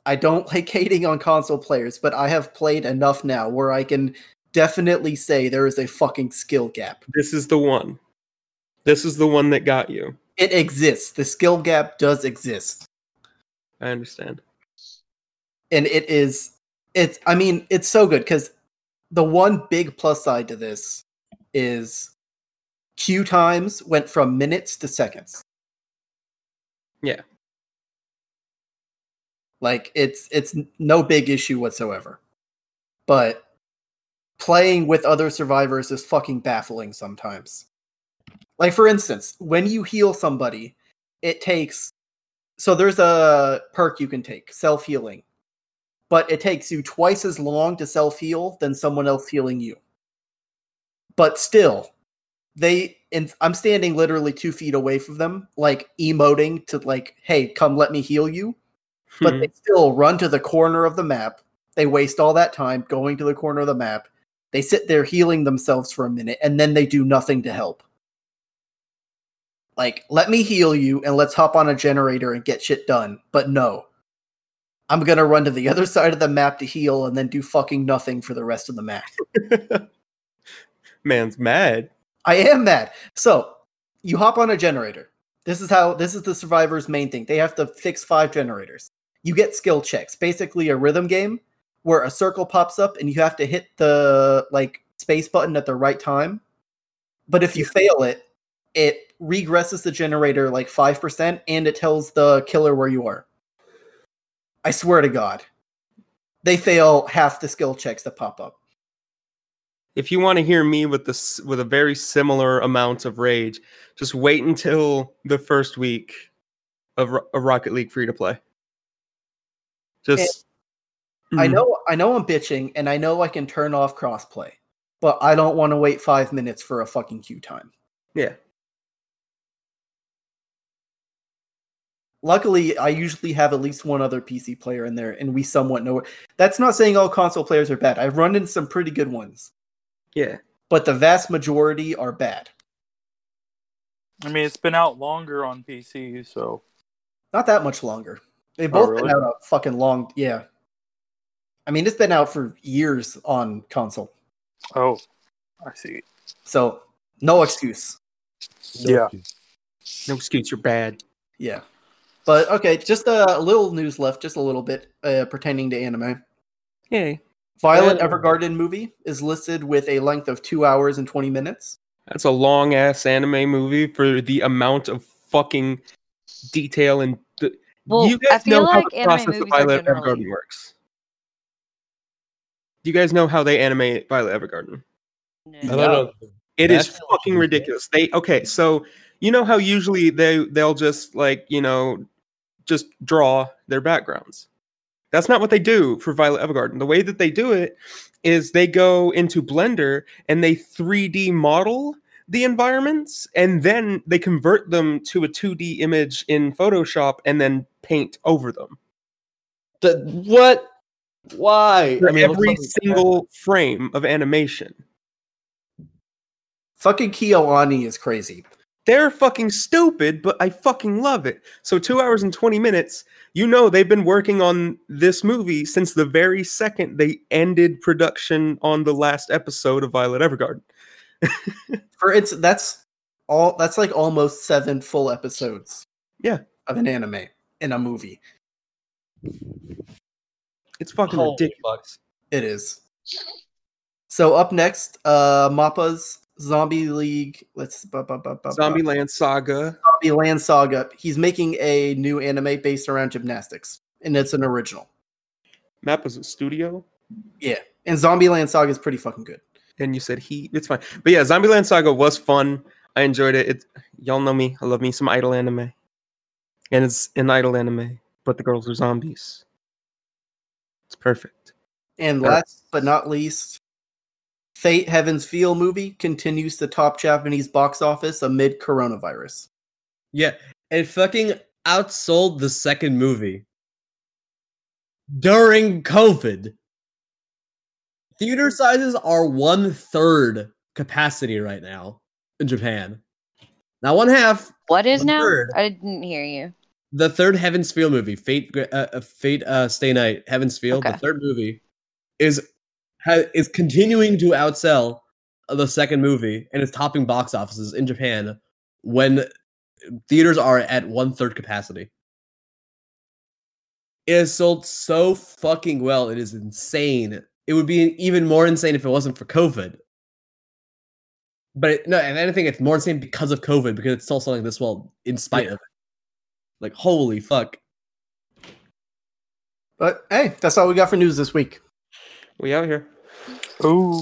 I don't like hating on console players, but I have played enough now where I can definitely say there is a fucking skill gap. This is the one. This is the one that got you. It exists. The skill gap does exist. I understand. and it is it's I mean, it's so good because the one big plus side to this is queue times went from minutes to seconds. Yeah. Like it's it's no big issue whatsoever. But playing with other survivors is fucking baffling sometimes. Like for instance, when you heal somebody, it takes so there's a perk you can take, self-healing. But it takes you twice as long to self-heal than someone else healing you. But still, they and I'm standing literally two feet away from them, like emoting to like, hey, come let me heal you but Hmm. they still run to the corner of the map. They waste all that time going to the corner of the map. They sit there healing themselves for a minute and then they do nothing to help. Like, let me heal you and let's hop on a generator and get shit done. But no. I'm going to run to the other side of the map to heal and then do fucking nothing for the rest of the map. Man's mad. I am mad. So, you hop on a generator. This is how this is the survivor's main thing. They have to fix five generators. You get skill checks, basically a rhythm game where a circle pops up and you have to hit the like space button at the right time. But if you fail it, it regresses the generator like 5% and it tells the killer where you are. I swear to god. They fail half the skill checks that pop up. If you want to hear me with this with a very similar amount of rage, just wait until the first week of, of Rocket League free to play. Just I Mm. know I know I'm bitching and I know I can turn off crossplay, but I don't want to wait five minutes for a fucking queue time. Yeah. Luckily, I usually have at least one other PC player in there, and we somewhat know. That's not saying all console players are bad. I've run into some pretty good ones, Yeah. but the vast majority are bad. I mean, it's been out longer on PC, so Not that much longer. They've both really? been out a fucking long. Yeah. I mean, it's been out for years on console, oh, I see. so no excuse. Yeah. No excuse, you're bad. Yeah. But okay, just a little news left, just a little bit uh, pertaining to anime. Yay. Violet Yeah. Evergarden movie is listed with a length of two hours and 20 minutes. That's a long ass anime movie for the amount of fucking detail and. The, Well, you I guys feel know how the process of Violet generally- Evergarden works. Do you guys know how they animate Violet Evergarden? I don't. It is fucking ridiculous. ridiculous. They okay, so you know how usually they they'll just like you know just draw their backgrounds. That's not what they do for Violet Evergarden. The way that they do it is they go into Blender and they 3D model the environments and then they convert them to a 2D image in Photoshop and then paint over them. The- what? Why? For I mean, every single frame of animation. Fucking KyoAni is crazy. They're fucking stupid, but I fucking love it. So, two hours and 20 minutes, you know, they've been working on this movie since the very second they ended production on the last episode of Violet Evergarden. For it's that's all that's like almost seven full episodes. Yeah. Of an anime in a movie. It's fucking Holy ridiculous. It is. So up next, uh Mappa's Zombie League. Let's bu- bu- bu- bu- Zombie Land Saga. Zombie Land Saga. He's making a new anime based around gymnastics, and it's an original. Map was a studio. Yeah, and Zombie Land Saga is pretty fucking good. And you said he, it's fine. But yeah, Zombie Land Saga was fun. I enjoyed it. It y'all know me. I love me some idol anime. And it's an idol anime, but the girls are zombies. It's perfect. And last but not least, Fate Heaven's Feel movie continues to top Japanese box office amid coronavirus. Yeah, it fucking outsold the second movie during COVID. Theater sizes are one third capacity right now in Japan. Now, one half, What is now? third. I didn't hear you. the third Heaven's Feel movie, Fate, uh, uh, Fate, uh, Stay Night, Heaven's Feel, the third movie, is ha- is continuing to outsell the second movie and is topping box offices in Japan when theaters are at one third capacity. It has sold so fucking well. It is insane. It would be even more insane if it wasn't for COVID. But it, no, and I think it's more insane because of COVID because it's still selling this well in spite of it. Like holy fuck. But hey, that's all we got for news this week. We out here. Ooh.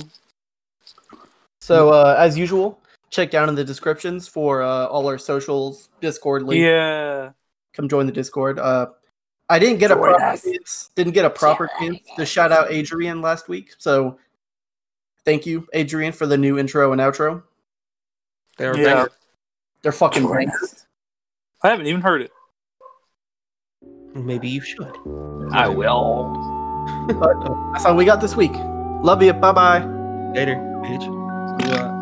So uh, as usual, check down in the descriptions for uh, all our socials, Discord link. Yeah. Come join the Discord. Uh, I didn't get a proper us. chance, didn't get a proper chance to shout out Adrian last week. So thank you, Adrian, for the new intro and outro. They are Yeah. bangers. They're fucking Join bangers. I haven't even heard it. Maybe you should. I will that's all we got this week. Love you. Bye bye. Later, bitch.